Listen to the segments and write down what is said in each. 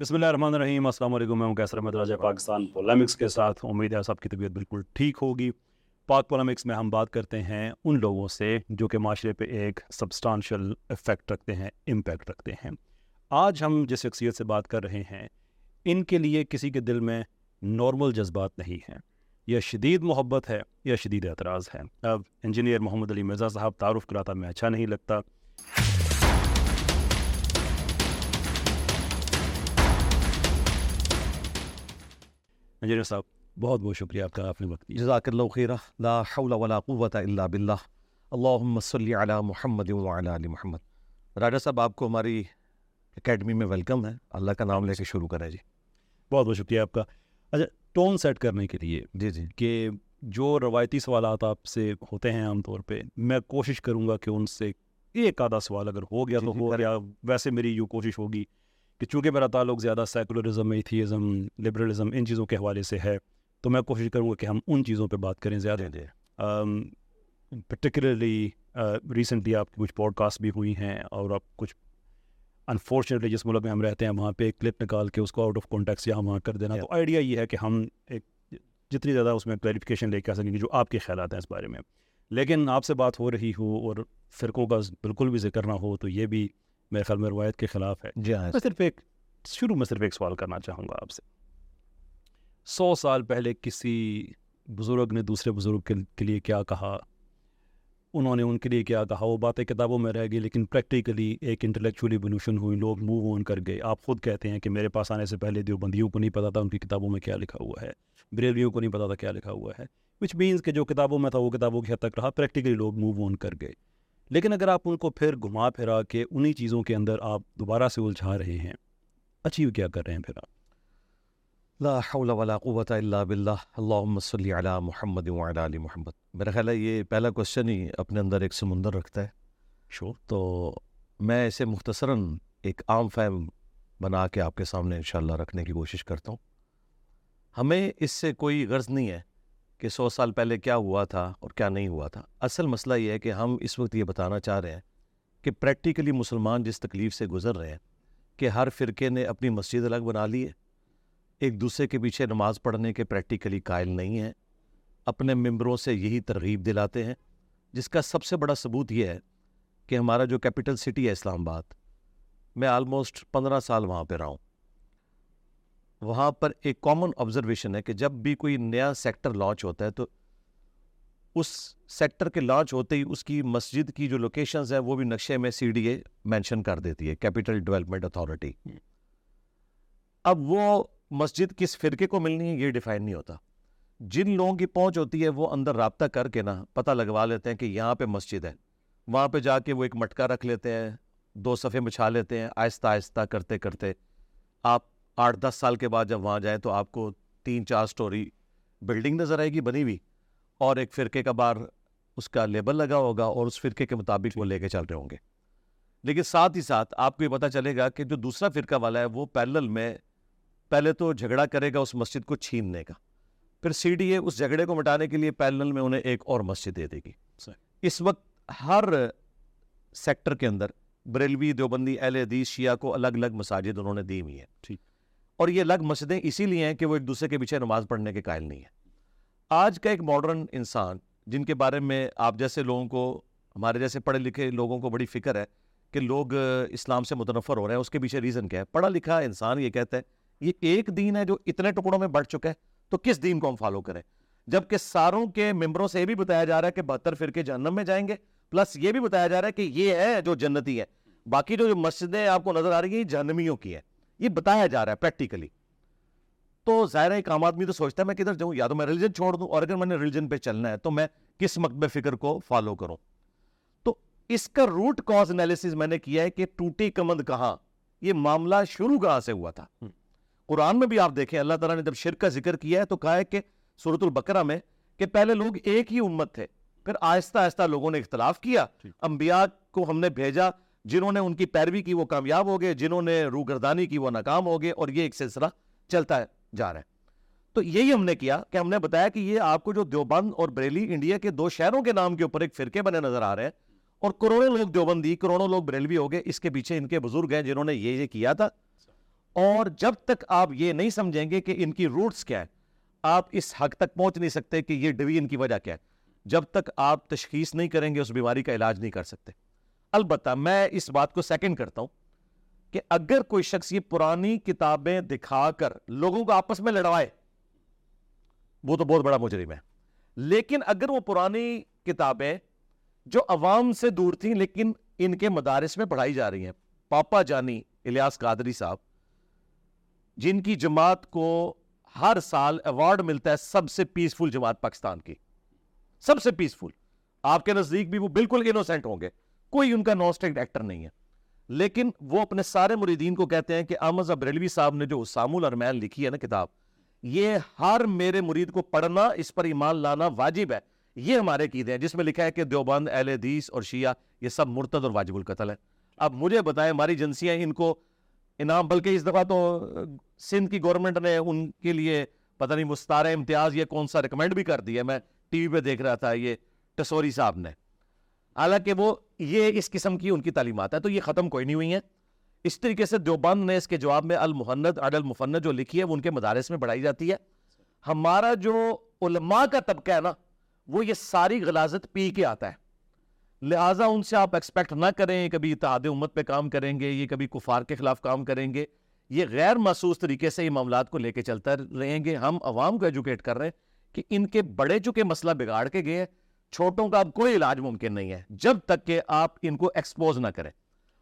بسم اللہ الرحمن الرحیم، السلام علیکم، میں ہوں کیسر احمد، راجہ پاکستان پولمکس کے ساتھ۔ امید ہے سب کی طبیعت بالکل ٹھیک ہوگی۔ پاک پولمکس میں ہم بات کرتے ہیں ان لوگوں سے جو کہ معاشرے پہ ایک سبسٹانشل افیکٹ رکھتے ہیں امپیکٹ رکھتے ہیں۔ آج ہم جس شخصیت سے بات کر رہے ہیں، ان کے لیے کسی کے دل میں نارمل جذبات نہیں ہیں۔ یا شدید محبت ہے یا شدید اعتراض ہے۔ اب انجینئر محمد علی مرزا صاحب تعارف کراتا میں اچھا نہیں لگتا۔ انجینئر صاحب بہت بہت شکریہ آپ کا آپ نے وقت جزاک اللہ خیر لا حول ولا قوت الا باللہ۔ اللہم صلی علی محمد وعلی علی محمد۔ راجہ صاحب آپ کو ہماری اکیڈمی میں ویلکم ہے۔ اللہ کا نام لے کے شروع کریں جی۔ بہت بہت شکریہ آپ کا۔ اچھا ٹون سیٹ کرنے کے لیے جی جی۔ کہ جو روایتی سوالات آپ سے ہوتے ہیں عام طور پہ میں کوشش کروں گا کہ ان سے ایک آدھا سوال اگر ہو گیا جی، تو جی، ہو گیا ویسے میری یوں کوشش ہوگی۔ کہ چونکہ میرا تعلق زیادہ سیکولرزم ایتھیزم لبرلزم ان چیزوں کے حوالے سے ہے تو میں کوشش کروں گا کہ ہم ان چیزوں پہ بات کریں زیادہ۔ جی، جی۔ پرٹیکولرلی ریسنٹلی آپ کی کچھ پوڈ کاسٹ بھی ہوئی ہیں اور آپ کچھ انفارچونیٹلی جس ملک میں ہم رہتے ہیں وہاں پہ ایک کلپ نکال کے اس کو آؤٹ آف کانٹیکس یا وہاں کر دینا۔ جی۔ تو آئیڈیا یہ ہے کہ ہم ایک جتنی زیادہ اس میں کلیریفیکیشن لے کے آ سکیں گے جو آپ کے خیالات ہیں اس بارے میں۔ لیکن آپ سے بات ہو رہی ہو اور فرقوں کا بالکل بھی ذکر نہ ہو تو یہ بھی میرے خیال میں روایت کے خلاف ہے۔ جی ہاں میں صرف ایک شروع میں صرف ایک سوال کرنا چاہوں گا آپ سے۔ سو سال پہلے کسی بزرگ نے دوسرے بزرگ کے لیے کیا کہا؟ انہوں نے ان کے لیے کیا کہا؟ وہ باتیں کتابوں میں رہ گئی لیکن پریکٹیکلی ایک انٹلیکچولی ایولیوشن ہوئی لوگ موو آن کر گئے۔ آپ خود کہتے ہیں کہ میرے پاس آنے سے پہلے دیوبندیوں کو نہیں پتا تھا ان کی کتابوں میں کیا لکھا ہوا ہے بریلویوں کو نہیں پتا تھا کیا لکھا ہوا ہے۔ وچ مینس کہ جو کتابوں میں تھا وہ کتابوں کی حد تک رہا۔ پریکٹیکلی لوگ موو آن کر گئے۔ لیکن اگر آپ ان کو پھر گھما پھرا کے انہی چیزوں کے اندر آپ دوبارہ سے الجھا رہے ہیں اچیو کیا کر رہے ہیں پھر آپ؟ لا حول ولا قوت الا باللہ اللہم صلی علی محمد وعلی علی محمد۔ میرا خیال ہے یہ پہلا کوشچن ہی اپنے اندر ایک سمندر رکھتا ہے۔ شور۔ تو میں اسے مختصراً ایک عام فہم بنا کے آپ کے سامنے انشاءاللہ رکھنے کی کوشش کرتا ہوں۔ ہمیں اس سے کوئی غرض نہیں ہے۔ کہ سو سال پہلے کیا ہوا تھا اور کیا نہیں ہوا تھا۔ اصل مسئلہ یہ ہے کہ ہم اس وقت یہ بتانا چاہ رہے ہیں کہ پریکٹیکلی مسلمان جس تکلیف سے گزر رہے ہیں کہ ہر فرقے نے اپنی مسجد الگ بنا لی ہے۔ ایک دوسرے کے پیچھے نماز پڑھنے کے پریکٹیکلی قائل نہیں ہیں۔ اپنے ممبروں سے یہی ترغیب دلاتے ہیں۔ جس کا سب سے بڑا ثبوت یہ ہے کہ ہمارا جو کیپٹل سٹی ہے اسلام آباد، میں آلموسٹ پندرہ سال وہاں پہ رہا ہوں۔ وہاں پر ایک کامن آبزرویشن ہے کہ جب بھی کوئی نیا سیکٹر لانچ ہوتا ہے تو اس سیکٹر کے لانچ ہوتے ہی اس کی مسجد کی جو لوکیشنز ہیں وہ بھی نقشے میں سی ڈی اے مینشن کر دیتی ہے کیپٹل ڈیولپمنٹ اتھارٹی اب وہ مسجد کس فرقے کو ملنی ہے یہ ڈیفائن نہیں ہوتا۔ جن لوگوں کی پہنچ ہوتی ہے وہ اندر رابطہ کر کے نا پتہ لگوا لیتے ہیں کہ یہاں پہ مسجد ہے۔ وہاں پہ جا کے وہ ایک مٹکا رکھ لیتے ہیں، دو صفحے بچھا لیتے ہیں، آہستہ آہستہ کرتے کرتے آپ آٹھ دس سال کے بعد جب وہاں جائیں تو آپ کو تین چار سٹوری بلڈنگ نظر آئے گی بنی ہوئی اور ایک فرقے کا بار اس کا لیبل لگا ہوگا اور اس فرقے کے مطابق وہ لے کے چل رہے ہوں گے۔ لیکن ساتھ ہی ساتھ آپ کو یہ پتہ چلے گا کہ جو دوسرا فرقہ والا ہے وہ پیرل میں پہلے تو جھگڑا کرے گا اس مسجد کو چھیننے کا پھر سی ڈی اے اس جھگڑے کو مٹانے کے لیے پیرل میں انہیں ایک اور مسجد دے دے گی۔ اس وقت ہر سیکٹر کے اندر بریلوی دیوبندی اہل حدیث شیعہ کو الگ الگ مساجد انہوں نے دی ہوئی ہیں۔ ٹھیک۔ اور یہ الگ مسجدیں اسی لیے ہیں کہ وہ ایک دوسرے کے پیچھے نماز پڑھنے کے قائل نہیں ہیں۔ آج کا ایک ماڈرن انسان جن کے بارے میں آپ جیسے لوگوں کو ہمارے جیسے پڑھے لکھے لوگوں کو بڑی فکر ہے کہ لوگ اسلام سے متنفر ہو رہے ہیں اس کے پیچھے ریزن کیا ہے؟ پڑھا لکھا انسان یہ کہتا ہے یہ ایک دین ہے جو اتنے ٹکڑوں میں بڑھ چکا ہے تو کس دین کو ہم فالو کریں؟ جبکہ ساروں کے ممبروں سے یہ بھی بتایا جا رہا ہے کہ بہتر فرقے جہنم میں جائیں گے پلس یہ بھی بتایا جا رہا ہے کہ یہ ہے جو جنتی ہے۔ باقی جو, جو مسجدیں آپ کو نظر آ رہی ہیں جہنمیوں کی ہیں یہ بتایا جا رہا ہے پریکٹیکلی تو ظاہر ہے ایک عام آدمی تو سوچتا ہے میں کدھر جاؤں یا تو میں ریلیجن چھوڑ دوں اور اگر میں نے ریلیجن پہ چلنا ہے تو میں کس مکتب فکر کو فالو کروں۔ تو اس کا روٹ کاز انالیسز میں نے کیا ہے کہ ٹوٹی کمند کہاں؟ یہ معاملہ شروع کہاں سے ہوا تھا؟ قرآن میں بھی آپ دیکھیں اللہ تعالیٰ نے جب شرک کا ذکر کیا ہے تو کہا ہے کہ صورت البقرہ میں کہ پہلے لوگ ایک ہی امت تھے پھر آہستہ آہستہ لوگوں نے اختلاف کیا۔ انبیاء کو ہم نے بھیجا جنہوں نے ان کی پیروی کی وہ کامیاب ہو گئے، جنہوں نے روگردانی کی وہ ناکام ہو گئے اور یہ ایک سلسلہ چلتا جا رہا ہے۔ تو یہی ہم نے کیا کہ ہم نے بتایا کہ یہ آپ کو جو دیوبند اور بریلی، انڈیا کے دو شہروں کے نام کے اوپر ایک فرقے بنے نظر آ رہے ہیں اور کروڑوں لوگ دیوبندی، کروڑوں لوگ بریلوی ہو گئے، اس کے پیچھے ان کے بزرگ ہیں جنہوں نے یہ یہ کیا تھا۔ اور جب تک آپ یہ نہیں سمجھیں گے کہ ان کی روٹس کیا ہے آپ اس حق تک پہنچ نہیں سکتے کہ یہ ڈوی ان کی وجہ کیا ہے۔ جب تک آپ تشخیص نہیں کریں گے، اس بیماری کا علاج نہیں کر سکتے۔ البتہ میں اس بات کو سیکنڈ کرتا ہوں کہ اگر کوئی شخص یہ پرانی کتابیں دکھا کر لوگوں کو آپس میں لڑوائے، وہ تو بہت بڑا مجرم ہے۔ لیکن اگر وہ پرانی کتابیں جو عوام سے دور تھیں لیکن ان کے مدارس میں پڑھائی جا رہی ہیں، پاپا جانی الیاس قادری صاحب، جن کی جماعت کو ہر سال ایوارڈ ملتا ہے سب سے پیسفل جماعت پاکستان کی۔ سب سے پیسفل آپ کے نزدیک بھی وہ بالکل انوسینٹ ہوں گے۔ کوئی ان کا نوسٹیکٹ ایکٹر نہیں ہے۔ لیکن وہ اپنے سارے مریدین کو کہتے ہیں کہ احمد بریلوی صاحب نے جو اسام الرمین لکھی ہے نا کتاب، یہ ہر میرے مرید کو پڑھنا، اس پر ایمان لانا واجب ہے۔ یہ ہمارے قیدے ہیں، جس میں لکھا ہے کہ دیوبند، اہل حدیث اور شیعہ، یہ سب مرتد اور واجب القتل ہے اب مجھے بتائیں، ہماری ایجنسیاں ان کو انعام، بلکہ اس دفعہ تو سندھ کی گورنمنٹ نے ان کے لیے پتہ نہیں مستار امتیاز یہ کون سا ریکمینڈ بھی کر دیا میں ٹی وی پہ دیکھ رہا تھا، یہ ٹسوری صاحب نے۔ حالانکہ وہ یہ اس قسم کی ان کی تعلیمات ہے تو یہ ختم کوئی نہیں ہوئی ہیں۔ اس طریقے سے دیوبند نے اس کے جواب میں المحند عد المفند جو لکھی ہے، وہ ان کے مدارس میں پڑھائی جاتی ہے۔ ہمارا جو علماء کا طبقہ ہے نا، وہ یہ ساری غلازت پی کے آتا ہے۔ لہٰذا ان سے آپ ایکسپیکٹ نہ کریں، کبھی اتحاد امت پہ کام کریں گے، یہ کبھی کفار کے خلاف کام کریں گے۔ یہ غیر محسوس طریقے سے یہ معاملات کو لے کے چلتا رہیں گے۔ ہم عوام کو ایجوکیٹ کر رہے ہیں کہ ان کے بڑے چکے مسئلہ بگاڑ کے گئے چھوٹوں کا اب کوئی علاج ممکن نہیں ہے، جب تک کہ آپ ان کو ایکسپوز نہ کریں۔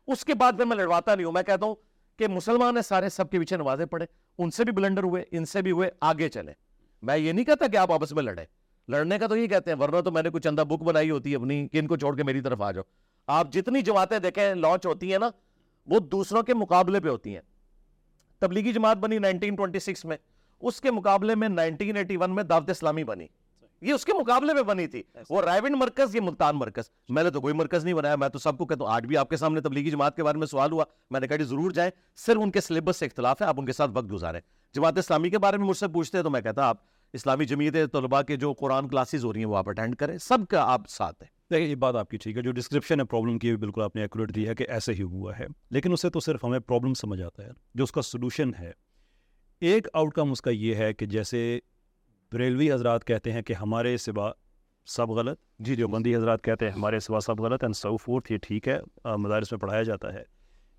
اس کے بعد میں لڑواتا نہیں ہوں۔ میں کہتا ہوں کہ مسلمان ہیں، سارے سب کے پیچھے نوازے پڑے ان سے بھی بلنڈر ہوئے، ان سے بھی ہوئے، آگے چلے میں یہ نہیں کہتا کہ آپ آپس میں لڑیں۔ لڑنے کا تو یہ کہتے ہیں، ورنہ تو میں نے کچھ چندہ بک بنائی ہوتی ہے اپنی، کہ ان کو چھوڑ کے میری طرف آ جاؤ۔ آپ جتنی جماعتیں دیکھیں لانچ ہوتی ہیں نا، وہ دوسروں کے مقابلے پہ ہوتی ہیں۔ تبلیغی جماعت بنی 1926 میں، اس کے مقابلے میں 1981 میں دعوت اسلامی بنی۔ یہ اس کے مقابلے میں بنی تھی۔ وہ رائیونڈ مرکز یہ ملتان مرکز۔ میں نے تو کوئی مرکز نہیں بنایا میں تو سب کو کہتا ہوں آج بھی آپ کے سامنے تبلیغی جماعت کے بارے میں سوال ہوا۔ میں نے کہا جی ضرور جائیں۔ صرف ان کے سلیبس سے اختلاف ہے آپ ان کے ساتھ وقت گزاریں۔ جماعت اسلامی کے بارے میں مجھ سے پوچھتے ہیں تو میں کہتا آپ اسلامی جمعیت طلباء کے جو قرآن کلاسز ہو رہی ہیں وہ آپ اٹینڈ کریں۔ سب کا آپ ساتھ ہیں۔ دیکھیں یہ بات آپ کی ٹھیک ہے۔ جو ڈسکرپشن ہے پرابلم کی بالکل آپ نے ایکوریٹ دی ہے کہ ایسے ہی ہوا ہے۔ لیکن اس سے تو صرف ہمیں پرابلم سمجھ آتا ہے۔ جو اس کا سلوشن ہے ایک آؤٹ کم اس کا یہ ہے کہ جیسے بریلوی حضرات کہتے ہیں کہ ہمارے سوا سب غلط۔ جی جو بندی حضرات کہتے ہیں ہمارے سوا سب غلط اینڈ سو فورتھ یہ ٹھیک ہے مدارس میں پڑھایا جاتا ہے۔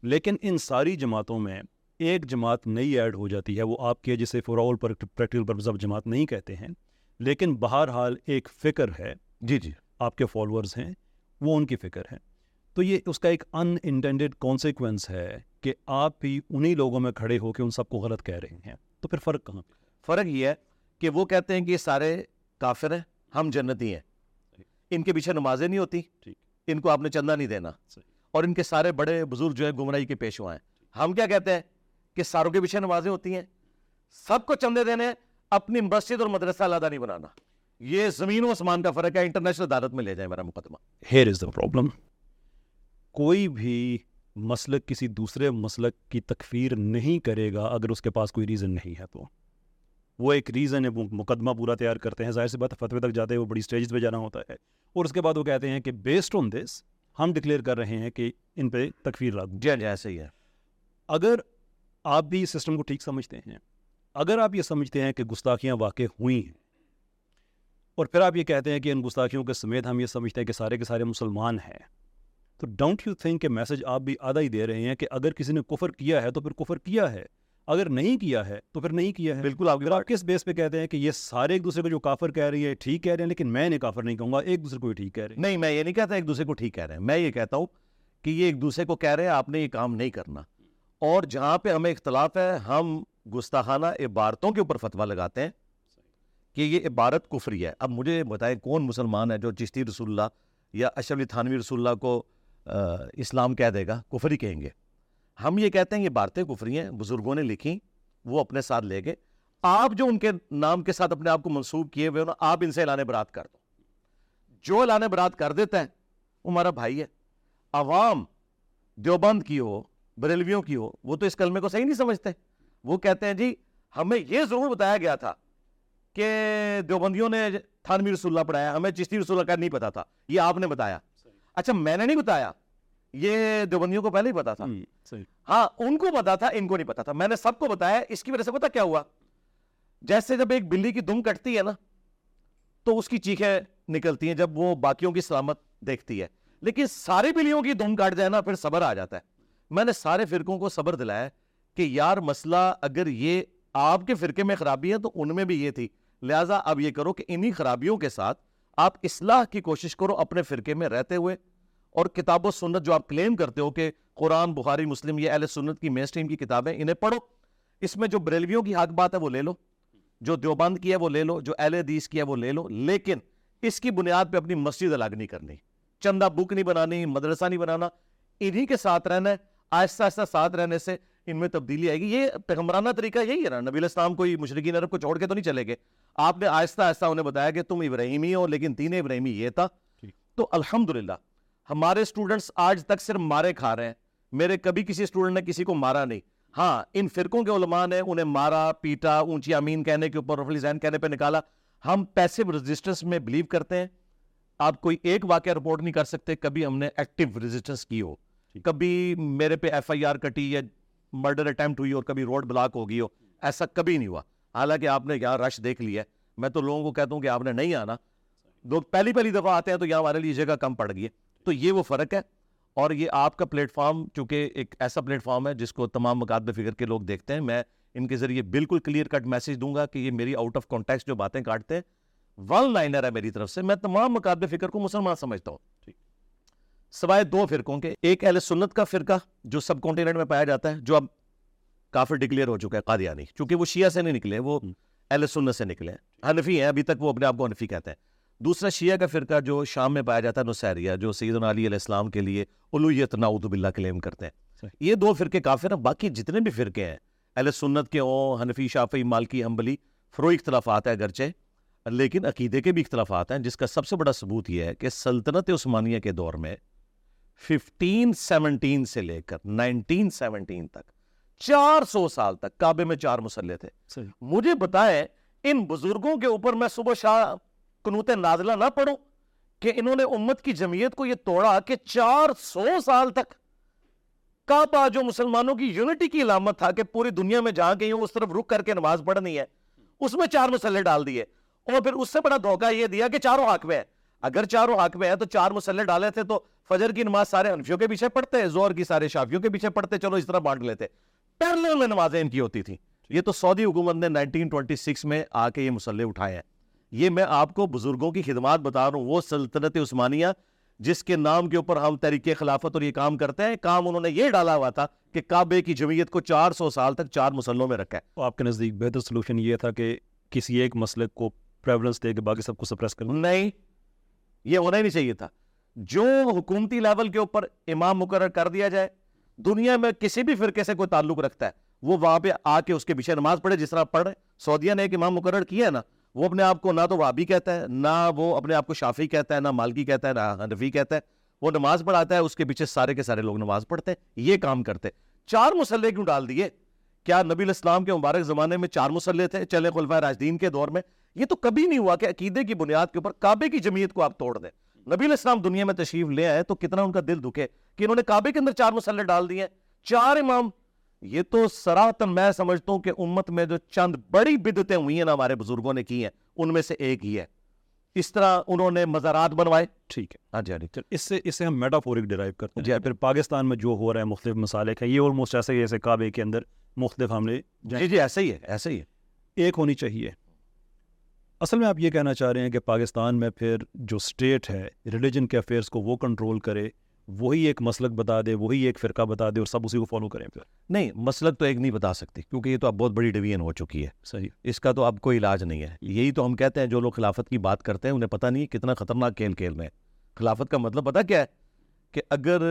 لیکن ان ساری جماعتوں میں ایک جماعت نئی ایڈ ہو جاتی ہے وہ آپ کے جسے for all practical purpose of جماعت نہیں کہتے ہیں۔ لیکن بہرحال ایک فکر ہے۔ جی جی۔ آپ کے فالورز ہیں وہ ان کی فکر ہے۔ تو یہ اس کا ایک ان انٹینڈیڈ کانسیکوینس ہے کہ آپ بھی انہی لوگوں میں کھڑے ہو کے ان سب کو غلط کہہ رہے ہیں۔ تو پھر فرق کہاں؟ فرق یہ ہے کہ وہ کہتے ہیں کہ یہ سارے کافر ہیں ہم جنتی ہیں۔ ان کے پیچھے نمازیں نہیں ہوتی ان کو آپ نے چندہ نہیں دینا۔ اور ان کے سارے بڑے بزرگ جو ہیں گمراہی کے پیشوا ہیں۔ ہم کیا کہتے ہیں کہ ساروں کے پیچھے نمازیں ہوتی ہیں؟ سب کو چندے دینے اپنی مسجد اور مدرسہ علیحدہ نہیں بنانا۔ یہ زمین و آسمان کا فرق ہے انٹرنیشنل عدالت میں لے جائیں میرا مقدمہ۔ ہیئر از دا پرابلم کوئی بھی مسلک کسی دوسرے مسلک کی تکفیر نہیں کرے گا اگر اس کے پاس کوئی ریزن نہیں ہے تو۔ وہ ایک ریزن ہے مقدمہ پورا تیار کرتے ہیں۔ ظاہر سی بات فتوے تک جاتے ہیں وہ بڑی اسٹیجز پہ جانا ہوتا ہے۔ اور اس کے بعد وہ کہتے ہیں کہ بیسڈ آن دس ہم ڈکلیئر کر رہے ہیں کہ ان پہ تکفیر لاگو جی ہاں ایسے ہی ہے۔ اگر آپ بھی اس سسٹم کو ٹھیک سمجھتے ہیں اگر آپ یہ سمجھتے ہیں کہ گستاخیاں واقع ہوئی ہیں اور پھر آپ یہ کہتے ہیں کہ ان گستاخیوں کے سمیت ہم یہ سمجھتے ہیں کہ سارے کے سارے مسلمان ہیں تو ڈونٹ یو تھنک کہ میسج آپ بھی آدھا ہی دے رہے ہیں کہ اگر کسی نے کفر کیا ہے تو پھر کفر کیا ہے؟ اگر نہیں کیا ہے تو پھر نہیں کیا ہے۔ بالکل آپ آپ کس بیس پہ کہتے ہیں کہ یہ سارے ایک دوسرے کو جو کافر کہہ رہی ہے ٹھیک کہہ رہے ہیں لیکن میں نے کافر نہیں کہوں گا ایک دوسرے کو ٹھیک کہہ رہے ہیں۔ نہیں میں یہ نہیں کہتا ایک دوسرے کو ٹھیک کہہ رہے ہیں۔ میں یہ کہتا ہوں کہ یہ ایک دوسرے کو کہہ رہے ہیں آپ نے یہ کام نہیں کرنا۔ اور جہاں پہ ہمیں اختلاف ہے ہم گستاخانہ عبارتوں کے اوپر فتویٰ لگاتے ہیں کہ یہ عبارت کفری ہے۔ اب مجھے بتائیں کون مسلمان ہے جو چشتی رسول اللہ یا اشرف تھانوی رسول اللہ کو اسلام کہہ دے گا؟ کفری کہیں گے؟ ہم یہ کہتے ہیں یہ عبارتیں کفری ہیں، بزرگوں نے لکھی، وہ اپنے ساتھ لے گئے۔ آپ جو ان کے نام کے ساتھ اپنے آپ کو منسوخ کیے ہوئے آپ ان سے اعلان برات کر دو۔ جو اعلان برات کر دیتا ہے وہ ہمارا بھائی ہے۔ عوام دیوبند کی ہو، بریلویوں کی ہو، وہ تو اس کلمے کو صحیح نہیں سمجھتے۔ وہ کہتے ہیں جی ہمیں یہ ضرور بتایا گیا تھا کہ دیوبندیوں نے تھانوی رسول اللہ پڑھایا، ہمیں چشتی رسول اللہ کا نہیں پتا تھا۔ یہ آپ نے بتایا۔ اچھا میں نے نہیں بتایا۔ یہ دیوبندیوں کو پہلے ہی پتا تھا۔ صحیح۔ ہاں ان کو پتا تھا ان کو نہیں پتا تھا۔ میں نے سب کو بتایا اس کی وجہ سے پتا کیا ہوا؟ جیسے جب ایک بلی کی دم کٹتی ہے نا تو اس کی چیخیں نکلتی ہیں جب وہ باقیوں کی سلامت دیکھتی ہے۔ لیکن ساری بلیوں کی دم کٹ جائے نا پھر صبر آ جاتا ہے۔ میں نے سارے فرقوں کو صبر دلایا کہ یار مسئلہ اگر یہ آپ کے فرقے میں خرابی ہے تو ان میں بھی یہ تھی۔ لہٰذا اب یہ کرو کہ انہی خرابیوں کے ساتھ آپ اصلاح کی کوشش کرو اپنے فرقے میں رہتے ہوئے۔ اور کتاب و سنت جو آپ کلیم کرتے ہو کہ قرآن بخاری مسلم یہ اہل سنت کی مین سٹریم کی کتابیں انہیں پڑھو۔ اس میں جو بریلویوں کی حق بات ہے وہ لے لو جو دیوبند کی ہے وہ لے لو جو اہل حدیث کی ہے وہ لے لو لیکن اس کی بنیاد پہ اپنی مسجد الگ نہیں کرنی۔ چندہ بک نہیں بنانی مدرسہ نہیں بنانا انہی کے ساتھ رہنا ہے۔ آہستہ آہستہ ساتھ رہنے سے ان میں تبدیلی آئے گی۔ یہ پیغمبرانہ طریقہ یہی ہے نا۔ نبی علیہ السلام کوئی مشرقین عرب کو چھوڑ کے تو نہیں چلے گئے۔ آپ نے آہستہ آہستہ انہیں بتایا کہ تم ابراہیمی ہو لیکن تین ابراہیمی یہ تھا۔ تو الحمدللہ ہمارے اسٹوڈنٹس آج تک صرف مارے کھا رہے ہیں۔ میرے کبھی کسی اسٹوڈنٹ نے کسی کو مارا نہیں۔ ہاں ان فرقوں کے علماء نے انہیں مارا پیٹا اونچی امین کہنے کے اوپر رفلی زین کہنے پہ نکالا۔ ہم پیسو ریزسٹنس میں بلیو کرتے ہیں۔ آپ کوئی ایک واقعہ رپورٹ نہیں کر سکتے کبھی ہم نے ایکٹیو ریزسٹنس کی ہو۔ کبھی میرے پہ ایف آئی آر کٹی یا مرڈر اٹیمپٹ ہوئی اور کبھی روڈ بلاک ہو گئی ہو۔ ایسا کبھی نہیں ہوا۔ حالانکہ آپ نے یہاں رش دیکھ لیا ہے۔ میں تو لوگوں کو کہتا ہوں کہ آپ نے نہیں آنا۔ لوگ پہلی پہلی دفعہ آتے ہیں تو یہاں ہمارے لیے جگہ کم پڑ گئی ہے۔ تو یہ وہ فرق ہے اور یہ آپ کا پلیٹ فارم چونکہ ایک ایسا پلیٹ فارم ہے جس کو تمام مقابلے فکر کے لوگ دیکھتے ہیں میں ان کے ذریعے بالکل کلیئر کٹ میسج دوں گا کہ یہ میری آؤٹ آف کانٹیکس جو باتیں کاٹتے ہیں ون لائنر ہے میری طرف سے میں تمام مقابلے فکر کو مسلمان سمجھتا ہوں۔ سوائے دو فرقوں کے ایک اہل سنت کا فرقہ جو سب کانٹیننٹ میں پایا جاتا ہے جو اب کافر ڈکلیئر ہو چکا ہے قادیانی چونکہ وہ شیعہ سے نہیں نکلے وہ۔ اہل سنت سے نکلے ہیں حنفی ہیں ابھی تک وہ اپنے آپ کو حنفی کہتے ہیں دوسرا شیعہ کا فرقہ جو شام میں پایا جاتا ہے نصیریہ جو سیدنا علی علیہ السلام کے لیے الویت نعوذ باللہ کلیم کرتے ہیں۔ یہ دو فرقے کافر ہیں باقی جتنے بھی فرقے ہیں اہل سنت کے ہوں حنفی شافعی مالکی حنبلی فروئی اختلافات ہیں اگرچہ لیکن عقیدے کے بھی اختلافات ہیں جس کا سب سے بڑا ثبوت یہ ہے کہ سلطنت عثمانیہ کے دور میں ففٹین سیونٹین سے لے کر نائنٹین سیونٹین تک چار سو سال تک کعبے میں چار مسلح تھے۔ مجھے بتائیں ان بزرگوں کے اوپر میں صبح شاہ قنوت نازلہ نہ پڑھوں کہ انہوں نے امت کی جمعیت کو یہ توڑا کہ چار سو سال تک کعبہ جو مسلمانوں کی یونٹی کی علامت تھا کہ پوری دنیا میں جہاں گئی ہوں اس طرف رک کر کے نماز پڑھنی ہے۔ اس میں چار مسلح ڈال دیے۔ اور پھر اس سے بڑا دھوکہ یہ دیا کہ چاروں حق میں ہے اگر چاروں حق میں ہے تو چار مسلح ڈالے تھے تو فجر کی نماز سارے انفیوں کے پیچھے پڑھتے زور کی سارے شافیوں کے پیچھے پڑھتے، چلو اس طرح بانٹ لیتے۔ پیرلل میں نمازیں ان کی ہوتی تھیں۔ یہ تو سعودی حکومت نے 1926 میں آ کے یہ مسلح اٹھائے ہیں۔ یہ میں آپ کو بزرگوں کی خدمات بتا رہا ہوں وہ سلطنت عثمانیہ جس کے نام کے اوپر ہم تحریک خلافت اور یہ کام کرتے ہیں کام انہوں نے یہ ڈالا ہوا تھا کہ کعبے کی جمعیت کو چار سو سال تک چار مسلوں میں رکھا ہے۔ آپ کے نزدیک بہتر سلوشن یہ تھا کہ کسی ایک مسئلے کو پریولنس دے کے باقی سب کو سپریس کرنا نہیں یہ ہونا ہی نہیں چاہیے تھا۔ جو حکومتی لیول کے اوپر امام مقرر کر دیا جائے دنیا میں کسی بھی فرقے سے کوئی تعلق رکھتا ہے وہ وہاں پہ آ کے اس کے پیچھے نماز پڑھے جس طرح پڑھ رہے سعودیہ نے ایک امام مقرر کیا ہے نا وہ اپنے آپ کو نہ تو وابی کہتا ہے، نہ وہ اپنے آپ کو شافی کہتا ہے، نہ مالکی کہتا ہے، نہ حنفی کہتا ہے۔ وہ نماز پڑھاتا ہے، اس کے پیچھے سارے کے سارے لوگ نماز پڑھتے ہیں۔ یہ کام کرتے چار مسلح کیوں ڈال دیے؟ کیا نبی الاسلام کے مبارک زمانے میں چار مسلح تھے؟ چلے خلفۂ راجدین کے دور میں۔ یہ تو کبھی نہیں ہوا کہ عقیدے کی بنیاد کے اوپر کعبے کی جمعیت کو آپ توڑ دیں۔ نبی الاسلام دنیا میں تشریف لے آئے تو کتنا ان کا دل دکھے کہ انہوں نے کعبے کے اندر چار مسلح ڈال دیے چار امام یہ تو سراہتن میں سمجھتا ہوں کہ امت میں جو چند بڑی بدتیں ہوئی ہیں نا ہمارے بزرگوں نے کی ہیں ان میں سے ایک ہی ہے۔ اس طرح انہوں نے مزارات بنوائے۔ ٹھیک ہے۔ ہاں جی ہاں جی۔ اس سے اس سے ہم میٹافورک ڈرائیو کرتے جی، ہیں۔ پھر پاکستان میں جو ہو رہا ہے مختلف مسالک ہیں یہ آلموسٹ ایسے ہی جیسے کعبے کے اندر مختلف حملے جی جی ایسا ہی ہے ایسا ہی ہے۔ ایک ہونی چاہیے۔ اصل میں آپ یہ کہنا چاہ رہے ہیں کہ پاکستان میں پھر جو اسٹیٹ ہے ریلیجن کے افیئرس کو وہ کنٹرول کرے۔ وہی ایک مسلک بتا دے وہی ایک فرقہ بتا دے اور سب اسی کو فالو کریں۔ پھر نہیں مسلک تو ایک نہیں بتا سکتی کیونکہ یہ تو اب بہت بڑی ڈویژن ہو چکی ہے۔ صحیح۔ اس کا تو اب کوئی علاج نہیں ہے۔ یہی تو ہم کہتے ہیں جو لوگ خلافت کی بات کرتے ہیں انہیں پتہ نہیں کتنا خطرناک کھیل کھیل رہے ہیں۔ خلافت کا مطلب پتہ کیا ہے؟ کہ اگر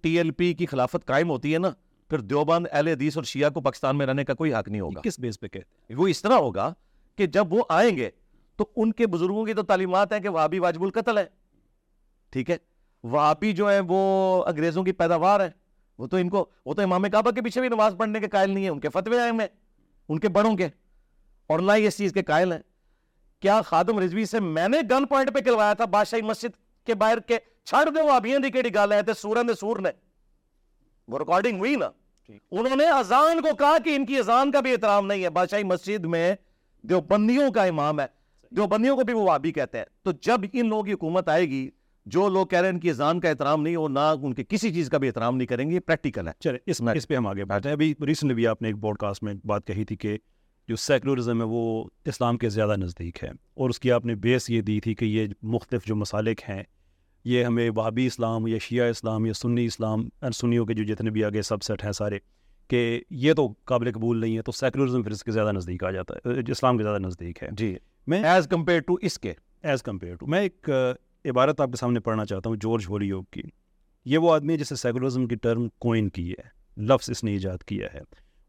ٹی ایل پی کی خلافت قائم ہوتی ہے نا پھر دیوبند اہل حدیث اور شیعہ کو پاکستان میں رہنے کا کوئی حق نہیں ہوگا۔ کس بیس پہ کہتے وہ اس طرح ہوگا کہ جب وہ آئیں گے تو ان کے بزرگوں کی تو تعلیمات ہیں کہ وہابی واجب القتل ہے۔ ٹھیک ہے؟ وہابی جو ہے وہ انگریزوں کی پیداوار ہے وہ تو ان کو وہ تو امام کعبہ کے پیچھے بھی نماز پڑھنے کے قائل نہیں ہے ان کے فتوے آئے میں ان کے بڑوں کے۔ اور نہ ہی اس چیز کے قائل ہیں۔ کیا خادم رضوی سے میں نے گن پوائنٹ پہ کلوایا تھا بادشاہی مسجد کے باہر کے؟ چھڑ دے وہ ابھی دی کیڑی گل ہے تے سورن دے سور نے۔ وہ ریکارڈنگ ہوئی نا۔ انہوں نے اذان کو کہا کہ ان کی اذان کا بھی احترام نہیں ہے۔ بادشاہی مسجد میں دیوبندیوں کا امام ہے۔ دیوبندیوں کو بھی وہ وابی کہتے ہیں۔ تو جب ان لوگوں کی حکومت آئے گی جو لوگ کہہ رہے ہیں ان کی اذان کا احترام نہیں وہ نہ ان کے کسی چیز کا بھی احترام نہیں کریں گے یہ پریکٹیکل ہے۔ چلے اس میں- اس پہ ہم آگے بڑھتے ہیں۔ ابھی ریسنٹلی بھی آپ نے ایک بوڈ کاسٹ میں بات کہی تھی کہ جو سیکولرزم ہے وہ اسلام کے زیادہ نزدیک ہے اور اس کی آپ نے بیس یہ دی تھی کہ یہ مختلف جو مسالک ہیں یہ ہمیں وہابی اسلام یا شیعہ اسلام یا سنی اسلام اور سنیوں کے جو جتنے بھی آگے سب سیٹ ہیں سارے کہ یہ تو قابل قبول نہیں ہے تو سیکولرزم پھر اس کے زیادہ نزدیک آ جاتا ہے اسلام کے زیادہ نزدیک ہے۔ جی۔ میں ایز کمپیئر ٹو اس کے۔ ایز کمپیئر ٹو میں ایک عبارت آپ کے سامنے پڑھنا چاہتا ہوں جارج ہولیوگ کی۔ یہ وہ آدمی ہے جسے سیکولرزم کی ٹرم کوئن کی ہے، لفظ اس نے ایجاد کیا ہے۔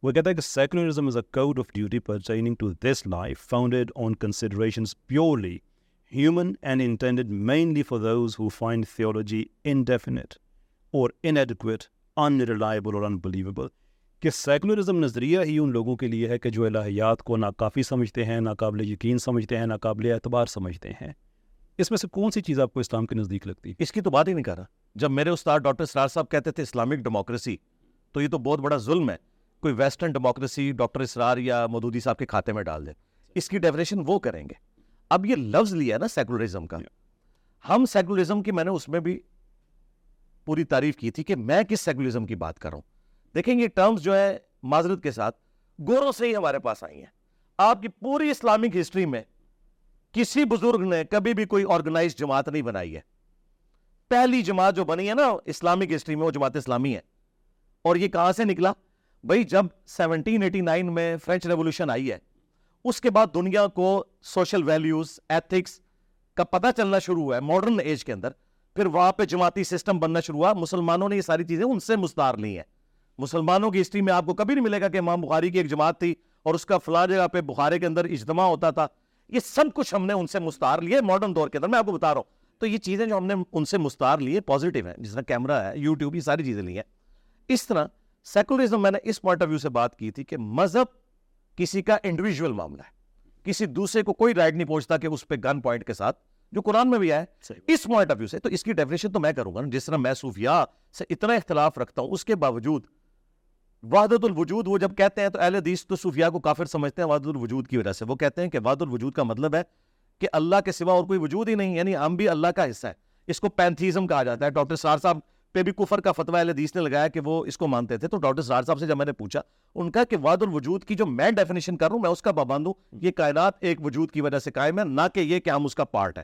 وہ کہتا ہے کہ secularism is a code of duty pertaining to this life founded on considerations purely human and intended mainly for those who find theology indefinite or inadequate unreliable or unbelievable کہ سیکولرزم نظریہ ہی ان لوگوں کے لیے ہے کہ جو الہیات کو ناکافی سمجھتے ہیں، ناقابل یقین سمجھتے ہیں، ناقابل اعتبار سمجھتے ہیں۔ اس میں سے کون سی چیز آپ کو اسلام کے نزدیک لگتی؟ ہے اس کی تو بات ہی نہیں کر رہا۔ جب میرے استاد ڈاکٹر سرار صاحب کہتے تھے اسلامک ڈیموکریسی تو یہ تو بہت بڑا ظلم ہے۔ کوئی ویسٹرن ڈیموکریسی ڈاکٹر اسرار یا مودودی صاحب کے کھاتے میں ڈال دے۔ اس کی ڈیفینیشن وہ کریں گے۔ اب یہ لفظ لیا ہے نا سیکولرزم کا۔ ہم سیکولرزم کی میں نے اس میں بھی پوری تعریف کی تھی کہ میں کس سیکولرزم کی بات کر رہا ہوں۔ دیکھیں یہ ٹرمز جو ہے معذرت کے ساتھ گوروں سے ہی ہمارے پاس آئی ہیں۔ آپ کی پوری اسلامک ہسٹری میں کسی بزرگ نے کبھی بھی کوئی آرگنائز جماعت نہیں بنائی ہے۔ پہلی جماعت جو بنی ہے نا اسلامک ہسٹری میں وہ جماعت اسلامی ہے۔ اور یہ کہاں سے نکلا؟ بھائی، جب سیونٹین ایٹی نائن میں فرینچ ریولوشن آئی ہے، اس کے بعد دنیا کو سوشل ویلیوز ایتھکس کا پتہ چلنا شروع ہوا ہے۔ ماڈرن ایج کے اندر پھر وہاں پہ جماعتی سسٹم بننا شروع ہوا۔ مسلمانوں نے یہ ساری چیزیں ان سے مستار لی ہیں۔ مسلمانوں کی ہسٹری میں آپ کو کبھی نہیں ملے گا کہ امام بخاری کی ایک جماعت تھی اور اس کا فلاں جگہ پہ بخارے کے اندر اجتماع ہوتا تھا۔ یہ سب کچھ ہم نے ان سے مستار لیے ماڈرن دور کے اندر میں آپ کو بتا رہا ہوں۔ تو یہ چیزیں جو ہم نے ان سے مستار لیے پازیٹیو ہیں جس طرح کیمرہ ہے یوٹیوب یہ ساری چیزیں لی ہیں۔ اس طرح سیکولرزم میں نے اس پوائنٹ آف ویو سے بات کی تھی کہ مذہب کسی کا انڈیویجول معاملہ ہے۔ کسی دوسرے کو کوئی رائٹ نہیں پہنچتا کہ اس پہ گن پوائنٹ کے ساتھ جو قرآن میں بھی ہے۔ اس پوائنٹ آف ویو سے تو اس کی ڈیفینیشن تو میں کروں گا جس طرح میں صوفیاء سے اتنا اختلاف رکھتا ہوں اس کے باوجود وحدت الوجود وہ جب کہتے ہیں تو اہل حدیث تو صوفیاء کو کافر سمجھتے ہیں وحدت الوجود کی وجہ سے۔ وہ کہتے ہیں کہ وحدت الوجود کا مطلب ہے کہ اللہ کے سوا اور کوئی وجود ہی نہیں یعنی ہم بھی اللہ کا حصہ ہے اس کو پینتھیزم کہا جاتا ہے۔ ڈاکٹر سار صاحب پہ بھی کفر کا فتویٰ اہل حدیث نے لگایا کہ وہ اس کو مانتے تھے۔ تو ڈاکٹر سار صاحب سے جب میں نے پوچھا ان کا کہ وحدت الوجود کی جو میں ڈیفینیشن کر رہا ہوں میں اس کا پابند ہوں۔ یہ کائنات ایک وجود کی وجہ سے قائم ہے نہ کہ یہ کہ ہم اس کا پارٹ ہے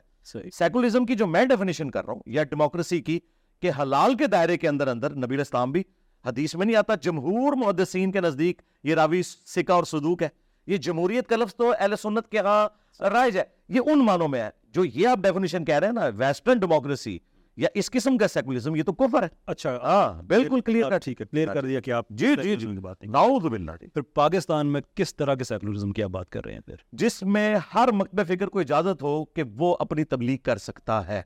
سیکولرزم کی جو میں ڈیفینیشن کر رہا ہوں یا ڈیموکریسی کی کہ حلال کے دائرے کے اندر اندر نبی اسلام بھی حدیث میں نہیں آتا جمہور محدثین کے نزدیک یہ راوی سکہ اور صدوق ہے۔ یہ جمہوریت کا لفظ تو اہل سنت کے ہاں رائج ہے۔ یہ ان معنوں میں ہے جو یہ آپ ڈیفینیشن کہہ رہے ہیں نا ویسٹرن ڈیموکریسی یا اس قسم کا سیکولرزم یہ تو کفر ہے۔ اچھا ہاں بالکل کلیئر ٹھیک ہے کلیئر کر دیا کہ آپ جی جی جی۔ بات نعوذ باللہ۔ پھر پاکستان میں کس طرح کے سیکولرزم کی آپ بات کر رہے ہیں پھر؟ جس میں ہر مکتب فکر کو اجازت ہو کہ وہ اپنی تبلیغ کر سکتا ہے۔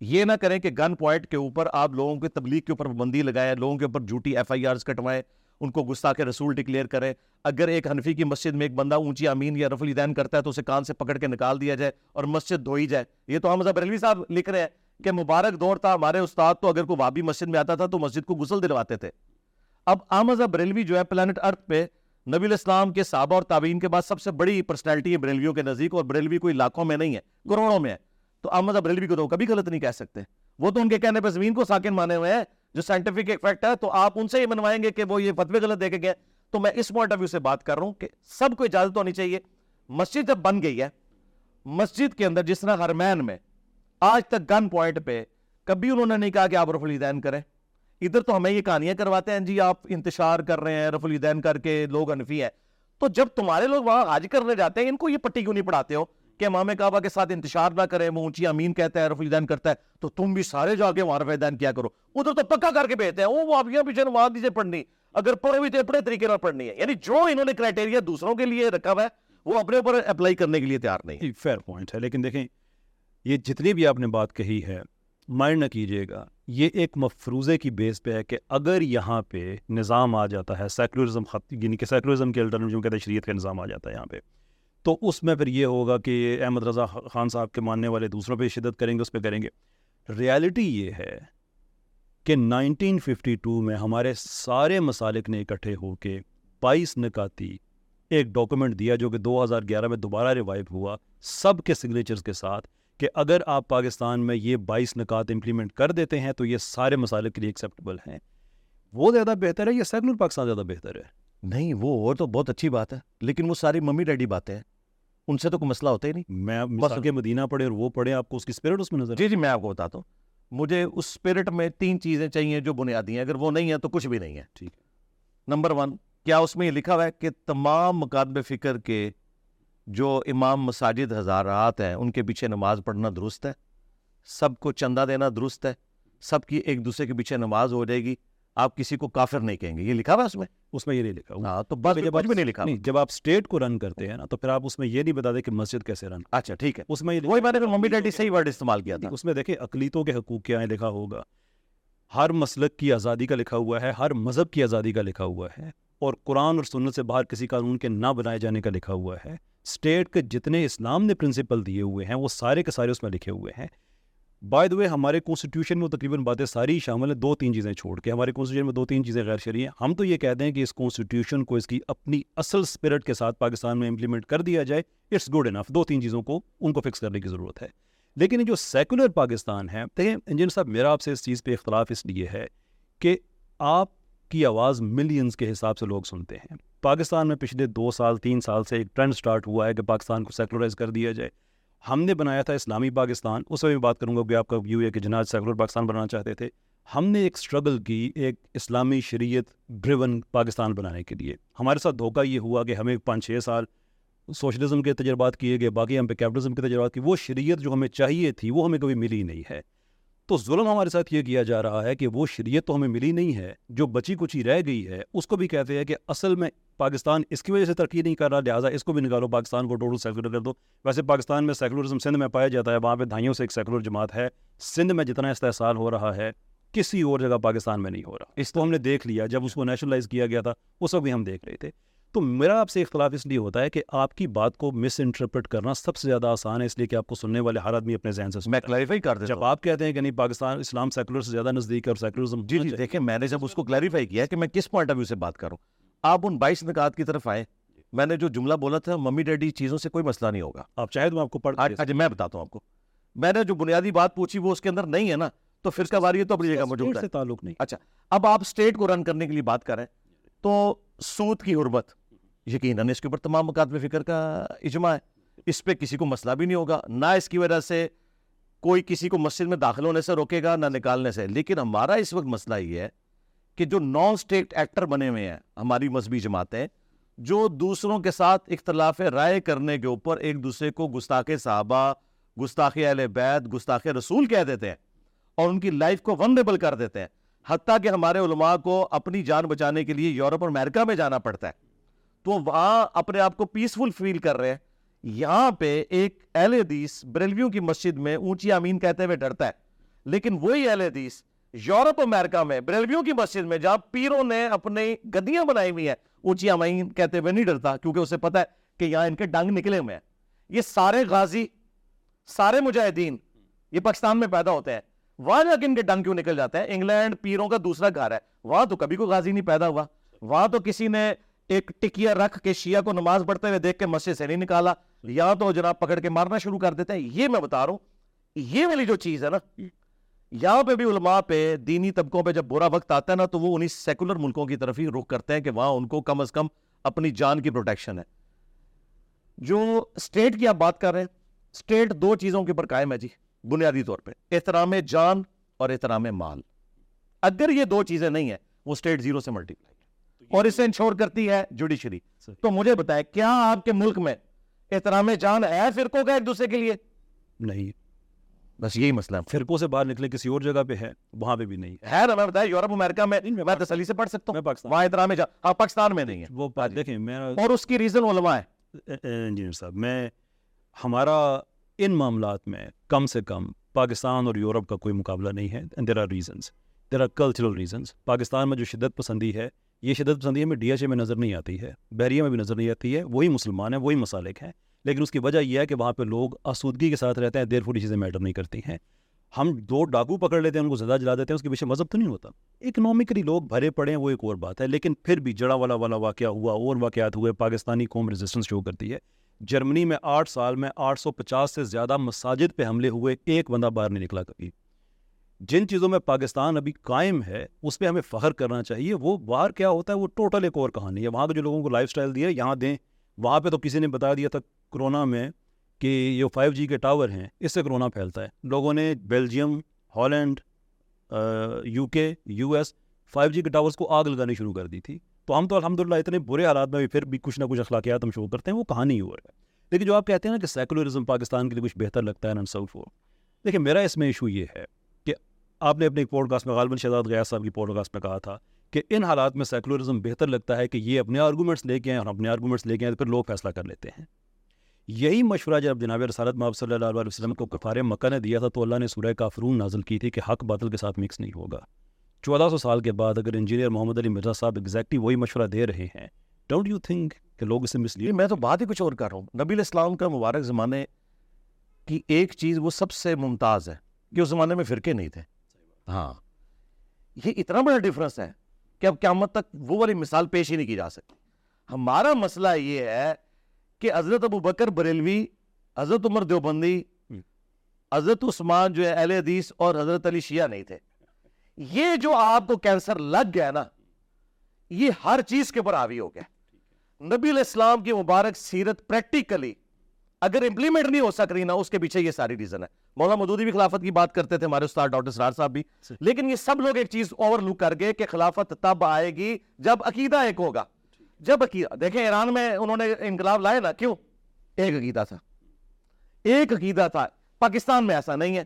یہ نہ کریں کہ گن پوائنٹ کے اوپر آپ لوگوں کی تبلیغ کے اوپر پابندی لگائیں، لوگوں کے اوپر جھوٹی ایف آئی آرز کٹوائیں، ان کو گستاخ رسول ڈکلیئر کریں۔ اگر ایک حنفی کی مسجد میں ایک بندہ اونچی امین یا رف الدین کرتا ہے تو اسے کان سے پکڑ کے نکال دیا جائے اور مسجد دھوئی جائے۔ یہ تو حمزہ بریلوی صاحب لکھ رہے ہیں کہ مبارک دور تھا، ہمارے استاد تو اگر کوئی وابی مسجد میں آتا تھا تو مسجد کو غسل دلواتے تھے۔ اب احمد بریلوی جو ہے پلانٹ ارتھ پہ نبی الاسلام کے صحابہ اور تابعین کے بعد سب سے بڑی پرسنالٹی ہے بریلویوں کے نزدیک اور بریلوی کوئی لاکھوں میں نہیں ہے، کروڑوں میں ہے۔ تو احمد بریلوی کو تو کبھی غلط نہیں کہہ سکتے۔ وہ تو ان کے کہنے پہ زمین کو ساکن مانے ہوئے ہیں، جو سائنٹیفک فیکٹ ہے، تو آپ ان سے ہی منوائیں گے کہ وہ یہ فتوے غلط دے کے گئے۔ تو میں اس پوائنٹ آف ویو سے بات کر رہا ہوں کہ سب کو اجازت ہونی چاہیے۔ مسجد جب بن گئی ہے، مسجد کے اندر جس طرح ہرمین میں آج تک گن پوائنٹ پہ کبھی انہوں نے نہیں کہا کہ آپ رف الدین کریں۔ ادھر تو ہمیں یہ کہانیاں کرواتے ہیں جی آپ انتشار کر رہے ہیں، رف الدین کر کے لوگ انفی ہیں۔ تو جب تمہارے لوگ وہاں حاج کرنے جاتے ہیں، ان کو یہ پٹی کیوں نہیں پڑھاتے ہو؟ کہ امام کعبہ کے ساتھ انتشار نہ کریں وہ اونچی امین کہتا ہے رف الدین کرتا ہے، تو تم بھی سارے جا کے وہاں رف الدین کیا کرو۔ ادھر تو پکا کر کے بھیجتے ہیں، وہ وہابیاں پیچھے وہاں دیجیے پڑھنی، اگر پڑھے بھی تو اپنے طریقے پر پڑھنی ہے۔ یعنی جو انہوں نے کرائٹیریا دوسروں کے لیے رکھا ہوا ہے، وہ اپنے اوپر اپلائی کرنے کے لیے تیار نہیں فیئر جی، پوائنٹ ہے، لیکن دیکھیں، یہ جتنی بھی آپ نے بات کہی ہے مائنڈ نہ کیجیے گا، یہ ایک مفروضے کی بیس پہ ہے کہ اگر یہاں پہ نظام آ جاتا ہے سیکولرزم خط یعنی کہ سیکولرزم کے الٹرنیٹو کہتے ہیں شریعت کا نظام آ جاتا ہے یہاں پہ۔ تو اس میں پھر یہ ہوگا کہ احمد رضا خان صاحب کے ماننے والے دوسروں پہ شدت کریں گے، اس پہ کریں گے۔ ریالٹی یہ ہے کہ نائنٹین ففٹی ٹو میں ہمارے سارے مسالک نے اکٹھے ہو کے بائیس نکاتی ایک ڈاکومنٹ دیا جو کہ دو ہزار گیارہ میں دوبارہ ریوائو ہوا سب کے سگنیچرز کے ساتھ کہ اگر آپ پاکستان میں یہ بائیس نکات امپلیمنٹ کر دیتے ہیں تو یہ سارے مسالک کے لیے ایکسیپٹیبل ہیں۔ وہ زیادہ بہتر ہے یا سیکولر پاکستان زیادہ بہتر ہے؟ نہیں، وہ اور تو بہت اچھی بات ہے، لیکن وہ ساری ممی ڈیڈی باتیں ہیں۔ ان سے تو کوئی مسئلہ ہوتا ہی نہیں۔ میں مثال کے مدینہ پڑھے اور وہ پڑھے آپ کو اس کی اسپرٹ اس میں نظر جی جی میں آپ کو بتاتا ہوں۔ مجھے اس اسپرٹ میں تین چیزیں چاہیے جو بنیادی ہیں۔ اگر وہ نہیں ہیں تو کچھ بھی نہیں ہے۔ ٹھیک۔ نمبر ون کیا اس میں یہ لکھا ہوا ہے کہ تمام مکاتب فکر کے جو امام مساجد ہزارات ہیں ان کے پیچھے نماز پڑھنا درست ہے؟ سب کو چندہ دینا درست ہے؟ سب کی ایک دوسرے کے پیچھے نماز ہو جائے گی؟ آپ کسی کو کافر نہیں کہیں گے۔ یہ لکھا ہوا ہے اس میں؟ اس میں یہ نہیں لکھا ہوا ہاں تو بس جب بھی نہیں لکھا۔ نہیں جب آپ اسٹیٹ کو رن کرتے ہیں نا تو پھر آپ اس میں یہ نہیں بتاتے کہ مسجد کیسے رن اچھا ٹھیک ہے۔ اس میں وہی میں نے ڈیڈی صحیح ورڈ استعمال کیا تھا۔ اس میں دیکھیں اقلیتوں کے حقوق کیا ہیں لکھا ہوگا۔ ہر مسلک کی آزادی کا لکھا ہوا ہے ہر مذہب کی آزادی کا لکھا ہوا ہے اور قرآن اور سنت سے باہر کسی قانون کے نہ بنائے جانے کا لکھا ہوا ہے۔ اسٹیٹ کے جتنے اسلام نے پرنسپل دیے ہوئے ہیں وہ سارے کے سارے اس میں لکھے ہوئے ہیں۔ بائی دا وے ہمارے کانسٹیٹیوشن میں تقریباً باتیں ساری شامل ہیں، دو تین چیزیں چھوڑ کے ہمارے کانسٹیٹیوشن میں دو تین چیزیں غیر شرعی ہیں۔ ہم تو یہ کہتے ہیں کہ اس کانسٹیٹیوشن کو اس کی اپنی اصل اسپرٹ کے ساتھ پاکستان میں امپلیمنٹ کر دیا جائے۔ اٹس گڈ انف دو تین چیزوں کو ان کو فکس کرنے کی ضرورت ہے۔ لیکن جو سیکولر پاکستان ہے، دیکھیں انجن صاحب، میرا آپ سے اس چیز پہ اختلاف اس لیے ہے کہ آپ کی آواز ملینز کے حساب سے لوگ سنتے ہیں۔ پاکستان میں پچھلے دو سال، تین سال سے ایک ٹرینڈ سٹارٹ ہوا ہے کہ پاکستان کو سیکولرائز کر دیا جائے۔ ہم نے بنایا تھا اسلامی پاکستان، اس میں بھی بات کروں گا کہ آپ کا ویو ہے کہ جناج سیکولر پاکستان بنانا چاہتے تھے۔ ہم نے ایک اسٹرگل کی ایک اسلامی شریعت ڈریون پاکستان بنانے کے لیے۔ ہمارے ساتھ دھوکہ یہ ہوا کہ ہمیں پانچ چھ سال سوشلزم کے تجربات کیے گئے، باقی ہم پہ کیپٹلزم کے تجربات کی وہ شریعت جو ہمیں چاہیے تھی، وہ ہمیں کبھی ملی نہیں ہے۔ تو ظلم ہمارے ساتھ یہ کیا جا رہا ہے کہ وہ شریعت تو ہمیں ملی نہیں ہے، جو بچی کچی رہ گئی ہے، اس کو بھی کہتے ہیں کہ اصل میں پاکستان اس کی وجہ سے ترقی نہیں کر رہا لہٰذا اس کو بھی نکالو پاکستان کو ٹوٹل سیکولر کر دو۔ ویسے پاکستان میں سیکولرزم سندھ میں پایا جاتا ہے وہاں پہ دھائیوں سے ایک سیکولر جماعت ہے۔ سندھ میں جتنا استحصال ہو رہا ہے کسی اور جگہ پاکستان میں نہیں ہو رہا۔ اس کو ہم نے دیکھ لیا جب اس کو نیشنلائز کیا گیا تھا اس وقت بھی ہم دیکھ رہے تھے۔ تو میرا آپ سے اختلاف اس لیے ہوتا ہے کہ آپ کی بات کو مس انٹرپریٹ کرنا سب سے زیادہ آسان ہے اس لیے کہ آپ کو سننے والے ہر آدمی اپنے ذہن سے میں۔ کلیریفائی کر دیتا جب آپ کہتے ہیں کہ نہیں پاکستان اسلام سیکولر سے زیادہ نزدیک ہے اور سیکولرزم جی جی دیکھیں میں نے جب اس کو کلیریفائی کیا کہ میں کس پوائنٹ آف ویو سے بات کروں آپ ان بائیس نکات کی طرف آئے میں نے جو جملہ بولا تھا ممی ڈیڈی چیزوں سے کوئی مسئلہ نہیں ہوگا۔ آپ چاہے تو میں آپ کو پڑھ آج میں بتاتا ہوں آپ کو۔ میں نے جو بنیادی بات پوچھی وہ اس کے اندر نہیں ہے نا تو پھر کا واری تو اپنی جگہ موجود ہے۔ تعلق نہیں۔ اچھا اب آپ اسٹیٹ کو رن کرنے کے لیے بات کریں تو سود کی حربت یقیناً اس کے اوپر تمام مکاتب فکر کا اجماع ہے۔ اس پہ کسی کو مسئلہ بھی نہیں ہوگا نہ اس کی وجہ سے کوئی کسی کو مسجد میں داخل ہونے سے روکے گا نہ نکالنے سے۔ لیکن ہمارا اس وقت مسئلہ یہ ہے کہ جو نان اسٹیٹ ایکٹر بنے ہوئے ہیں، ہماری مذہبی جماعتیں، جو دوسروں کے ساتھ اختلاف رائے کرنے کے اوپر ایک دوسرے کو گستاخ صحابہ، گستاخ اہل بیت، گستاخ رسول کہہ دیتے ہیں اور ان کی لائف کو ونریبل کر دیتے ہیں۔ حتیٰ کہ ہمارے علماء کو اپنی جان بچانے کے لیے یورپ اور امریکہ میں جانا پڑتا ہے۔ تو وہاں اپنے آپ کو پیسفل فیل کر رہے ہیں۔ یہاں پہ ایک اہل حدیث بریلویوں کی مسجد میں اونچی امین کہتے ہوئے ڈرتا ہے۔ لیکن وہی اہل حدیث یورپ امریکہ میں بریلویوں کی مسجد میں جہاں پیروں نے اپنی گدیاں بنائی ہوئی ہیں اونچی امین کہتے ہوئے نہیں ڈرتا، کیونکہ اسے پتا ہے کہ یہاں ان کے ڈنگ نکلے ہوئے ہیں۔ یہ سارے غازی، سارے مجاہدین یہ پاکستان میں پیدا ہوتے ہیں۔ وہاں جا کے ان کے ڈنگ کیوں نکل جاتا ہے انگلینڈ پیروں کا دوسرا گھر ہے۔ وہاں تو کبھی کوئی غازی نہیں پیدا ہوا۔ وہاں تو کسی نے ایک ٹکیا رکھ کے شیعہ کو نماز پڑھتے ہوئے دیکھ کے مسجد سے نہیں نکالا۔ یا تو جناب پکڑ کے مارنا شروع کر دیتے ہیں۔ یہ میں بتا رہا ہوں، یہ والی جو چیز ہے نا یہاں پہ بھی علماء پہ دینی طبقوں پہ جب برا وقت آتا ہے نا تو وہ انہی سیکولر ملکوں کی طرف ہی رخ کرتے ہیں کہ وہاں ان کو کم از کم اپنی جان کی پروٹیکشن ہے۔ جو اسٹیٹ کی آپ بات کر رہے ہیں اسٹیٹ دو چیزوں کے اوپر قائم ہے جی بنیادی طور پہ احترام جان اور احترام مال۔ اگر یہ دو چیزیں نہیں ہیں وہ اسٹیٹ زیرو سے ملٹی اور اسے انشور کرتی ہے جوڈیشری تو مجھے بتائے کیا آپ کے ملک میں احترام جان ہے فرقوں کا ایک دوسرے کے لیے؟ نہیں۔ بس یہی مسئلہ فرقوں سے باہر نکلے کسی اور جگہ پہ ہے وہاں پہ بھی نہیں ہے۔ نا میں بتایا یورپ امریکہ میں میں تسلی سے پڑھ سکتا میں ہوں پاکستان۔ وہاں احترام جان ہاں پاکستان میں نہیں ہے۔ وہ دیکھیں میرا اور اس کی ریزن علماء ہے انجینئر صاحب میں ہمارا ان معاملات میں کم سے کم پاکستان اور یورپ کا کوئی مقابلہ نہیں ہے۔ There are reasons there are cultural reasons Pakistan میں جو شدت پسندی ہے یہ شدت پسندی ہمیں ڈی ایچ اے میں نظر نہیں آتی ہے بحریہ میں بھی نظر نہیں آتی ہے وہی مسلمان ہیں وہی مسالک ہیں۔ لیکن اس کی وجہ یہ ہے کہ وہاں پہ لوگ آسودگی کے ساتھ رہتے ہیں، دیر فوری چیزیں میٹر نہیں کرتی ہیں۔ ہم دو ڈاکو پکڑ لیتے ہیں، ان کو زیادہ جلا دیتے ہیں، اس کے پیچھے مذہب تو نہیں ہوتا۔ اکنامکلی لوگ بھرے پڑے ہیں، وہ ایک اور بات ہے، لیکن پھر بھی جڑا والا والا واقعہ ہوا، اور واقعات ہوئے، پاکستانی قوم ریزسٹنس شو کرتی ہے۔ جرمنی میں آٹھ سال میں آٹھ سو پچاس سے زیادہ مساجد پہ حملے ہوئے، ایک بندہ باہر نہیں نکلا کبھی۔ جن چیزوں میں پاکستان ابھی قائم ہے، اس پہ ہمیں فخر کرنا چاہیے، وہ باہر کیا ہوتا ہے، وہ ٹوٹل ایک اور کہانی ہے۔ وہاں کے جو لوگوں کو لائف سٹائل دیا یہاں دیں، وہاں پہ تو کسی نے بتا دیا تھا کرونا میں کہ یہ فائیو جی کے ٹاور ہیں، اس سے کرونا پھیلتا ہے۔ لوگوں نے Belgium, Holland U K, U S five G کے ٹاورس کو آگ لگانی شروع کر دی تھی۔ تو ہم تو الحمد للہ اتنے برے حالات میں بھی پھر بھی کچھ نہ کچھ اخلاقیات ہم شو کرتے ہیں، وہ کہانی ہو رہا ہے۔ لیکن جو آپ کہتے ہیں نا کہ سیکولرزم پاکستان کے لیے کچھ بہتر لگتا ہے نا سو فور دیکھیں میرا اس میں ایشو یہ ہے کہ آپ نے اپنے ایک پوڈ کاسٹ میں غالباً شہزاد غیاض صاحب کی پوڈ کاسٹ میں کہا تھا کہ ان حالات میں سیکولرزم بہتر لگتا ہے کہ یہ اپنے آرگومنٹس لے کے آئیں اور اپنے آرگومنٹس لے کے آئیں تو پھر لوگ فیصلہ کر لیتے ہیں۔ یہی مشورہ جب جناب رسالت محب صلی اللہ علیہ وسلم کو کفار مکہ نے دیا تھا تو اللہ نے سورہ کافرون نازل کی تھی کہ حق باطل کے ساتھ مکس نہیں ہوگا۔ چودہ سو سال کے بعد اگر انجینئر محمد علی مرزا صاحب ایگزیکٹلی وہی مشورہ دے رہے ہیں ڈونٹ یو تھنک کہ لوگ اسے مس جی، میں تو بات ہی کچھ اور کر رہا ہوں۔ نبی الاسلام کا مبارک زمانے کی ایک چیز وہ سب سے ممتاز ہے کہ اس زمانے میں فرقے نہیں تھے۔ ہاں یہ اتنا بڑا ڈفرنس ہے کہ اب قیامت تک وہ والی مثال پیش ہی نہیں کی جا سکتی۔ ہمارا مسئلہ یہ ہے کہ حضرت ابو بکر بریلوی حضرت عمر دیوبندی حضرت عثمان جو ہے اہل حدیث اور حضرت علی شیعہ نہیں تھے۔ یہ جو آپ کو کینسر لگ گیا نا یہ ہر چیز کے اوپر حاوی ہو گیا۔ نبی علیہ السلام کی مبارک سیرت پریکٹیکلی اگر امپلیمنٹ نہیں ہو سک رہی نا اس کے پیچھے یہ ساری ریزن ہے۔ مولانا مدودی بھی خلافت کی بات کرتے تھے ہمارے استاد ڈاکٹر سرار صاحب بھی۔ لیکن یہ سب لوگ ایک چیز اوور لک کر گئے کہ خلافت تب آئے گی جب عقیدہ ایک ہوگا۔ جب عقیدہ دیکھیں ایران میں انہوں نے انقلاب لائے نا کیوں؟ ایک عقیدہ تھا۔ ایک عقیدہ تھا۔ پاکستان میں ایسا نہیں ہے۔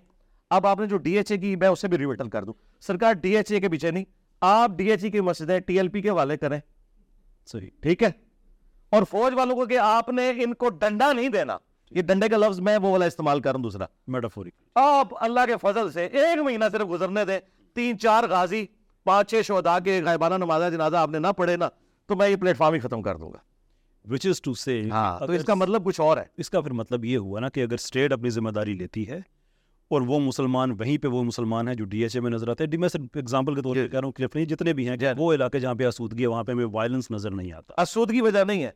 اب آپ نے جو ڈی ایچ اے کی میں اسے بھی ریویٹل کر دوں۔ سرکار ڈی ایچ اے کے پیچھے نہیں آپ ڈی ایچ اے کی مسجدیں ٹی ایل پی کے والے کریں۔ صحیح ٹھیک ہے۔ اور فوج والوں کو کہ آپ نے ان کو ڈنڈا نہیں دینا۔ یہ ڈنڈے کا لفظ میں وہ والا استعمال کروں دوسرا۔ میٹافوری آپ اللہ کے فضل سے ایک مہینہ صرف گزرنے دیں۔ تین چار غازی پانچ چھ شہداء کے غائبانہ نمازہ جنازہ آپ نے نہ پڑھے نا۔ تو میں یہ پلیٹ فارم ہی ختم کر دوں گا۔ وچ از ٹو سے ہاں تو اس کا مطلب کچھ اور ہے۔ اس کا پھر مطلب یہ ہوا نا کہ اگر اسٹیٹ اپنی ذمہ داری لیتی ہے اور وہ مسلمان وہیں پہ وہ مسلمان ہیں جو ڈی ایچ اے میں نظر آتے ہیں۔ میں صرف ایگزامپل کے طور پہ کہہ رہا ہوں کلف نہیں جتنے بھی ہیں کہ وہ علاقے جہاں پہ آسودگی ہے وہاں پہ ہمیں وائلنس نظر نہیں آتا۔ اسود کی وجہ نہیں ہے۔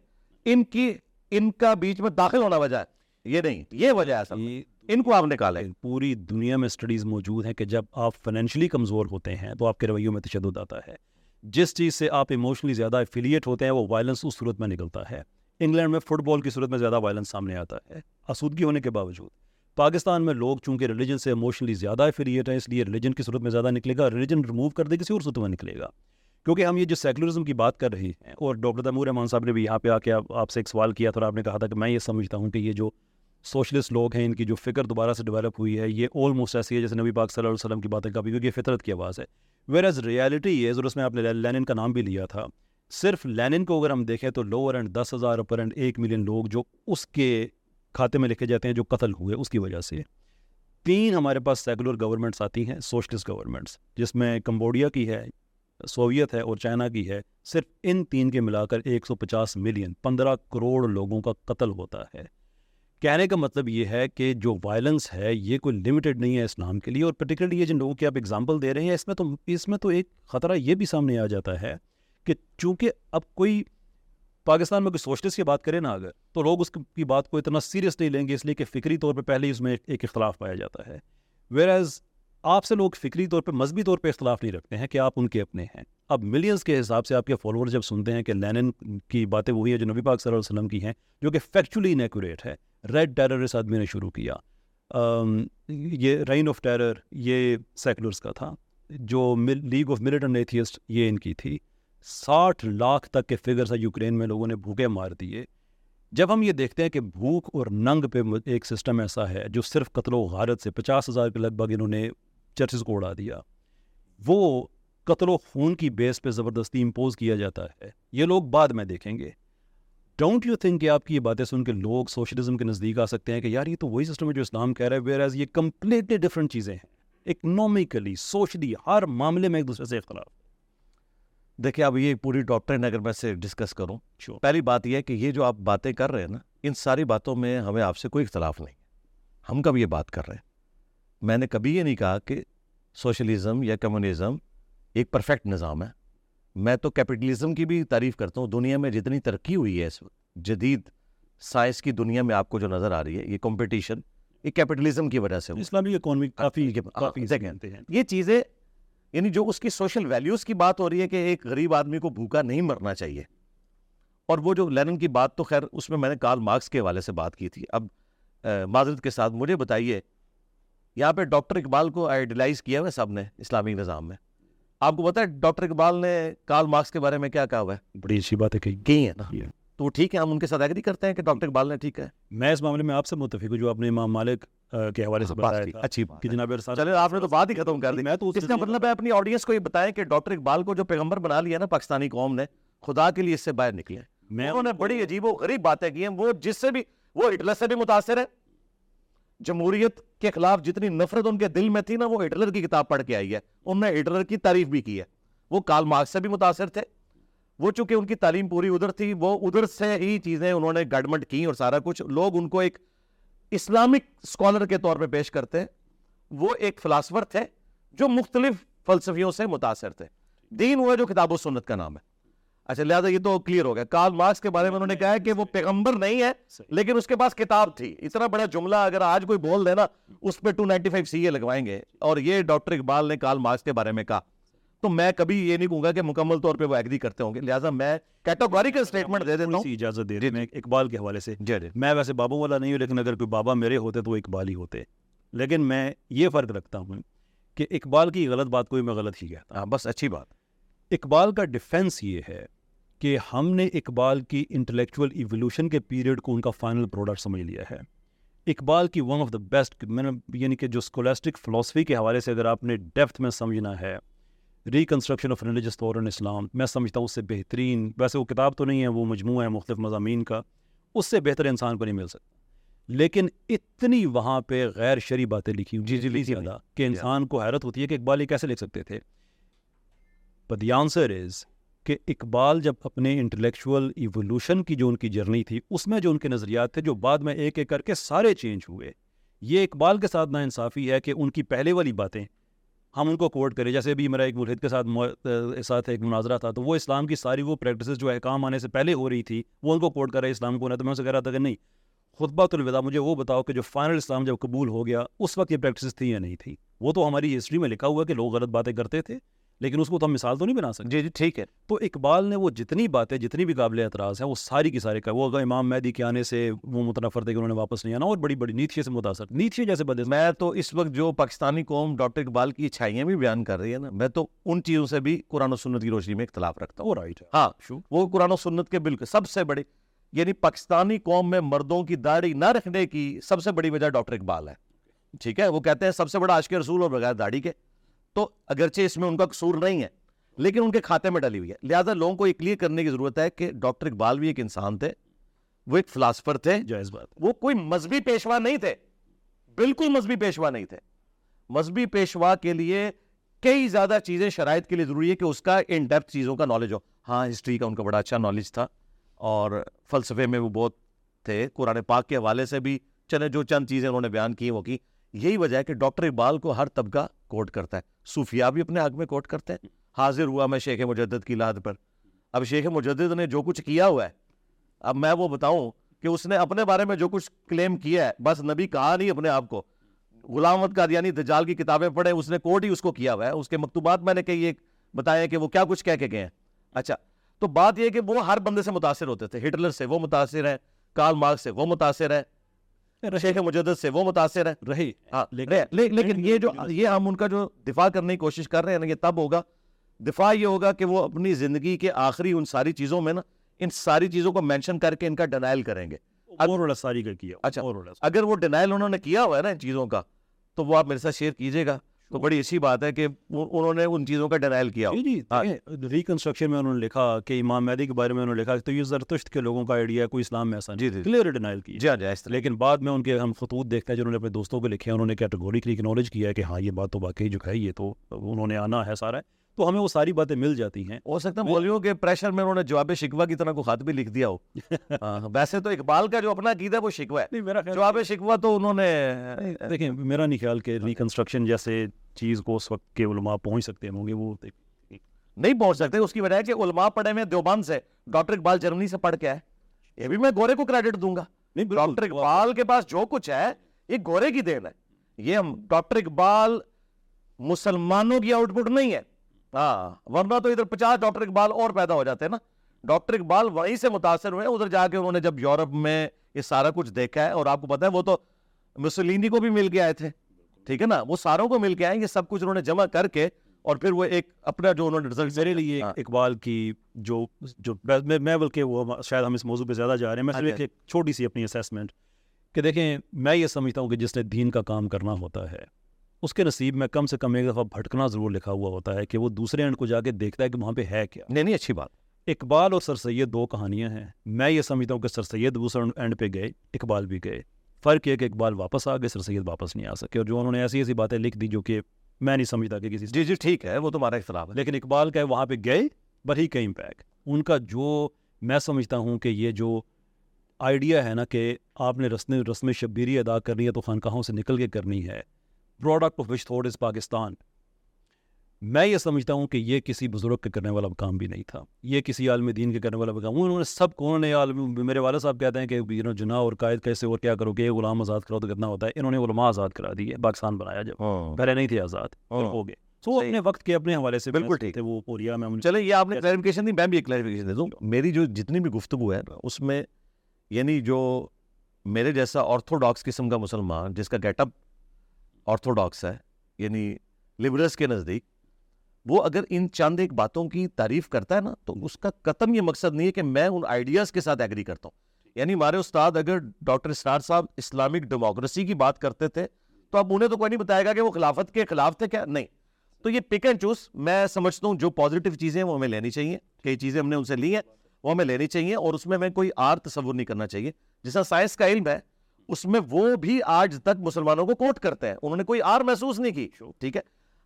ان کی ان کا بیچ میں داخل ہونا وجہ ہے۔ یہ نہیں یہ وجہ ہے ان کو آپ نکالے پوری دنیا میں اسٹڈیز موجود ہیں کہ جب آپ فائنینشلی کمزور ہوتے ہیں تو آپ کے رویوں میں تشدد آتا ہے۔ جس چیز سے آپ ایموشنلی زیادہ افیلیٹ ہوتے ہیں، وہ وائلنس اس صورت میں نکلتا ہے۔ انگلینڈ میں فٹ بال کی صورت میں زیادہ وائلنس سامنے آتا ہے۔ آسودگی ہونے کے باوجود۔ پاکستان میں لوگ چونکہ ریلیجن سے ایموشنلی زیادہ افیلیٹ ہیں، اس لیے ریلیجن کی صورت میں زیادہ نکلے گا۔ ریلیجن ریموو کر دے، کسی اور صورت میں نکلے گا۔ کیونکہ ہم یہ جو سیکولرزم کی بات کر رہے ہیں، اور ڈاکٹر تیمور رحمان صاحب نے بھی یہاں پہ آ کے آپ سے ایک سوال کیا تھا اور آپ نے کہا تھا کہ میں یہ سمجھتا ہوں کہ یہ جو سوشلسٹ لوگ ہیں، ان کی جو فکر دوبارہ سے ڈیولپ ہوئی ہے، یہ آلموسٹ ایسی ہے جیسے نبی پاک صلی اللہ علیہ وسلم کی باتیں کبھی کیونکہ یہ فطرت کی آواز ہے۔ ویر ایز ریالٹی یہ اور اس میں آپ نے لینن کا نام بھی لیا تھا، صرف لینن کو اگر ہم دیکھیں تو لوور اینڈ دس ہزار اپر اینڈ ایک ملین لوگ جو اس کے کھاتے میں لکھے جاتے ہیں جو قتل ہوئے اس کی وجہ سے. تین ہمارے پاس سیکولر گورنمنٹس آتی ہیں سوشلسٹ گورنمنٹس جس میں کمبوڈیا کی ہے، سوویت ہے اور چائنا کی ہے، صرف ان تین کے ملا کر ایک سو پچاس ملین پندرہ کروڑ لوگوں کا قتل ہوتا ہے. کہنے کا مطلب یہ ہے کہ جو وائلنس ہے، یہ کوئی لمیٹڈ نہیں ہے اسلام کے لیے اور پرٹیکولرلی یہ جن لوگوں کی آپ اگزامپل دے رہے ہیں، اس میں تو، اس میں تو ایک خطرہ یہ بھی سامنے آ جاتا ہے کہ چونکہ اب کوئی پاکستان میں کوئی سوشلسٹ کی بات کرے نا اگر، تو لوگ اس کی بات کو اتنا سیریس نہیں لیں گے، اس لیے کہ فکری طور پہ پہلے ہی اس میں ایک اختلاف پایا جاتا ہے۔ ویئر ایز آپ سے لوگ فکری طور پہ، مذہبی طور پہ اختلاف نہیں رکھتے ہیں کہ آپ ان کے اپنے ہیں۔ اب ملینس کے حساب سے آپ کے فالوور جب سنتے ہیں کہ لینن کی باتیں وہی ہیں جو نبی پاک صلی اللہ علیہ وسلم کی ہیں، جو کہ فیکچولی انیکوریٹ ہے۔ ریڈ ٹیرر اس آدمی نے شروع کیا۔ یہ رین آف ٹیرر یہ سیکولرس کا تھا، جو لیگ آف ملٹن ایتھیسٹ یہ ان کی تھی۔ ساٹھ لاکھ تک کے فگرس ہے یوکرین میں، لوگوں نے بھوکے مار دیے۔ جب ہم یہ دیکھتے ہیں کہ بھوک اور ننگ پہ ایک سسٹم ایسا ہے جو صرف قتل و غارت سے پچاس ہزار کے لگ بھگ انہوں نے چرچز کو اڑا دیا، وہ قتل و خون کی بیس پہ زبردستی امپوز کیا جاتا ہے۔ یہ لوگ بعد میں دیکھیں گے۔ ڈونٹ یو تھنک کہ آپ کی یہ باتیں سن کے لوگ سوشلزم کے نزدیک آ سکتے ہیں کہ یار یہ تو وہی سسٹم ہے جو اسلام کہہ رہا ہے ویئر ایز یہ کمپلیٹلی ڈفرنٹ چیزیں ہیں۔ اکنامکلی سوشلی ہر معاملے میں ایک دوسرے سے اختلاف۔ دیکھیں اب یہ پوری ڈاکٹر اگر میں سے ڈسکس کروں Sure. پہلی بات یہ ہے کہ یہ جو آپ باتیں کر رہے ہیں نا ان ساری باتوں میں ہمیں آپ سے کوئی اختلاف نہیں۔ ہم کب یہ بات کر رہے ہیں؟ میں نے کبھی یہ نہیں کہا کہ سوشلزم یا کمیونزم ایک پرفیکٹ نظام ہے۔ میں تو کیپٹلزم کی بھی تعریف کرتا ہوں دنیا میں جتنی ترقی ہوئی ہے اس وقت جدید سائنس کی دنیا میں آپ کو جو نظر آ رہی ہے یہ کمپٹیشن یہ کیپٹلزم کی وجہ سے اسلامی اکانومی کافی ہاں، کافی دیکھیں، کہتے ہیں۔ یہ چیزیں یعنی جو اس کی سوشل ویلیوز کی بات ہو رہی ہے کہ ایک غریب آدمی کو بھوکا نہیں مرنا چاہیے۔ اور وہ جو لینن کی بات تو خیر اس میں میں نے کارل مارکس کے حوالے سے بات کی تھی۔ اب معذرت کے ساتھ مجھے بتائیے یہاں پہ ڈاکٹر اقبال کو آئیڈیلائز کیا ہوا ہے سب نے اسلامی نظام میں؟ آپ کو پتا ہے ڈاکٹر اقبال نے کارل مارکس کے بارے میں کیا کہا ہوا ہے؟ بڑی اچھی بات ہے کہ کی ہے نا؟ یہ- تو وہ ٹھیک ہے ہم ان کے ساتھ ایگری کرتے ہیں کہ ڈاکٹر اقبال نے ٹھیک ہے۔ میں اس معاملے میں آپ سے متفق ہوں جو آپ نے امام مالک کے حوالے سے بات بتایا تھا۔ اچھی کہ۔ جناب چلے آپ نے تو بات ہی ختم کر دی۔ میں تو اس کا مطلب ہے اپنی آڈینس کو یہ بتائیں کہ ڈاکٹر اقبال کو جو پیغمبر بنا لیا نا پاکستانی قوم نے خدا کے لیے اس سے باہر نکلے۔ میں انہوں نے بڑی عجیب و غریب باتیں کی ہیں وہ جس سے بھی وہ ہٹلر سے بھی متاثر ہے جمہوریت کے خلاف جتنی نفرت ان کے دل میں تھی نا، وہ ہٹلر کی کتاب پڑھ کے آئی ہے۔ انہوں نے ہٹلر کی تعریف بھی کی ہے۔ وہ کارل مارکس سے بھی متاثر تھے۔ وہ چونکہ ان کی تعلیم پوری ادھر تھی، وہ ادھر سے ہی چیزیں انہوں نے گڈمنٹ کی اور سارا کچھ۔ لوگ ان کو ایک اسلامک اسکالر کے طور پہ پیش کرتے ہیں۔ وہ ایک فلاسفر تھے جو مختلف فلسفیوں سے متاثر تھے۔ دین ہوا جو کتاب و سنت کا نام ہے۔ اچھا لہٰذا یہ تو کلیئر ہو گیا۔ کارل مارکس کے بارے میں انہوں نے کہا ہے کہ وہ پیغمبر نہیں ہے لیکن اس کے پاس کتاب تھی۔ اتنا بڑا جملہ اگر آج کوئی بول دے نا اس پہ 295 سی اے لگوائیں گے۔ اور یہ ڈاکٹر اقبال نے کارل مارکس کے بارے میں کہا۔ تو میں کبھی یہ نہیں کہوں گا کہ مکمل طور پہ وہ ایگری کرتے ہوں گے۔ لہٰذا میں کیٹاگوریکل سٹیٹمنٹ دے دیتا ہوں۔ اجازت دے میں اقبال کے حوالے سے۔ جی جی۔ میں ویسے بابوں والا نہیں ہوں لیکن اگر کوئی بابا میرے ہوتے تو وہ اقبال ہی ہوتے۔ لیکن میں یہ فرق رکھتا ہوں کہ اقبال کی غلط بات کوئی میں غلط ہی کہتا۔ ہاں بس اچھی بات۔ اقبال کا ڈیفینس یہ ہے کہ ہم نے اقبال کی انٹلیکچوئل ایولیوشن کے پیریڈ کو ان کا فائنل پروڈکٹ سمجھ لیا ہے۔ اقبال کی ون آف دا بیسٹ میں نے یعنی کہ جو اسکولسٹک فلاسفی کے حوالے سے اگر آپ نے ڈیپتھ میں سمجھنا ہے ریکنسٹرکشن آف ریلیجس طور اسلام میں سمجھتا ہوں اس سے بہترین ویسے وہ کتاب تو نہیں ہے وہ مجموعہ ہے مختلف مضامین کا اس سے بہتر انسان کو نہیں مل سکتا۔ لیکن اتنی وہاں پہ غیر شرعی باتیں لکھی جی، جی، زیادہ کہ انسان کو حیرت ہوتی ہے کہ اقبال یہ کیسے لکھ سکتے تھے۔ But the answer is کہ اقبال جب اپنے انٹلیکچوئل ایولیوشن کی جو ان کی جرنی تھی، اس میں جو ان کے نظریات تھے، جو بعد میں ایک ایک کر کے سارے چینج ہوئے۔ یہ اقبال کے ساتھ ناانصافی ہے کہ ان کی پہلے والی باتیں۔ ہم ان کو کوٹ کریں، جیسے ابھی میرا ایک ملحد کے ساتھ ساتھ ایک مناظرہ تھا، تو وہ اسلام کی ساری وہ پریکٹسز جو احکام آنے سے پہلے ہو رہی تھی، وہ ان کو کوٹ کر رہے اسلام کو، نہ تو میں ان سے کہہ رہا تھا کہ نہیں خطبہ الوداع مجھے وہ بتاؤ کہ جو فائنل اسلام جب قبول ہو گیا، اس وقت یہ پریکٹسز تھی یا نہیں تھی وہ تو ہماری ہسٹری میں لکھا ہوا ہے کہ لوگ غلط باتیں کرتے تھے۔ لیکن اس کو تو ہم مثال تو نہیں بنا سکتے۔ جی جی ٹھیک ہے۔ تو اقبال نے وہ جتنی باتیں جتنی بھی قابل اعتراض ہیں وہ ساری کی سارے کا وہ اگر امام مہدی کے آنے سے وہ متنفر تھے کہ انہوں نے واپس نہیں آنا اور بڑی بڑی نیتشے سے متاثر۔ نیتشے جیسے بندے میں تو اس وقت جو پاکستانی قوم ڈاکٹر اقبال کی اچھائیاں بھی بیان کر رہی ہے نا میں تو ان چیزوں سے بھی قرآن و سنت کی روشنی میں اختلاف رکھتا ہوں۔ وہ رائٹ ہے ہاں شو وہ قرآن و سنت کے بالکل سب سے بڑی یعنی پاکستانی قوم میں مردوں کی داڑھی نہ رکھنے کی سب سے بڑی وجہ ڈاکٹر اقبال ہے۔ ٹھیک ہے وہ کہتے ہیں سب سے بڑا عاشق رسول اور بغیر داڑھی کے۔ تو اگرچہ اس میں ان کا قصور نہیں ہے لیکن ان کے کھاتے میں ڈلی ہوئی ہے۔ لہٰذا لوگوں کو یہ کلیئر کرنے کی ضرورت ہے کہ ڈاکٹر اقبال بھی ایک انسان تھے وہ ایک فلاسفر تھے جائز بات۔ وہ کوئی مذہبی پیشوا نہیں تھے۔ بالکل مذہبی پیشوا نہیں تھے۔ مذہبی پیشوا کے لیے کئی زیادہ چیزیں شرائط کے لیے ضروری ہے کہ اس کا ان ڈیپتھ چیزوں کا نالج ہو۔ ہاں ہسٹری کا ان کا بڑا اچھا نالج تھا اور فلسفے میں وہ بہت تھے۔ قرآن پاک کے حوالے سے بھی چلے جو چند چیزیں انہوں نے بیان کی وہ کی۔ یہی وجہ ہے کہ ڈاکٹر اقبال کو ہر طبقہ کوٹ کرتا ہے۔ صوفیہ بھی اپنے حق میں کوٹ کرتے ہیں۔ حاضر ہوا میں شیخ مجدد کی لاد پر۔ اب شیخ مجدد نے جو کچھ کیا ہوا ہے، اب میں وہ بتاؤں کہ اس نے اپنے بارے میں جو کچھ کلیم کیا ہے، بس نبی کہا نہیں اپنے آپ کو۔ غلام احمد قادیانی یعنی دجال کی کتابیں پڑھے اس نے کوٹ ہی اس کو کیا ہوا ہے۔ اس کے مکتوبات میں نے کئی ایک بتایا کہ وہ کیا کچھ کہہ کے گئے ہیں۔ اچھا تو بات یہ کہ وہ ہر بندے سے متاثر ہوتے تھے۔ ہٹلر سے وہ متاثر ہے کارل مارکس سے وہ متاثر ہے شیخ مجدد سے وہ متاثر ہے رہے ہاں لیکن- یہ جو یہ ہم ان کا جو دفاع کرنے کی کوشش کر رہے ہیں نا یہ تب ہوگا۔ دفاع یہ ہوگا کہ وہ اپنی زندگی کے آخری ان ساری چیزوں میں نا ان ساری چیزوں کو مینشن کر کے ان کا ڈینائل کریں گے۔ اچھا۔ اگر وہ ڈینائل انہوں نے کیا ہوا ہے نا ان چیزوں کا تو وہ آپ میرے ساتھ شیئر کیجیے گا۔ تو بڑی اچھی بات ہے کہ انہوں نے ان چیزوں کا ڈینائل کیا۔ جی جی ہاں۔ ریکنسٹرکشن میں انہوں نے لکھا کہ امام مہدی کے بارے میں انہوں نے لکھا کہ تو یہ زرتشت کے لوگوں کا آئیڈیا کوئی اسلام میں ایسا جی، نہیں جی۔ کلیئر ڈینائل کی۔ جی ہاں جی لیکن بعد میں ان کے ہم خطوط دیکھتے ہیں جنہوں نے اپنے دوستوں کو لکھے ہیں انہوں نے کیٹیگوریکلی اکنالج کیا ہے کہ ہاں یہ بات تو واقعی جو ہے یہ تو انہوں نے آنا ہے سارا۔ ہے تو ہمیں وہ ساری باتیں مل جاتی ہیں۔ ہو سکتا ہے مولویوں کے پریشر میں انہوں نے جواب شکوہ کی طرح کو خط بھی لکھ دیا ہو۔ ہاں، ویسے تو اقبال کا جو اپنا عقیدہ ہے وہ شکوہ ہے۔ میرا جواب شکوہ تو انہوں نے دیکھیں میرا نہیں خیال کہ ریکنسٹرکشن جیسے چیز کو اس وقت کے علماء پہنچ سکتے ہوں گے وہ نہیں پہنچ سکتے اس کی وجہ ہے کہ علماء پڑھے ہوئے دیوبند سے۔ ڈاکٹر اقبال جرمنی سے پڑھ کے آئے۔ یہ بھی میں گورے کو کریڈٹ دوں گا۔ ڈاکٹر اقبال کے پاس جو کچھ ہے یہ گورے کی دین ہے۔ یہ ہم ڈاکٹر اقبال مسلمانوں کی آؤٹ پٹ نہیں ہے۔ ہاں ورنہ تو ادھر پچاس ڈاکٹر اقبال اور پیدا ہو جاتے ہیں نا ڈاکٹر اقبال وہیں سے متاثر ہوئے ادھر جا کے انہوں نے جب یورپ میں یہ سارا کچھ دیکھا ہے اور آپ کو پتا ہے وہ تو مسولینی کو بھی مل کے آئے تھے ٹھیک ہے نا وہ ساروں کو مل کے آئے یہ سب کچھ انہوں نے جمع کر کے اور پھر وہ ایک اپنا جو انہوں نے رزلٹ میرے لیے ہاں۔ اقبال کی جو جو میں بلکہ وہ شاید ہم اس موضوع پہ زیادہ جا رہے ہیں میں جی۔ ایک چھوٹی سی اپنی اسیسمنٹ کہ دیکھیں میں یہ سمجھتا ہوں کہ جس نے دین کا کام کرنا ہوتا ہے اس کے نصیب میں کم سے کم ایک دفعہ بھٹکنا ضرور لکھا ہوا ہوتا ہے کہ وہ دوسرے اینڈ کو جا کے دیکھتا ہے کہ وہاں پہ ہے کیا۔ نہیں نہیں اچھی بات۔ اقبال اور سر سید دو کہانیاں ہیں۔ میں یہ سمجھتا ہوں کہ سر سید دوسرے اینڈ پہ گئے اقبال بھی گئے۔ فرق یہ کہ اقبال واپس آ گئے سر سید واپس نہیں آ سکے۔ اور جو انہوں نے ایسی ایسی باتیں لکھ دی جو کہ میں نہیں سمجھتا کہ کسی جی جی ٹھیک ہے وہ تمہارا اختلاف ہے۔ لیکن اقبال کا وہاں پہ گئے بٹ ہی کیم بیک ان کا جو میں سمجھتا ہوں کہ یہ جو آئیڈیا ہے نا کہ آپ نے رسم رسم شبیری ادا کرنی ہے تو خانقاہوں سے نکل کے کرنی ہے۔ Product of which thought is Pakistan میں یہ سمجھتا ہوں کہ یہ کسی بزرگ کے کرنے والا کام بھی نہیں تھا۔ یہ کسی عالم دین کے کرنے والا کام انہوں نے سب کو انہوں نے عالم میرے والد صاحب کہتے ہیں کہ جناح اور قائد کیسے اور کیا کرو گے؟ غلام آزاد کرو تو کتنا ہوتا ہے۔ انہوں نے علماء آزاد کرا دیے پاکستان بنایا جب۔ ہاں۔ پہلے نہیں تھے آزاد۔ پھر ہو گئے۔ صحیح۔ اپنے وقت کے اپنے حوالے سے بالکل ٹھیک۔ وہ پوریا میں چلے یہ آپ نے کلیریفیکیشن دی میں بھی ایک کلیریفیکیشن دے دوں۔ میری جو جتنی بھی گفتگو ہے اس میں یعنی جو میرے جیسا آرتھوڈاکس قسم کا مسلمان جس کا گیٹ اپ آرتھوڈاکس ہے یعنی لبرلس کے نزدیک، وہ اگر ان چند ایک باتوں کی تعریف کرتا ہے نا، تو اس کا قطم یہ مقصد نہیں ہے کہ میں ان آئیڈیاز کے ساتھ ایگری کرتا ہوں۔ یعنی ہمارے استاد اگر ڈاکٹر اسرار صاحب اسلامک ڈیموکریسی کی بات کرتے تھے، تو اب انہیں تو کوئی نہیں بتائے گا کہ وہ خلافت کے خلاف تھے کیا؟ نہیں۔ تو یہ پک اینڈ چوز میں سمجھتا ہوں جو پازیٹیو چیزیں ہیں وہ ہمیں لینی چاہیے، کئی چیزیں ہم نے ان سے لی ہیں، وہ ہمیں لینی چاہیے اور اس میں ہمیں کوئی آر تصور نہیں کرنا چاہیے۔ جیسا سائنس کا علم ہے اس میں وہ بھی آج تک مسلمانوں کو کوٹ کرتے ہیں۔ انہوں نے کوئی آر محسوس نہیں کی۔ ٹھیک ہے۔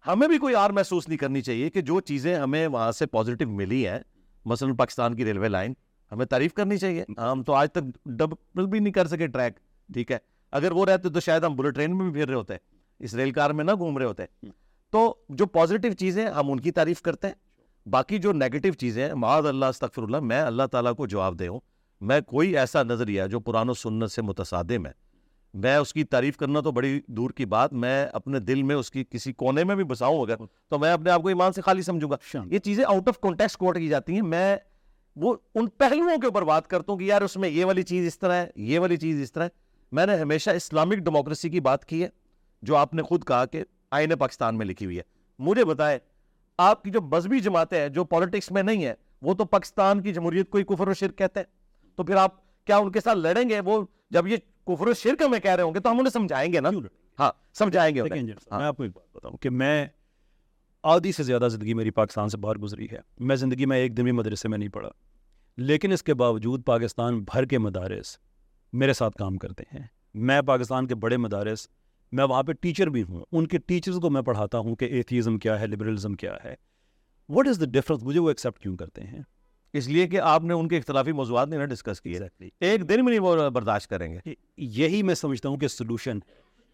ہمیں بھی کوئی آر محسوس نہیں کرنی چاہیے کہ جو چیزیں ہمیں وہاں سے پازیٹیو ملی ہیں، مثلا پاکستان کی ریلوے لائن، ہمیں تعریف کرنی چاہیے۔ ہم تو آج تک ڈبل بھی نہیں کر سکے ٹریک۔ ٹھیک ہے۔ اگر وہ رہتے تو شاید ہم بلٹ ٹرین میں بھی پھر رہے ہوتے، اس ریل کار میں نہ گھوم رہے ہوتے۔ تو جو پازیٹیو چیزیں ہم ان کی تعریف کرتے ہیں، باقی جو نیگیٹو چیزیں ہیں، معاذ اللہ، استغفر اللہ، میں اللہ تعالیٰ کو جواب دے ہوں۔ میں کوئی ایسا نظریہ جو قرآن و سنت سے متصادم ہے۔ میں اس کی تعریف کرنا تو بڑی دور کی بات میں اپنے دل میں اس کی کسی کونے میں بھی بساؤں اگر تو میں اپنے آپ کو ایمان سے خالی سمجھوں گا۔ یہ چیزیں آؤٹ آف کانٹیکس کوٹ کی جاتی ہیں۔ میں وہ ان پہلوؤں کے اوپر بات کرتا ہوں کہ یار اس میں یہ والی چیز اس طرح ہے یہ والی چیز اس طرح ہے۔ میں نے ہمیشہ اسلامک ڈیموکریسی کی بات کی ہے جو آپ نے خود کہا کہ آئین پاکستان میں لکھی ہوئی ہے۔ مجھے بتائے آپ کی جو مذہبی جماعتیں ہیں جو پالیٹکس میں نہیں ہے وہ تو پاکستان کی جمہوریت کو ہی کفر و شرک کہتے ہیں۔ تو پھر آپ کیا ان کے ساتھ لڑیں گے؟ وہ جب یہ کفر و شرک ہمیں کہہ رہے ہوں گے تو ہم انہیں سمجھائیں گے نا؟ ہاں سمجھائیں گے۔ جی، ہاں۔ میں آپ کو ایک بات بتاؤں کہ میں آدھی سے زیادہ زندگی میری پاکستان سے باہر گزری ہے۔ میں زندگی میں ایک دن بھی مدرسے میں نہیں پڑھا۔ لیکن اس کے باوجود پاکستان بھر کے مدارس میرے ساتھ کام کرتے ہیں۔ میں پاکستان کے بڑے مدارس میں وہاں پہ ٹیچر بھی ہوں۔ ان کے ٹیچرز کو میں پڑھاتا ہوں کہ ایتھیزم کیا ہے لبرلزم کیا ہے۔ وٹ از دا ڈفرنس مجھے وہ ایکسیپٹ کیوں کرتے ہیں؟ اس لیے کہ آپ نے ان کے اختلافی موضوعات نہیں نا ڈسکس کیے۔ ایک دن میں نہیں وہ برداشت کریں گے۔ یہی میں سمجھتا ہوں کہ سلوشن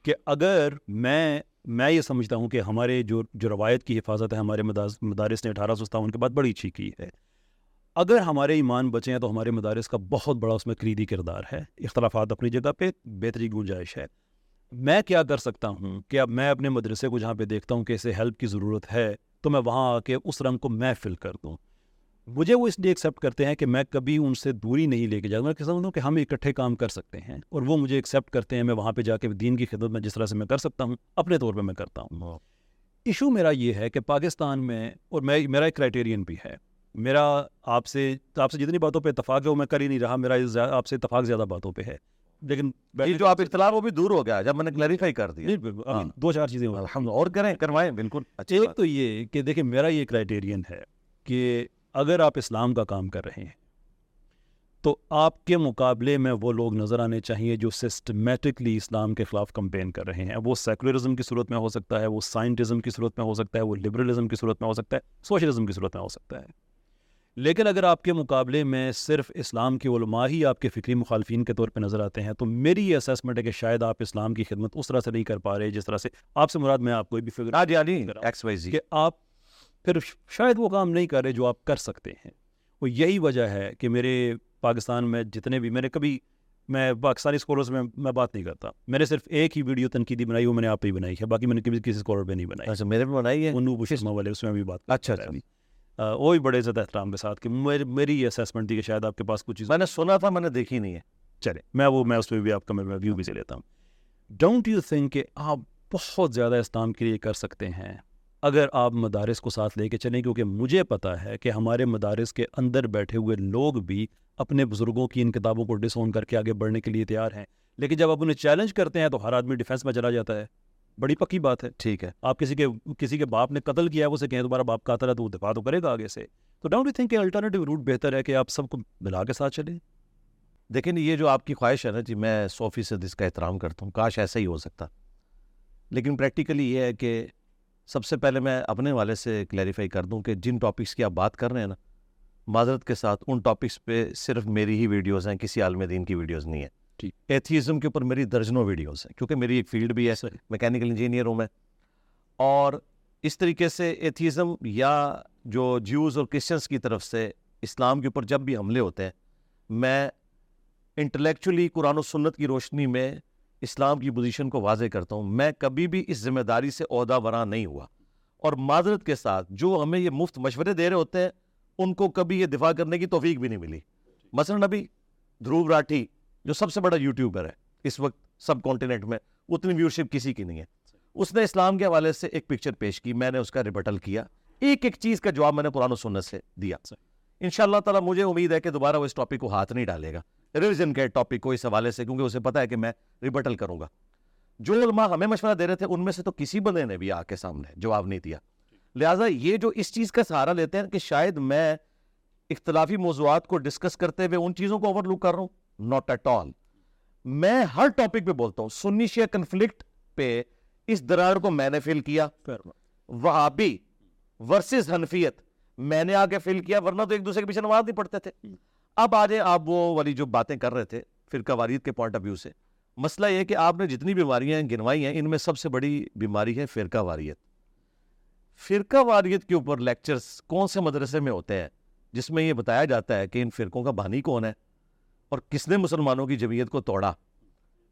کہ اگر میں میں یہ سمجھتا ہوں کہ ہمارے جو جو روایت کی حفاظت ہے ہمارے مدارس مدارس نے اٹھارہ سو ستاون کے بعد بڑی اچھی کی ہے۔ اگر ہمارے ایمان بچے ہیں تو ہمارے مدارس کا بہت بڑا اس میں کلیدی کردار ہے۔ اختلافات اپنی جگہ پہ بہتری گنجائش ہے۔ میں کیا کر سکتا ہوں؟ کہ اب میں اپنے مدرسے کو جہاں پہ دیکھتا ہوں کہ اسے ہیلپ کی ضرورت ہے تو میں وہاں آ کے اس رنگ کو میں فل کر دوں۔ مجھے وہ اس لیے ایکسیپٹ کرتے ہیں کہ میں کبھی ان سے دوری نہیں لے کے جاتا میں سمجھتا ہوں کہ ہم اکٹھے کام کر سکتے ہیں اور وہ مجھے ایکسیپٹ کرتے ہیں میں وہاں پہ جا کے دین کی خدمت میں جس طرح سے میں کر سکتا ہوں اپنے طور پہ میں کرتا ہوں۔ ایشو میرا یہ ہے کہ پاکستان میں اور میں میرا ایک کرائٹیرین بھی ہے میرا آپ سے آپ سے جتنی باتوں پہ اتفاق ہے وہ میں کر ہی نہیں رہا میرا آپ سے اتفاق زیادہ باتوں پہ ہے۔ لیکن یہ جو آپ اختلاف وہ بھی دور ہو گیا جب میں نے کلیریفائی کر نہیں، بالکل، ابھی دو چار چیزیں اور کریں کروائیں بالکل ایک۔ تو یہ کہ دیکھیں میرا یہ کرائٹیرین ہے کہ اگر آپ اسلام کا کام کر رہے ہیں تو آپ کے مقابلے میں وہ لوگ نظر آنے چاہیے جو سسٹمیٹکلی اسلام کے خلاف کمپین کر رہے ہیں۔ وہ سیکولرزم کی صورت میں ہو سکتا ہے وہ سائنٹزم کی صورت میں ہو سکتا ہے وہ لبرلزم کی صورت میں ہو سکتا ہے سوشلزم کی صورت میں ہو سکتا ہے۔ لیکن اگر آپ کے مقابلے میں صرف اسلام کے علماء ہی آپ کے فکری مخالفین کے طور پہ نظر آتے ہیں تو میری یہ اسیسمنٹ ہے کہ شاید آپ اسلام کی خدمت اس طرح سے نہیں کر پا رہے جس طرح سے آپ سے مراد میں آپ کوئی بھی فکر کہ آپ پھر شاید وہ کام نہیں کر رہے جو آپ کر سکتے ہیں۔ وہ یہی وجہ ہے کہ میرے پاکستان میں جتنے بھی میں نے کبھی میں پاکستانی اسکالرس میں میں بات نہیں کرتا۔ میں نے صرف ایک ہی ویڈیو تنقیدی بنائی وہ میں نے آپ ہی بنائی ہے۔ باقی میں نے کبھی کسی اسکالر پہ نہیں بنائی۔ اچھا میرے بھی بنائی ہے؟ انو شرما والے اس میں بھی بات اچھا اچھا۔ وہ بھی بڑے زیادہ احترام کے ساتھ کہ میری میری یہ اسیسمنٹ تھی کہ شاید آپ کے پاس کچھ چیز میں نے سنا تھا میں نے دیکھی نہیں ہے۔ چلے میں وہ میں اس پہ بھی آپ کا میں ویو بھی سے لیتا ہوں۔ ڈونٹ یو تھنک کہ آپ بہت زیادہ اسلام کے لیے کر سکتے ہیں؟ اگر آپ مدارس کو ساتھ لے کے چلیں کیونکہ مجھے پتہ ہے کہ ہمارے مدارس کے اندر بیٹھے ہوئے لوگ بھی اپنے بزرگوں کی ان کتابوں کو ڈس اون کر کے آگے بڑھنے کے لیے تیار ہیں۔ لیکن جب آپ انہیں چیلنج کرتے ہیں تو ہر آدمی ڈیفینس میں چلا جاتا ہے۔ بڑی پکی بات ہے۔ ٹھیک ہے۔ آپ کسی کے کسی کے باپ نے قتل کیا ہے اسے کہیں تمہارا باپ قاتل ہے تو وہ دفاع تو کرے گا آگے سے۔ تو ڈونٹ یو تھنک کہ الٹرنیٹیو روٹ بہتر ہے کہ آپ سب کو ملا کے ساتھ چلیں؟ دیکھیں یہ جو آپ کی خواہش ہے نا جی میں سو فیصد اس کا احترام کرتا ہوں۔ کاش ایسا ہی ہو سکتا۔ لیکن پریکٹیکلی یہ ہے کہ سب سے پہلے میں اپنے والے سے کلیریفائی کر دوں کہ جن ٹاپکس کی آپ بات کر رہے ہیں نا معذرت کے ساتھ ان ٹاپکس پہ صرف میری ہی ویڈیوز ہیں کسی عالم دین کی ویڈیوز نہیں ہے ٹھیک۔ ایتھیزم کے اوپر میری درجنوں ویڈیوز ہیں کیونکہ میری ایک فیلڈ بھی ہے میکینیکل انجینئر ہوں میں۔ اور اس طریقے سے ایتھیزم یا جو جیوز اور کرسچنس کی طرف سے اسلام کے اوپر جب بھی حملے ہوتے ہیں میں انٹلیکچولی قرآن و سنت کی روشنی میں اسلام کی پوزیشن کو واضح کرتا ہوں میں کبھی بھی اس ذمہ داری سے عہدہ برآں نہیں ہوا۔ اور معذرت کے ساتھ جو ہمیں یہ مفت مشورے دے رہے ہوتے ہیں ان کو کبھی یہ دفاع کرنے کی توفیق بھی نہیں ملی۔ مثلاً ابھی دھروب راٹھی جو سب سے بڑا یوٹیوبر ہے اس وقت سب کانٹیننٹ میں اتنی ویورشپ کسی کی نہیں ہے۔ اس نے اسلام کے حوالے سے ایک پکچر پیش کی میں نے اس کا ریبٹل کیا۔ ایک ایک چیز کا جواب میں نے قرآن و سنت سے دیا۔ ان شاء اللہ تعالیٰ مجھے امید ہے کہ دوبارہ وہ اس ٹاپک کو ہاتھ نہیں ڈالے گا۔ ریویژن کے ٹاپک کو اس حوالے سے کیونکہ اسے پتا ہے کہ میں ریبٹل کروں گا۔ جو علماء ہمیں مشورہ دے رہے تھے ان میں سے تو کسی بندے نے بھی آ کے سامنے جواب نہیں دیا۔ لہٰذا یہ جو اس چیز کا سہارا لیتے ہیں کہ شاید میں اختلافی موضوعات کو ڈسکس کرتے ہوئے ان چیزوں کو اوور لک کر رہا ہوں ناٹ ایٹ آل میں ہر ٹاپک پہ بولتا ہوں سنی شیعہ کنفلکٹ پہ اس درار کو میں نے فل کیا۔ وہابی ورسز حنفیت میں نے آگے فل کیا ورنہ تو ایک دوسرے کے پیچھے نماز نہیں پڑھتے تھے۔ اب آ جائیں آپ وہ والی جو باتیں کر رہے تھے فرقہ واریت کے پوائنٹ آف ویو سے، مسئلہ یہ کہ آپ نے جتنی بیماریاں گنوائی ہیں، ان میں سب سے بڑی بیماری ہے فرقہ واریت فرقہ واریت کے اوپر لیکچرز کون سے مدرسے میں ہوتے ہیں؟ جس میں یہ بتایا جاتا ہے کہ ان فرقوں کا بانی کون ہے؟ اور کس نے مسلمانوں کی جمعیت کو توڑا؟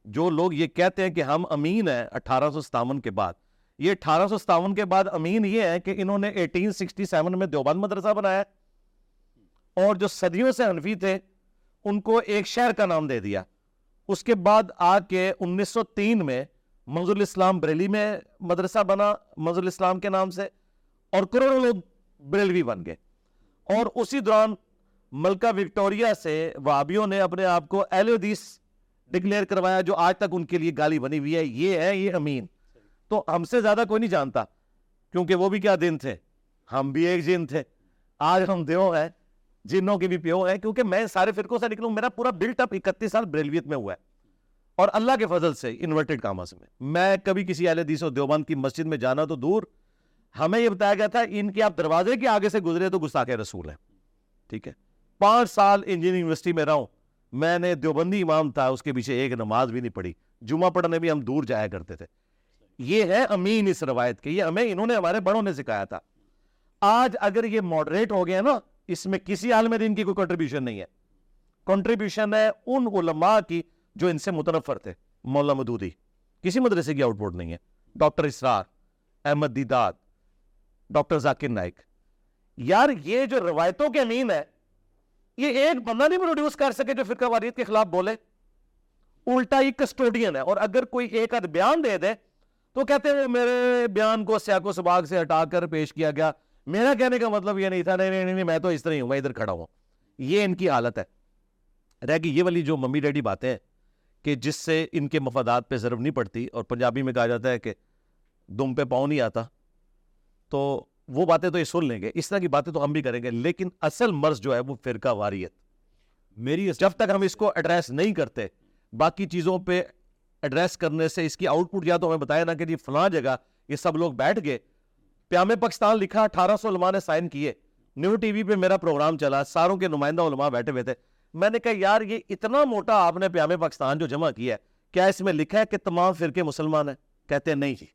جو لوگ یہ کہتے ہیں کہ ہم امین ہیں اٹھارہ سو ستاون کے بعد، یہ اٹھارہ سو ستاون کے بعد امین یہ ہے کہ انہوں نے ایٹین سکسٹی سیون میں دیوبند مدرسہ بنایا۔ ہے اور جو صدیوں سے حنفی تھے، ان کو ایک شہر کا نام دے دیا۔ اس کے بعد آ کے انیس سو تین میں منظور الاسلام بریلی میں مدرسہ بنا، منظور الاسلام کے نام سے، اور کروڑوں لوگ بریلوی بن گئے۔ اور اسی دوران ملکہ وکٹوریا سے وابیوں نے اپنے آپ کو اہل حدیث ڈکلیئر کروایا، جو آج تک ان کے لیے گالی بنی ہوئی ہے۔ یہ ہے، یہ امین۔ تو ہم سے زیادہ کوئی نہیں جانتا، کیونکہ وہ بھی کیا دن تھے؟ ہم بھی ایک جن تھے۔ آج ہم دیو ہیں۔ جنوں کی بھی پیو ہے، کیونکہ میں سارے فرقوں سے نکلوں، میرا پورا بلٹ اپ اکتیس سال بریلویت میں ہوا ہے۔ اور اللہ کے فضل سے انورٹڈ کامرس میں۔ میں کبھی کسی اہل حدیث و دیوبند کی مسجد میں جانا تو دور، ہمیں یہ بتایا گیا تھا، ان کے آپ دروازے کے آگے سے گزرے تو گستاخ رسول ہیں۔ ٹھیک ہے؟ پانچ سال انجینئرنگ یونیورسٹی میں رہا ہوں۔ میں نے دیوبندی امام تھا، اس کے پیچھے ایک نماز بھی نہیں پڑھی۔ جمعہ پڑھنے بھی ہم دور جایا کرتے تھے۔ یہ ہے امین اس روایت کے، یہ ہمیں انہوں نے ہمارے بڑوں نے سکھایا تھا۔ آج اگر یہ ماڈریٹ ہو گیا نا اس میں کسی عالم دین کی کوئی کنٹریبیوشن نہیں ہے۔ کنٹریبیوشن ہے ان علماء کی جو ان سے متنفر تھے مولا مدودی۔ کسی مدرسے کی آؤٹ پٹ نہیں ہے۔ Doctor Israr, Ahmed Deedat doctor Zakir Naik. یار، یہ جو روایتوں کے امین ہے، یہ ایک بندہ نہیں پروڈیوس کر سکے جو فرقہ واریت کے خلاف بولے۔ الٹا ہی کسٹوڈین ہے اور اگر کوئی ایک آدھ بیان دے دے تو کہتے ہیں، میرے بیان کو سیاق و سباق سے ہٹا کر پیش کیا گیا۔ میرا کہنے کا مطلب یہ نہیں تھا نہیں نہیں نہیں میں تو اس طرح ہی ہوں میں ادھر کھڑا ہوں۔ یہ ان کی حالت ہے۔ رہ گئی یہ والی جو ممی ڈیڈی باتیں ہیں کہ جس سے ان کے مفادات پہ ضرب نہیں پڑتی اور پنجابی میں کہا جاتا ہے کہ دم پہ پاؤں نہیں آتا تو وہ باتیں تو یہ سن لیں گے۔ اس طرح کی باتیں تو ہم بھی کریں گے لیکن اصل مرض جو ہے وہ فرقہ واریت۔ میری جب تک ہم اس کو ایڈریس نہیں کرتے باقی چیزوں پہ ایڈریس کرنے سے اس کی آؤٹ پٹ یا تو ہمیں بتایا نا کہ جی فلاں جگہ یہ سب لوگ بیٹھ گئے پیام پاکستان لکھا، اٹھارہ سو علماء نے سائن کیے۔ نیو ٹی وی پہ میرا پروگرام چلا، ساروں کے نمائندہ علماء بیٹھے ہوئے تھے۔ میں نے کہا، یار، یہ اتنا موٹا آپ نے پیام پاکستان جو جمع کیا ہے، کیا اس میں لکھا ہے کہ تمام فرقے مسلمان ہیں؟ کہتے ہیں، نہیں جی۔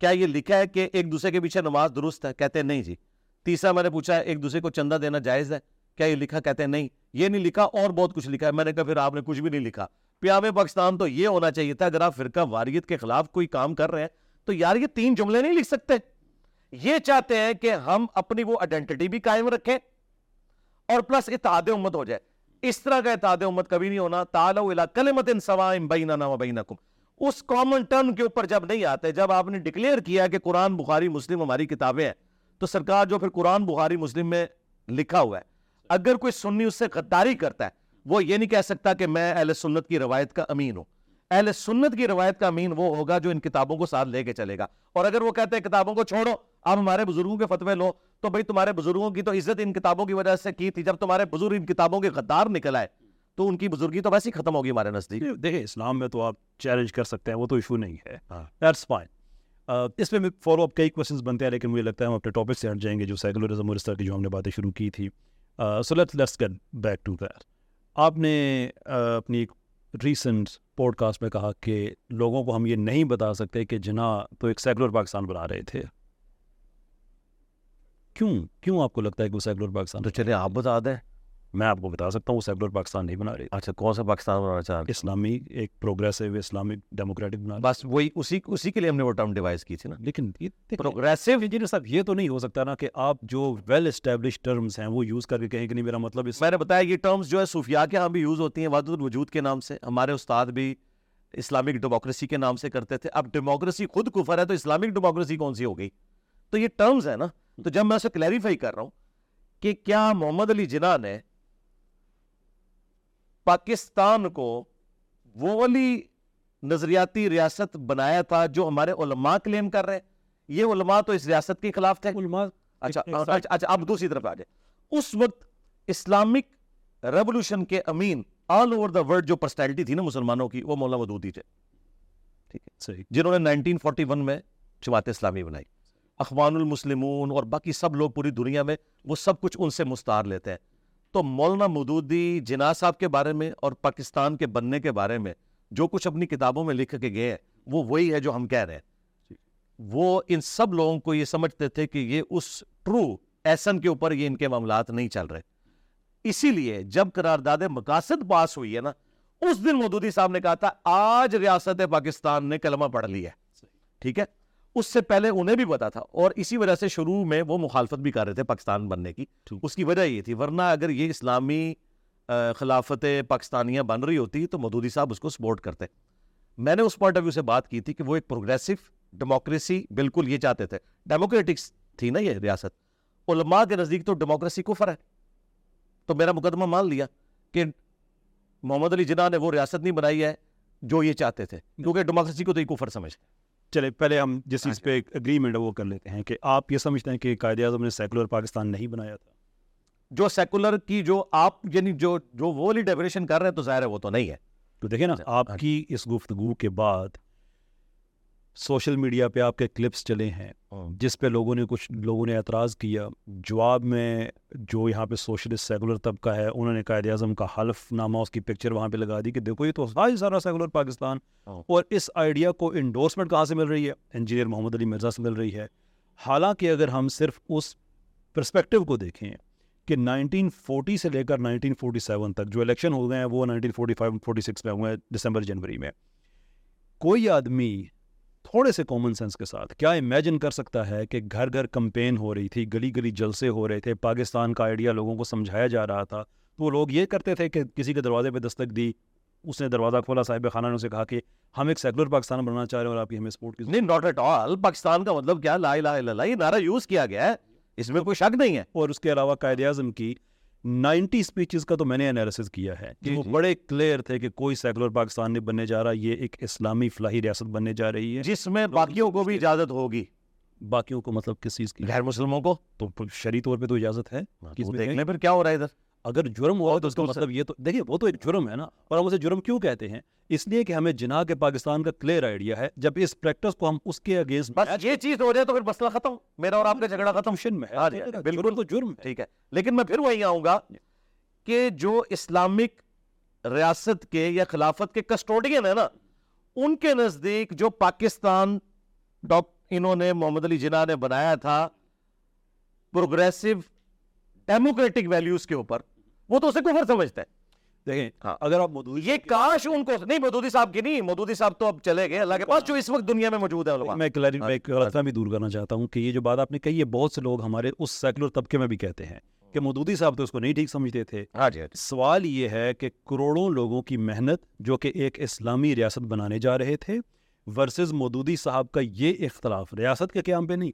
کیا یہ لکھا ہے کہ ایک دوسرے کے پیچھے نماز درست ہے؟ کہتے ہیں، نہیں جی۔ تیسرا میں نے پوچھا، ایک دوسرے کو چندہ دینا جائز ہے؟ کیا یہ لکھا؟ کہتے ہیں، نہیں۔ یہ نہیں لکھا، اور بہت کچھ لکھا ہے۔ میں نے کہا، پھر آپ نے کچھ بھی نہیں لکھا۔ پیام پاکستان تو یہ ہونا چاہیے تھا، اگر آپ فرقہ واریت کے خلاف کوئی کام کر رہے ہیں، تو یار، یہ تین جملے نہیں لکھ سکتے۔ یہ چاہتے ہیں کہ ہم اپنی وہ آئیڈینٹی بھی قائم رکھیں اور پلس اتحاد امت ہو جائے۔ اس طرح کا اتحاد امت کبھی نہیں ہونا۔ تعالو کلمت اس کامن ٹرم کے اوپر جب نہیں آتے، جب آپ نے ڈکلیئر کیا کہ قرآن، بخاری، مسلم ہماری کتابیں ہیں، تو سرکار جو پھر قرآن، بخاری، مسلم میں لکھا ہوا ہے، اگر کوئی سنی اس سے غداری کرتا ہے، وہ یہ نہیں کہہ سکتا کہ میں اہل سنت کی روایت کا امین ہوں۔ اہل سنت کی روایت کا امین وہ ہوگا جو ان کتابوں کو ساتھ لے کے چلے گا۔ اور اگر وہ کہتے ہیں کتابوں کو چھوڑو آپ ہمارے بزرگوں کے فتوے لو تو بھئی تمہارے بزرگوں کی تو عزت ان کتابوں کی وجہ سے کی تھی۔ جب تمہارے بزرگ ان کتابوں کے غدار نکل آئے تو ان کی بزرگی تو ویسے ہی ختم ہوگی ہمارے نزدیک۔ دیکھیں اسلام میں تو آپ چیلنج کر سکتے ہیں وہ تو ایشو نہیں ہے۔ ہاں۔ دیٹس فائن اس میں فالو اپ کئی کوشچنس بنتے ہیں لیکن مجھے لگتا ہے ہم اپنے ٹاپک سے ہٹ جائیں گے جو سیکولرزم اور اس طرح کی جو ہم نے باتیں شروع کی تھی so let's let's get back to that آپ نے اپنی ایک ریسنٹ پوڈ کاسٹ میں کہا کہ لوگوں کو ہم یہ نہیں بتا سکتے کہ جناح تو ایک سیکولر پاکستان بنا رہے تھے۔ کیوں؟ کیوں آپ کو لگتا ہے کہ وہ سیکولر پاکستان تو چلے آپ بتا دیں۔ میں آپ کو بتا سکتا ہوں وہ سیکولر پاکستان نہیں بنا رہے اچھا کون سا پاکستان بنانا چاہ رہے اسلامی ایک پروگریسو اسلامک ڈیموکریٹک بنا بس وہی اسی اسی کے لیے ہم نے وہ ٹرم ڈیوائز کی تھی نا۔ لیکن پروگریسو؟ انجینئر صاحب یہ تو نہیں ہو سکتا نا کہ آپ جو ویل اسٹیبلش ٹرمز ہیں وہ یوز کر کے کہیں کہ نہیں میرا مطلب اس میں نے بتایا یہ ٹرمز جو ہے صوفیاء کے ہاں بھی یوز ہوتی ہیں وحدت الوجود کے نام سے۔ ہمارے استاد بھی اسلامک ڈیموکریسی کے نام سے کرتے تھے۔ اب ڈیموکریسی خود کفر ہے تو اسلامک ڈیموکریسی کون سی ہو گئی؟ تو یہ ٹرمز ہیں نا۔ تو جب میں اسے کلیریفائی کر رہا ہوں کہ کیا محمد علی جناح نے پاکستان کو وہ والی نظریاتی ریاست بنایا تھا جو ہمارے علماء کلیم کر رہے ہیں۔ یہ علماء تو اس ریاست کے خلاف تھے۔ علماء اچھا اچھا اچھا اب دوسری طرف آ اس وقت اسلامک ریولوشن کے امین آل اوور دا ورلڈ جو پرسنالٹی تھی نا مسلمانوں کی وہ مولانا مودودی تھے۔ صحیح۔ جنہوں نے 1941 میں جماعت اسلامی بنائی۔ اخوان المسلمون اور باقی سب لوگ پوری دنیا میں وہ سب کچھ ان سے مستار لیتے ہیں۔ تو مولانا مودودی جناح صاحب کے بارے میں اور پاکستان کے بننے کے بارے میں جو کچھ اپنی کتابوں میں لکھ کے گئے ہیں وہ وہی ہے جو ہم کہہ رہے ہیں۔ وہ ان سب لوگوں کو یہ سمجھتے تھے کہ یہ اس ٹرو ایسن کے اوپر یہ ان کے معاملات نہیں چل رہے۔ اسی لیے جب قرارداد مقاصد پاس ہوئی ہے نا اس دن مودودی صاحب نے کہا تھا آج ریاست پاکستان نے کلمہ پڑھ لیا ہے۔ ٹھیک ہے؟ اس سے پہلے انہیں بھی پتا تھا اور اسی وجہ سے شروع میں وہ مخالفت بھی کر رہے تھے پاکستان بننے کی۔ اس کی وجہ یہ تھی ورنہ اگر یہ اسلامی خلافت پاکستانیاں بن رہی ہوتی تو مودودی صاحب اس کو سپورٹ کرتے۔ میں نے اس پوائنٹ آف ویو سے بات کی تھی کہ وہ ایک پروگریسو ڈیموکریسی بالکل یہ چاہتے تھے۔ ڈیموکریٹکس تھی نا یہ ریاست۔ علماء کے نزدیک تو ڈیموکریسی کفر ہے۔ تو میرا مقدمہ مان لیا کہ محمد علی جناح نے وہ ریاست نہیں بنائی ہے جو یہ چاہتے تھے۔ کیونکہ ڈیموکریسی کو تو یہ کفر سمجھ چلے پہلے ہم جس چیز پہ اگریمنٹ ہے وہ کر لیتے ہیں کہ آپ یہ سمجھتے ہیں کہ قائد اعظم نے سیکولر پاکستان نہیں بنایا تھا۔ جو سیکولر کی جو آپ یعنی جو جو وہ ڈیفینیشن کر رہے ہیں تو ظاہر ہے وہ تو نہیں ہے۔ تو دیکھیں نا اچھا، آپ۔ کی اس گفتگو کے بعد سوشل میڈیا پہ آپ کے کلپس چلے ہیں جس پہ لوگوں نے کچھ لوگوں نے اعتراض کیا۔ جواب میں جو یہاں پہ سوشلسٹ سیکولر طبقہ ہے انہوں نے قائد اعظم کا حلف نامہ اس کی پکچر وہاں پہ لگا دی کہ دیکھو یہ تو ساری سارا سیکولر پاکستان۔ اور اس آئیڈیا کو انڈورسمنٹ کہاں سے مل رہی ہے؟ انجینئر محمد علی مرزا سے مل رہی ہے۔ حالانکہ اگر ہم صرف اس پرسپیکٹو کو دیکھیں کہ 1940 سے لے کر 1947 تک جو الیکشن ہو گئے ہیں وہ 1945 46 میں ہوئے ہیں دسمبر جنوری میں۔ کوئی آدمی تھوڑے سے کامن سینس کے ساتھ کیا امیجن کر سکتا ہے کہ گھر گھر کمپین ہو رہی تھی گلی گلی جلسے ہو رہے تھے پاکستان کا آئیڈیا لوگوں کو سمجھایا جا رہا تھا تو وہ لوگ یہ کرتے تھے کہ کسی کے دروازے پہ دستک دی اس نے دروازہ کھولا صاحب خانہ نے اسے کہا کہ ہم ایک سیکولر پاکستان بنانا چاہ رہے ہیں اور آپ کی ہمیں سپورٹ کی نہیں ناٹ ایٹ آل پاکستان کا مطلب کیا؟ لا الہ الا اللہ یہ نعرہ یوز کیا گیا ہے اس میں کوئی شک نہیں ہے۔ اور اس کے علاوہ قائد اعظم کی نائنٹی سپیچز کا تو میں نے انالیسز کیا ہے کہ جی، وہ جی۔ بڑے کلیئر تھے کہ کوئی سیکولر پاکستان نہیں بننے جا رہا یہ ایک اسلامی فلاحی ریاست بننے جا رہی ہے۔ جس میں باقیوں کو بھی اجازت ہوگی۔ باقیوں کو مطلب کس چیز کی؟ غیر مسلموں کو۔ تو شرعی طور پہ تو اجازت ہے۔ میں دیکھ؟ لیں پھر کیا ہو رہا ہے ادھر۔ اگر جرم ہوا تو اس کا مطلب یہ تو دیکھیے وہ تو ایک جرم ہے نا اور ہم اسے جرم کیوں کہتے ہیں؟ اس لیے کہ ہمیں جناح کے پاکستان کا کلیئر آئیڈیا ہے جب اس پریکٹس کو ہم اس کے اگینسٹ بس یہ چیز ہو جائے تو پھر مسئلہ ختم۔ میرا اور آپ کا جھگڑا ختم۔ ٹیوشن میں ہاں جی، ہے بالکل۔ تو جرم ہے۔ ٹھیک ہے۔ لیکن میں پھر وہی آؤں گا کہ جو اسلامک ریاست کے یا خلافت کے کسٹوڈین ہیں نا ان کے نزدیک جو پاکستان ڈاک انہوں نے محمد علی جناح نے بنایا تھا پروگریسو ڈیموکریٹک ویلیوز کے اوپر وہ تو اسے کفر سمجھتا ہے دیکھیں ہاں۔ اگر آپ مودودی یہ کاش ان کو نہیں مودودی صاحب کی نہیں مودودی صاحب تو اب چلے گئے۔ اللہ کے پاس جو اس وقت دنیا میں موجود ہے میں کلیری ہاں، میں ایک غلط فہمی دور کرنا چاہتا ہوں کہ یہ جو بات آپ نے کہی ہے بہت سے لوگ ہمارے اس سیکولر طبقے میں بھی کہتے ہیں کہ مودودی صاحب تو اس کو نہیں ٹھیک سمجھتے تھے۔ ہاں جی ہاں جی۔ سوال یہ ہے کہ کروڑوں لوگوں کی محنت جو کہ ایک اسلامی ریاست بنانے جا رہے تھے ورسز مودودی صاحب کا یہ اختلاف ریاست کے قیام پہ نہیں۔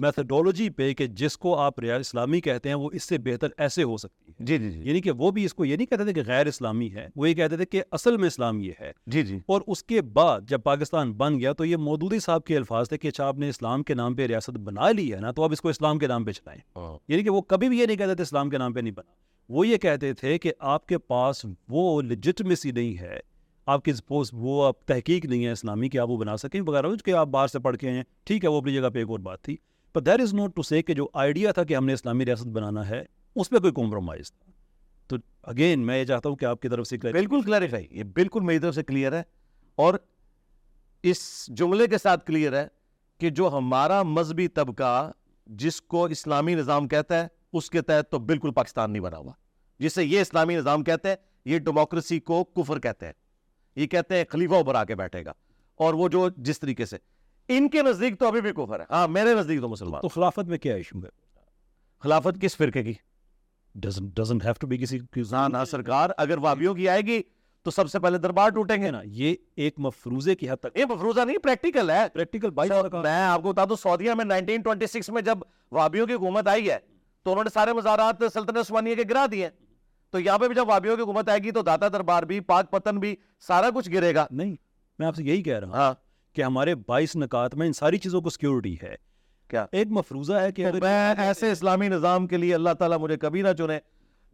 میتھڈولوجی پہ کہ جس کو آپ ریا اسلامی کہتے ہیں وہ اس سے بہتر ایسے ہو سکتی ہے۔ جی جی جی۔ یعنی کہ وہ بھی اس کو یہ نہیں کہتے تھے کہ غیر اسلامی ہے وہ یہ کہتے تھے کہ اصل میں اسلام یہ ہے۔ جی جی۔ اور اس کے بعد جب پاکستان بن گیا تو یہ مودودی صاحب کے الفاظ تھے کہ اچھا آپ نے اسلام کے نام پہ ریاست بنا لی ہے نا تو اب اس کو اسلام کے نام پہ چلائیں۔ یعنی کہ وہ کبھی بھی یہ نہیں کہتے تھے اسلام کے نام پہ نہیں بنا۔ وہ یہ کہتے تھے کہ آپ کے پاس وہ لجٹمیسی نہیں ہے آپ کی سپوز وہ آپ تحقیق نہیں ہے اسلامی کہ آپ وہ بنا سکیں۔ وغیرہ کہ آپ باہر سے پڑھ کے ہیں۔ ٹھیک ہے وہ اپنی جگہ پہ ایک اور بات تھی۔ پر دیر از نوٹ ٹو سے کہ جو آئیڈیا تھا کہ ہم نے اسلامی ریاست بنانا ہے، اس پہ کوئی کمپرومائز تھا۔ تو اگین میں یہ چاہتا ہوں کہ آپ کی طرف سے بالکل کلیریفائی یہ بالکل میری طرف سے کلیئر ہے۔ اور اس جملے کے ساتھ کلیئر ہے کہ جو ہمارا مذہبی طبقہ جس کو اسلامی نظام کہتا ہے، اس کے تحت تو بالکل پاکستان نہیں بنا ہوا۔ جسے یہ اسلامی نظام کہتے ہیں یہ ڈیموکریسی کو کفر کہتے ہیں یہ کہتے ہیں خلیفہ ابھر آ کے بیٹھے گا۔ اور وہ جو جس طریقے سے ان کے نزدیک تو ابھی بھی کفر ہے۔ ہاں میرے نزدیک تو مسلمان۔ تو خلافت میں کیا ایشو ہے؟ خلافت کس فرقے کی؟ Doesn't doesn't have to be کسی نہ سرکار اگر وابیوں کی آئے گی تو سب سے پہلے دربار ٹوٹیں گے۔ نا یہ ایک مفروضے کی حد تک۔ یہ مفروضہ نہیں پریکٹیکل ہے۔ پریکٹیکل بائی سر، میں آپ کو بتا دوں سعودیہ میں 1926 میں جب وابیوں کی حکومت آئی ہے تو انہوں نے سارے مزارات سلطنت عثمانیہ کے گرا دیے۔ تو یہاں پہ بھی جب وابیوں کی حکومت آئے گی تو داتا دربار بھی پاک پتن بھی سارا کچھ گرے گا۔ نہیں میں آپ سے یہی کہہ رہا ہوں۔ ہاں۔ کہ ہمارے بائیس نکات میں ان ساری چیزوں کو سیکورٹی ہے۔ کیا؟ ایک مفروضہ ہے کہ میں ایسے اسلامی نظام کے لیے اللہ تعالیٰ مجھے کبھی نہ چنے۔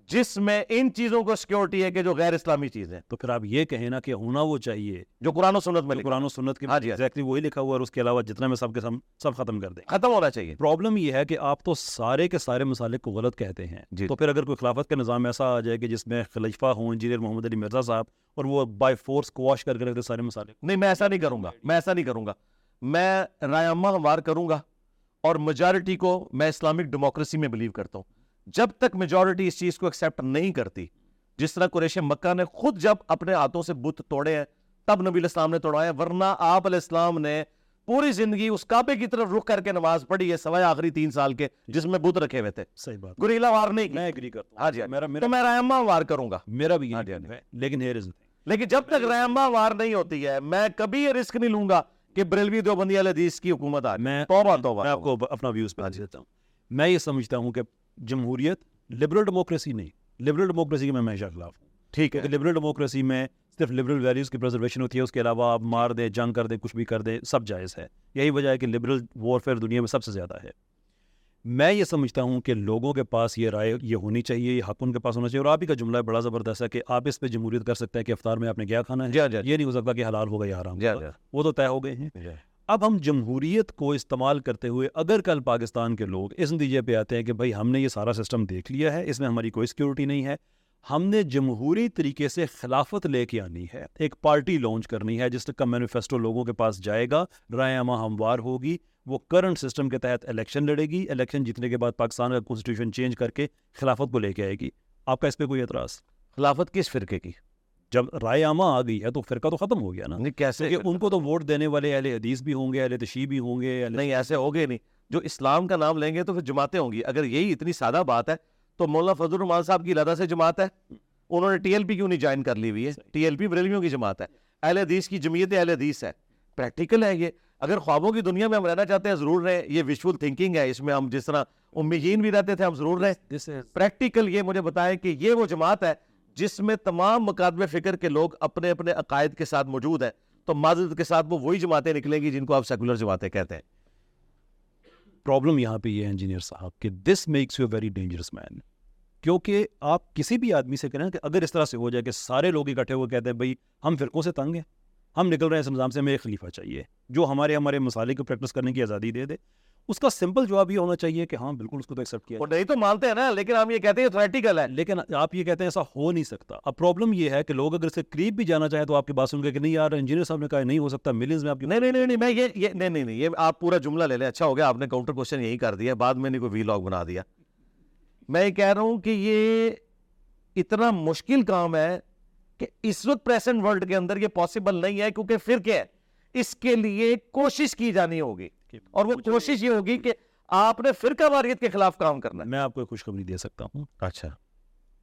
جس میں ان چیزوں کو سیکورٹی ہے کہ جو غیر اسلامی چیزیں تو پھر آپ یہ کہیں نا کہ ہونا وہ چاہیے۔ جو قرآن و سنت میں قرآن و سنت کے ہاں جی، ہاں جی۔ ایگزیکٹلی وہی لکھا ہوا ہے اور اس کے علاوہ جتنا میں سب کے سب سب ختم کر دیں۔ ختم ہونا چاہیے۔ پرابلم یہ ہے کہ آپ تو سارے کے سارے مسالے کو غلط کہتے ہیں۔ جی۔ تو پھر اگر کوئی خلافت کا نظام ایسا آ جائے کہ جس میں خلیفہ ہوں انجینئر محمد علی مرزا صاحب اور وہ بائی فورس واش کر کے رکھ دے سارے مسالے کو نہیں میں ایسا نہیں کروں گا۔ میں ایسا نہیں کروں گا۔ میں رائے ہموار کروں گا اور میجارٹی کو میں اسلامک ڈیموکریسی میں بلیو کرتا ہوں۔ جب تک میجارٹی اس چیز کو ایکسیپٹ نہیں کرتی جس طرح قریش مکہ نے خود جب اپنے ہاتھوں سے بت توڑے ہیں تب نبی علیہ السلام نے توڑائے ورنہ آپ علیہ السلام نے پوری زندگی اس کعبے کی طرف رخ کر کے نماز پڑھی ہے سوائے آخری تین سال کے جس میں بت رکھے ہوئے تھے۔ صحیح بات۔ گریلا وار نہیں میں ایگری کرتا ہوں۔ ہاں جی ہاں جی۔ میرا تو میرا میں رائے عامہ وار کروں گا۔ میرا بھی ہاں جی، ہے۔ لیکن the thing. لیکن جب تک رحمہ وار نہیں ہوتی ہے میں کبھی یہ رسک نہیں لوں گا کہ بریلوی دیوبندی علیہ حدیث کی حکومت آ میں توبہ توبہ۔ میں آپ کو اپنا ویوز پہ دیتا ہوں۔ میں یہ سمجھتا ہوں کہ جمہوریت لبرل ڈیموکریسی نہیں۔ لبرل ڈیموکریسی کے میں ہمیشہ خلاف۔ ہوں ٹھیک ہے لبرل ڈیموکریسی میں صرف لبرل ویلیوز کی پرزرویشن ہوتی ہے اس کے علاوہ آپ مار دیں جنگ کر دیں کچھ بھی کر دیں سب جائز ہے۔ یہی وجہ ہے کہ لبرل وارفیئر دنیا میں سب سے زیادہ ہے۔ میں یہ سمجھتا ہوں کہ لوگوں کے پاس یہ رائے یہ ہونی چاہیے یہ حق ان کے پاس ہونا چاہیے۔ اور آپ ہی کا جملہ بڑا زبردست ہے کہ آپ اس پہ جمہوریت کر سکتے ہیں کہ افطار میں آپ نے کیا کھانا ہے۔ جی جی ہاں یہ نہیں ہو سکتا کہ حلال ہوگا یا حرام۔ جی ہوگا جی۔ وہ تو طے ہو گئے ہیں۔ اب ہم جمہوریت کو استعمال کرتے ہوئے اگر کل پاکستان کے لوگ اس نتیجے پہ آتے ہیں کہ بھائی ہم نے یہ سارا سسٹم دیکھ لیا ہے، اس میں ہماری کوئی سیکورٹی نہیں ہے، ہم نے جمہوری طریقے سے خلافت لے کے آنی ہے، ایک پارٹی لانچ کرنی ہے جس کا مینیفیسٹو لوگوں کے پاس جائے گا، رائے عامہ ہموار ہوگی، وہ کرنٹ سسٹم کے تحت الیکشن لڑے گی الیکشن جیتنے کے بعد پاکستان کا کانسٹیٹیوشن چینج کر کے خلافت کو لے کے آئے گی۔ آپ کا اس پہ کوئی اعتراض؟ خلافت کس فرقے کی؟ جب رائے عامہ آ گئی ہے تو فرقہ تو ختم ہو گیا نا۔ نہیں کیسے ان کو تو ووٹ دینے والے اہل حدیث بھی ہوں گے اہل تشیع بھی ہوں گے نہیں ایسے ہوگے نہیں۔ جو اسلام کا نام لیں گے تو پھر جماعتیں ہوں گی۔ اگر یہی اتنی سادہ بات ہے تو مولانا فضل الرحمان صاحب کی علیحدہ سے جماعت ہے۔ انہوں نے ٹی ایل پی کیوں نہیں جوائن کر لی ہوئی ہے؟ ٹی ایل پی بریلویوں کی جماعت ہے۔ اہل حدیث کی جمعیت اہل حدیث ہے پریکٹیکل ہے یہ۔ اگر خوابوں کی دنیا میں ہم رہنا چاہتے ہیں ضرور رہیں۔ یہ وشول تھنکنگ ہے۔ اس میں ہم جس طرح امیین بھی رہتے تھے ہم ضرور رہیں۔ پریکٹیکل یہ مجھے بتائیں کہ یہ وہ جماعت ہے جس میں تمام مقادم فکر کے لوگ اپنے اپنے عقائد کے ساتھ موجود ہیں، تو معذرت کے ساتھ وہ وہی جماعتیں نکلیں گی جن کو آپ سیکولر جماعتیں کہتے ہیں۔ پرابلم یہاں پہ یہ ہے انجینئر صاحب کہ this makes you very dangerous man کیونکہ آپ کسی بھی آدمی سے کریں کہ اگر اس طرح سے ہو جائے کہ سارے لوگ اکٹھے ہوئے کہتے ہیں بھائی ہم فرقوں سے تنگ ہیں، ہم نکل رہے ہیں اس نظام سے، ہمیں ایک خلیفہ چاہیے جو ہمارے ہمارے مسالے کو پریکٹس کرنے کی آزادی دے دے۔ اس کا سمپل جواب یہ ہونا چاہیے کہ ہاں بالکل اس کو تو ایکسیپٹ کیا نہیں تو مانتے ہیں نا لیکن ہم یہ کہتے ہیں تھریٹیکل ہے۔ لیکن آپ یہ کہتے ہیں ایسا ہو نہیں سکتا۔ اب پرابلم یہ ہے کہ لوگ اگر اس کے قریب بھی جانا چاہیں تو آپ کی بات سن کے کہ نہیں یار انجینئر صاحب نے کہا نہیں ہو سکتا ملینز میں آپ کی نہیں نہیں نہیں میں یہ یہ نہیں نہیں نہیں یہ آپ پورا جملہ لے لیں اچھا ہو گیا آپ نے کاؤنٹر کوشچن یہی کر دیا بعد میں نے کوئی وی لاگ بنا دیا۔ میں یہ کہہ رہا ہوں کہ یہ اتنا مشکل کام ہے کہ اس وقت پریسنٹ ورلڈ کے اندر یہ پاسبل نہیں ہے کیونکہ پھر کیا ہے؟ اس کے لیے کوشش کی جانی ہوگی۔ اور وہ کوشش یہ ہوگی کہ آپ نے فرقہ واریت کے خلاف کام کرنا ہے۔ میں آپ کو ایک خوشخبری دے سکتا ہوں۔ اچھا۔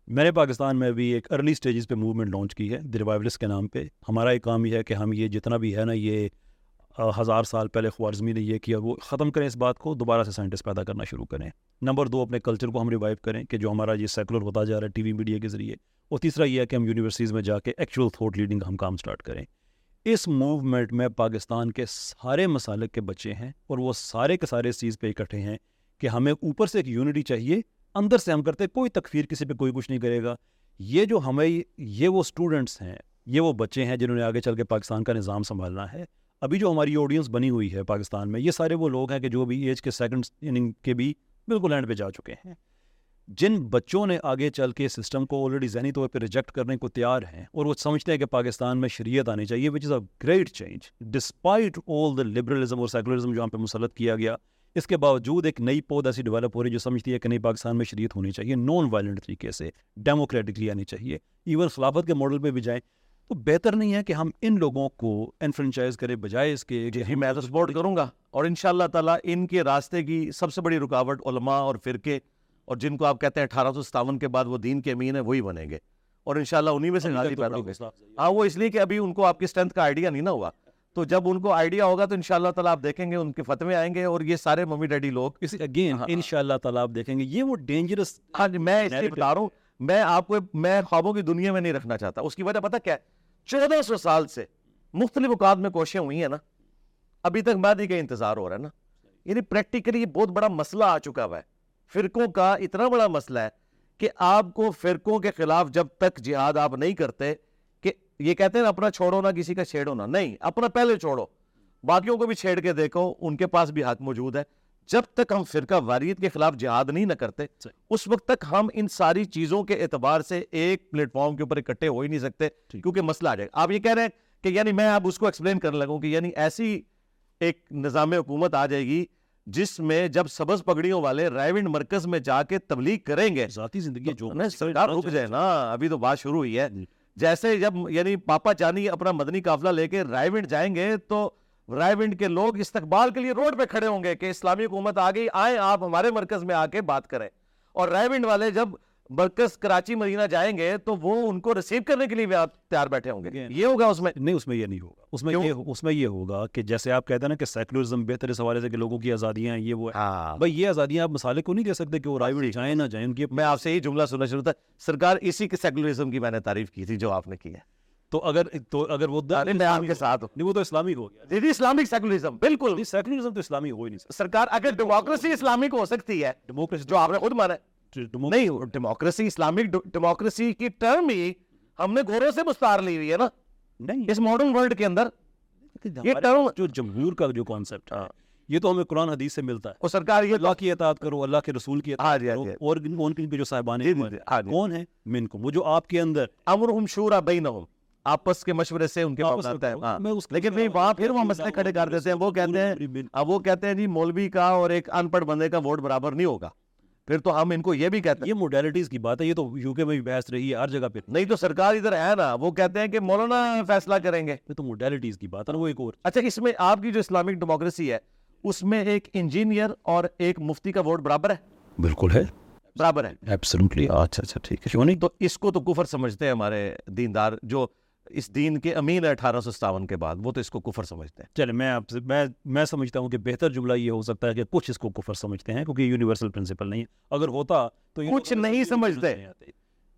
میں نے پاکستان میں بھی ایک ارلی سٹیجز پہ موومنٹ لانچ کی ہے دی کے نام پہ۔ ہمارا ایک کام یہ ہے کہ ہم یہ جتنا بھی ہے نا یہ ہزار سال پہلے خوارزمی نے یہ کیا وہ ختم کریں اس بات کو دوبارہ سے سائنٹسٹ پیدا کرنا شروع کریں۔ نمبر دو اپنے کلچر کو ہم ریوائو کریں کہ جو ہمارا یہ سیکولر ہوتا جا رہا ہے ٹی وی میڈیا کے ذریعے۔ اور تیسرا یہ ہے کہ ہم یونیورسٹیز میں جا کے ایکچوئل تھوٹ لیڈنگ ہم کام سٹارٹ کریں۔ اس موومنٹ میں پاکستان کے سارے مسالک کے بچے ہیں اور وہ سارے کے سارے اس چیز پہ اکٹھے ہیں کہ ہمیں اوپر سے ایک یونٹی چاہیے، اندر سے ہم کرتے کوئی تکفیر کسی پہ کوئی کچھ نہیں کرے گا۔ یہ جو ہمیں، یہ وہ اسٹوڈنٹس ہیں، یہ وہ بچے ہیں جنہوں نے آگے چل کے پاکستان کا نظام سنبھالنا ہے۔ ابھی جو ہماری آڈینس بنی ہوئی ہے پاکستان میں، یہ سارے وہ لوگ ہیں کہ جو بھی ایج کے سیکنڈ اننگ کے بھی بالکل اینڈ پہ جا چکے ہیں۔ جن بچوں نے آگے چل کے سسٹم کو آلریڈی ذہنی طور پہ ریجیکٹ کرنے کو تیار ہیں اور وہ سمجھتے ہیں کہ پاکستان میں شریعت آنی چاہیے which is a great change despite all the liberalism اور سیکولرزم جو ہم پہ مسلط کیا گیا، اس کے باوجود ایک نئی پود ایسی ڈیولپ ہو رہی ہے جو سمجھتی ہے کہ نہیں، پاکستان میں شریعت ہونی چاہیے نان وائلنٹ طریقے سے ڈیموکریٹکلی آنی چاہیے ایون خلافت کے ماڈل پہ بھی جائیں۔ تو بہتر نہیں ہے کہ ہم ان لوگوں کو انفرنچائز کریں بجائے اس کے جی, جی، میں تو سپورٹ کروں گا اور ان شاء اللہ تعالیٰ ان کے راستے کی سب سے بڑی رکاوٹ علماء اور فرقے اور جن کو آپ کہتے ہیں اٹھارہ سو ستاون کے بعد وہ دین کے امین ہیں وہی بنیں گے۔ اور انشاءاللہ انہی میں سے غازی پیدا ہوں گے ہاں وہ اس لیے کہ ابھی ان کو آپ کی اسٹرینتھ کا آئیڈیا نہیں نا ہوا۔ تو جب ان کو آئیڈیا ہوگا تو انشاءاللہ تعالیٰ آپ دیکھیں گے ان کے فتوے آئیں گے اور یہ سارے ممی ڈیڈی لوگ۔ اگین ان شاء اللہ تعالیٰ آپ دیکھیں گے۔ یہ وہ ڈینجرس ہاں جی میں اس لیے بتا رہا ہوں۔ میں آپ کو میں خوابوں کی دنیا میں نہیں رکھنا چاہتا۔ اس کی وجہ پتہ کیا ہے؟ چودہ سو سال سے مختلف اوقات میں کوششیں ہوئی ہیں نا۔ ابھی تک مادی کا انتظار ہو رہا ہے نا۔ یعنی پریکٹیکلی یہ بہت بڑا مسئلہ آ چکا ہوا ہے۔ فرقوں کا اتنا بڑا مسئلہ ہے کہ آپ کو فرقوں کے خلاف جب تک جہاد آپ نہیں کرتے کہ یہ کہتے ہیں نا اپنا چھوڑو نہ کسی کا چھیڑو نہ۔ نہیں اپنا پہلے چھوڑو۔ باقیوں کو بھی چھیڑ کے دیکھو ان کے پاس بھی حق موجود ہے۔ جب تک ہم فرقہ واریت کے خلاف جہاد نہیں نہ کرتے اس وقت تک ہم ان ساری چیزوں کے اعتبار سے ایک پلیٹ فارم کے اوپر اکٹھے ہو ہی نہیں سکتے کیونکہ مسئلہ آ جائے۔ گا آپ یہ کہہ رہے ہیں کہ یعنی میں اب اس کو ایکسپلین کرنے لگوں کہ یعنی ایسی ایک نظام حکومت آ جائے گی جس میں جب سبز پگڑیوں والے رائونڈ مرکز میں جا کے تبلیغ کریں گے ذاتی زندگی جو سرکار رک جائے نا ابھی تو بات شروع ہوئی ہے۔ جیسے جب یعنی پاپا چانی اپنا مدنی قافلہ لے کے رائے ونڈ جائیں گے تو رائے ونڈ کے لوگ استقبال کے لیے روڈ پہ کھڑے ہوں گے کہ اسلامی حکومت آ گئی آئیں آپ ہمارے مرکز میں آ کے بات کریں۔ اور رائے ونڈ والے جب مرکز کراچی مدینہ جائیں گے تو وہ ان کو ریسیو کرنے کے لیے بھی آپ تیار بیٹھے ہوں گے۔ یہ ہوگا اس میں؟ نہیں اس میں یہ نہیں ہوگا۔ اس میں یہ اس میں یہ ہوگا کہ جیسے آپ کہتے ہیں نا کہ سیکولرزم بہتر اس حوالے سے کہ لوگوں کی آزادیاں ہیں یہ وہ ہاں۔ بھائی یہ آزادیاں آپ مسالے کو نہیں دے سکتے کہ وہ رائے جائیں نہ جائیں ان کی میں آپ سے یہی جملہ سننا شروع تھا سرکار اسی کے سیکولرزم کی میں نے تعریف کی تھی جو آپ نے کی ہے۔ تو اگر تو اگر وہ آپ کے ساتھ نہیں وہ تو اسلامی ہو گیا۔ جی اسلامک سیکولرزم بالکل۔ سیکولرزم تو اسلامی ہو ہی نہیں سکتا۔ سرکار اگر ڈیموکریسی اسلامک ہو سکتی ہے ڈیموکریسی جو آپ نے خود مانا ہے۔ نہیں ڈیموکریسی اسلامک ڈیموکریسی کی ٹرم ہی ہم نے گوروں سے مستار لی ہوئی ہے نا۔ نہیں۔ اس ماڈرن ورلڈ کے اندر۔ یہ ٹرم جو جمہور کا جو کانسیپٹ ہے یہ تو ہمیں قرآن حدیث سے ملتا ہے۔ وہ سرکار یہ اللہ کی اطاعت کرو اللہ کے رسول کی ہاں اطاعت جی، ہاں کرو۔ جی۔ اور ان کے جو صاحبان جی، ہاں۔ کون ہیں؟ منکم۔ وہ جو آپ کے اندر امرہم شورا بینہم۔ آپس کے مشورے سے ان کے آپس معاملات ہے۔ ہاں۔ لیکن وہاں پھر وہ مسئلے کھڑے کر دیتے ہیں۔ وہ کہتے ہیں اب وہ کہتے ہیں جی مولوی کا اور ایک ان پڑھ بندے کا ووٹ برابر نہیں ہوگا۔ پھر تو ہم ان کو یہ بھی کہتے ہیں یہ موڈیلٹیز کی بات ہے یہ تو یو کے میں بھی بحث رہی ہے ہر جگہ پہ نہیں تو سرکار ادھر ہے نا وہ کہتے ہیں کہ مولانا فیصلہ کریں گے۔ یہ تو موڈیلٹیز کی بات ہے نا وہ ایک اور۔ اچھا اس میں آپ کی جو اسلامک ڈیموکریسی ہے اس میں ایک انجینئر اور ایک مفتی کا ووٹ برابر ہے؟ بالکل ہے۔ برابر ہے۔ ایبسلوٹلی اچھا اچھا ٹھیک ہے۔ کیوں نہیں تو اس کو تو کفر سمجھتے ہیں ہمارے دیندار جو اس دین کے امین ہے اٹھارہ سو ستاون کے بعد وہ تو اس کو کفر سمجھتے ہیں۔ چلے میں آپ سے میں میں سمجھتا ہوں کہ بہتر جملہ یہ ہو سکتا ہے کہ کچھ اس کو کفر سمجھتے ہیں کیونکہ یونیورسل پرنسپل نہیں ہے۔ اگر ہوتا تو کچھ نہیں سمجھتے۔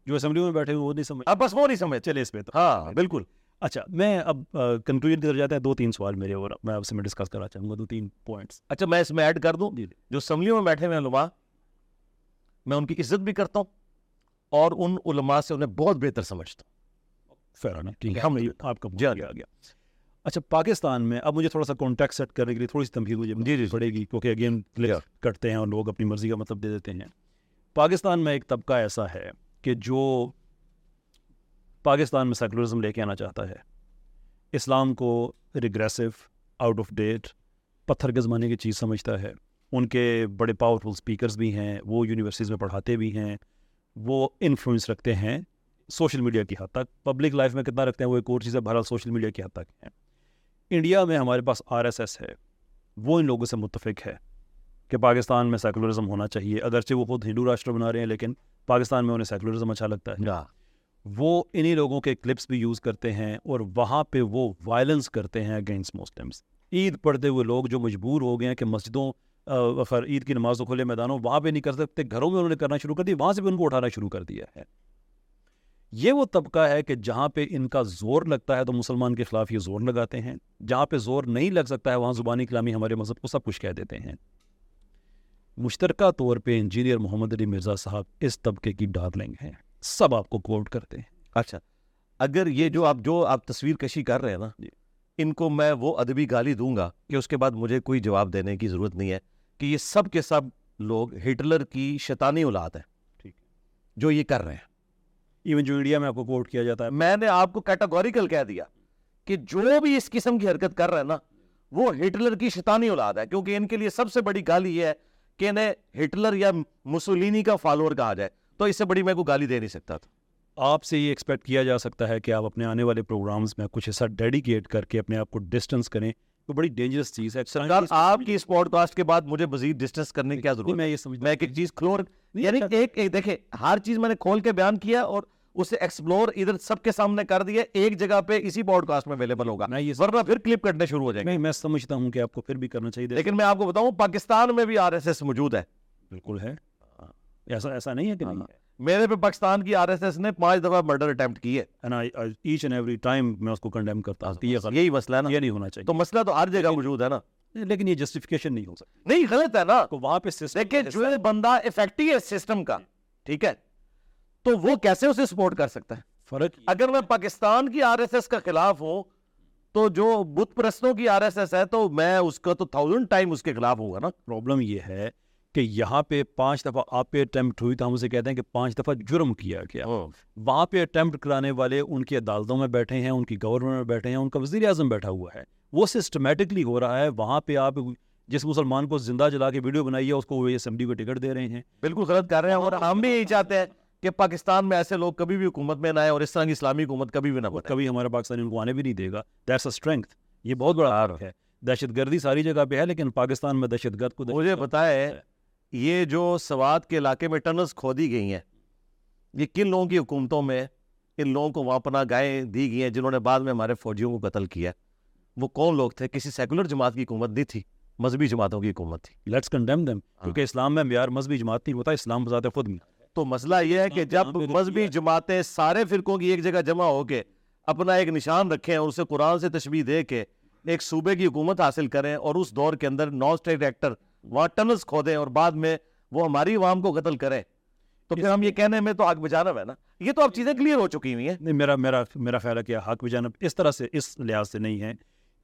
جو اسمبلی میں بیٹھے ہوئے وہ نہیں سمجھ اب بس وہ نہیں سمجھتے۔ چلے اس پہ تو۔ ہاں بالکل۔ اچھا میں اب کنکلوژن کی طرف جاتے ہیں دو تین سوال میرے اور میں آپ سے میں ڈسکس کرنا چاہوں گا دو تین پوائنٹس۔ اچھا میں اس میں ایڈ کر دوں۔ جی جو اسمبلیوں میں بیٹھے ہوئے علماء میں ان کی عزت بھی کرتا ہوں اور ان علماء سے انہیں بہت بہتر سمجھتا ہوں۔ ٹھیک ہے۔ ہم آپ کا جی آ گیا۔ اچھا پاکستان میں اب مجھے تھوڑا سا کانٹیکٹ سیٹ کرنے کے لیے تھوڑی سی تمہید مجھے جی جی۔ پڑے گی کیونکہ اگین کٹتے ہیں اور لوگ اپنی مرضی کا مطلب دے دیتے ہیں۔ پاکستان میں ایک طبقہ ایسا ہے کہ جو پاکستان میں سیکولرزم لے کے آنا چاہتا ہے۔ اسلام کو ریگریسو آؤٹ آف ڈیٹ پتھر کے زمانے کی چیز سمجھتا ہے۔ ان کے بڑے پاورفل اسپیکرز بھی ہیں وہ یونیورسٹیز میں پڑھاتے بھی ہیں۔ وہ انفلوئنس رکھتے ہیں سوشل میڈیا کی حد تک پبلک لائف میں کتنا رکھتے ہیں وہ ایک اور چیز ہے بہرحال سوشل میڈیا کی حد تک۔ ہے انڈیا میں ہمارے پاس آر ایس ایس ہے وہ ان لوگوں سے متفق ہے کہ پاکستان میں سیکولرزم ہونا چاہیے اگرچہ وہ خود ہندو راشٹر بنا رہے ہیں لیکن پاکستان میں انہیں سیکولرزم اچھا لگتا ہے۔ وہ انہی لوگوں کے کلپس بھی یوز کرتے ہیں اور وہاں پہ وہ وائلنس کرتے ہیں اگینسٹ مسلمس عید پڑھتے ہوئے لوگ جو مجبور ہو گئے ہیں کہ مسجدوں خیر عید کی نماز و کھلے میدانوں وہاں پہ نہیں کر سکتے گھروں میں انہوں نے کرنا شروع کر دیا وہاں سے بھی ان کو اٹھانا شروع کر دیا ہے۔ یہ وہ طبقہ ہے کہ جہاں پہ ان کا زور لگتا ہے تو مسلمان کے خلاف یہ زور لگاتے ہیں۔ جہاں پہ زور نہیں لگ سکتا ہے وہاں زبانی کلامی ہمارے مذہب کو سب کچھ کہہ دیتے ہیں۔ مشترکہ طور پہ انجینئر محمد علی مرزا صاحب اس طبقے کی ڈارلنگ ہیں سب آپ کو کوٹ کرتے ہیں۔ اچھا۔ اگر یہ جو آپ جو آپ تصویر کشی کر رہے ہیں نا جی۔ ان کو میں وہ ادبی گالی دوں گا کہ اس کے بعد مجھے کوئی جواب دینے کی ضرورت نہیں ہے کہ یہ سب کے سب لوگ ہٹلر کی شیطانی اولاد ہیں۔ ٹھیک۔ جو یہ کر رہے ہیں۔ ایون جو انڈیا میں آپ کو کوٹ کیا جاتا ہے۔ میں نے آپ کو کیٹاگوریکل کہہ دیا کہ جو بھی اس قسم کی حرکت کر رہے ہیں نا وہ ہٹلر کی شیطانی اولاد ہے۔ کیونکہ ان کے لیے سب سے بڑی گالی یہ ہے کہ انہیں ہٹلر یا مسولینی کا فالوور کہا جائے۔ تو اس سے بڑی میں کوئی گالی دے نہیں سکتا تھا۔ آپ سے یہ ایکسپیکٹ کیا جا سکتا ہے کہ آپ اپنے آنے والے پروگرامز میں کچھ ایسا ڈیڈیکیٹ کر کے اپنے آپ کو ڈسٹنس کریں۔ تو بڑی ڈینجرس چیز ہے۔ سرکار آپ کی اس پوڈ کاسٹ کے بعد مجھے مزید ڈسٹنس کرنے کی کیا ضرورت میں یہ سمجھ میں ایک چیز کھلور یعنی ایک ایک دیکھیں ہر چیز میں نے کھول کے بیان کیا اور اسے ایکسپلور ادھر سب کے سامنے کر دیا ایک جگہ پہ اسی پوڈ کاسٹ میں اویلیبل ہوگا۔ ورنہ پھر کلپ کرنے شروع ہو جائیں گے۔ میں سمجھتا ہوں کہ آپ کو پھر بھی کرنا چاہیے۔ لیکن میں آپ کو بتاؤں پاکستان میں بھی آر ایس ایس موجود ہے۔ بالکل ہے۔ ایسا ایسا نہیں ہے کہ نہیں ہے۔ میرے پہ پاکستان کی آر ایس ایس نے پانچ دفعہ مرڈر اٹیمپٹ کی ہے۔ ایچ اینڈ ایوری ٹائم میں اس کو کنڈیم کرتا ہوں۔ یہی مسئلہ ہے نا۔ یہ نہیں ہونا چاہیے۔ تو مسئلہ تو ہر جگہ موجود ہے نا۔ لیکن یہ جسٹیفیکیشن نہیں ہو سکتی نہیں غلط ہے نا۔ تو وہاں پہ دیکھیں جو بندہ افیکٹو ہے سسٹم کا ٹھیک ہے؟ تو وہ کیسے اسے سپورٹ کر سکتا ہے؟ فرق اگر میں پاکستان کی آر ایس ایس کا خلاف ہوں تو جو بت پرستوں کی آر ایس ایس ہے تو میں اس کا تو تھاؤزینڈ ٹائم اس کے خلاف ہوں گا نا۔ پرابلم یہ ہے کہ یہاں پہ پانچ دفعہ آپ پہ اٹیمپٹ ہوئی تو ہم اسے کہتے ہیں کہ پانچ دفعہ جرم کیا گیا۔ وہاں پہ اٹیمپٹ کرانے والے ان کی عدالتوں میں بیٹھے ہیں ان کی گورنمنٹ میں بیٹھے ہیں ان کا وزیر اعظم بیٹھا ہوا ہے۔ وہ سسٹمیٹکلی ہو رہا ہے۔ وہاں پہ آپ جس مسلمان کو زندہ جلا کے ویڈیو بنائی ہے اس کو وہ اسمبلی کو ٹکٹ دے رہے ہیں۔ بالکل غلط کر رہے ہیں۔ اور ہم بھی یہی چاہتے ہیں۔ کہ پاکستان میں ایسے لوگ کبھی بھی حکومت میں نہ آئے اور اس طرح کی اسلامی حکومت کبھی بھی نہ بنے۔ کبھی ہمارا پاکستان ان کو آنے بھی نہیں دے گا۔ دیٹس اے اسٹرینتھ یہ بہت بڑا حق ہے۔ دہشت گردی ساری جگہ پہ ہے لیکن پاکستان میں دہشت گرد کو مجھے بتائے یہ جو سوات کے علاقے میں ٹنلز کھودی گئی ہیں یہ کن لوگوں کی حکومتوں میں ان لوگوں کو وہاں پناہ گائیں دی گئی ہیں جنہوں نے بعد میں ہمارے فوجیوں کو قتل کیا وہ کون لوگ تھے؟ کسی سیکولر جماعت کی حکومت نہیں تھی مذہبی جماعتوں کی حکومت تھی۔ لیٹس کنڈیم دیم ہاں۔ کیونکہ اسلام میں معیار مذہبی جماعت نہیں ہوتا اسلام بذات خود میں تو مسئلہ یہ ہے کہ ہاں، جب ہاں، مذہبی۔ جماعتیں سارے فرقوں کی ایک جگہ جمع ہو کے اپنا ایک نشان رکھیں اور اسے قرآن سے تشبیح دے کے ایک صوبے کی حکومت حاصل کریں اور اس دور کے اندر نان اسٹیٹ ایکٹر وہاں ٹنلز کھودیں اور بعد میں وہ ہماری عوام کو قتل کریں۔ تو پھر ہم یہ کہنے میں تو آگ بجانا ہے نا؟ یہ تو اب چیزیں کلیئر ہو چکی ہوئی ہیں۔ نہیں میرا میرا میرا خیال ہے کہ حق بھی جانب اس طرح سے اس لحاظ سے نہیں ہے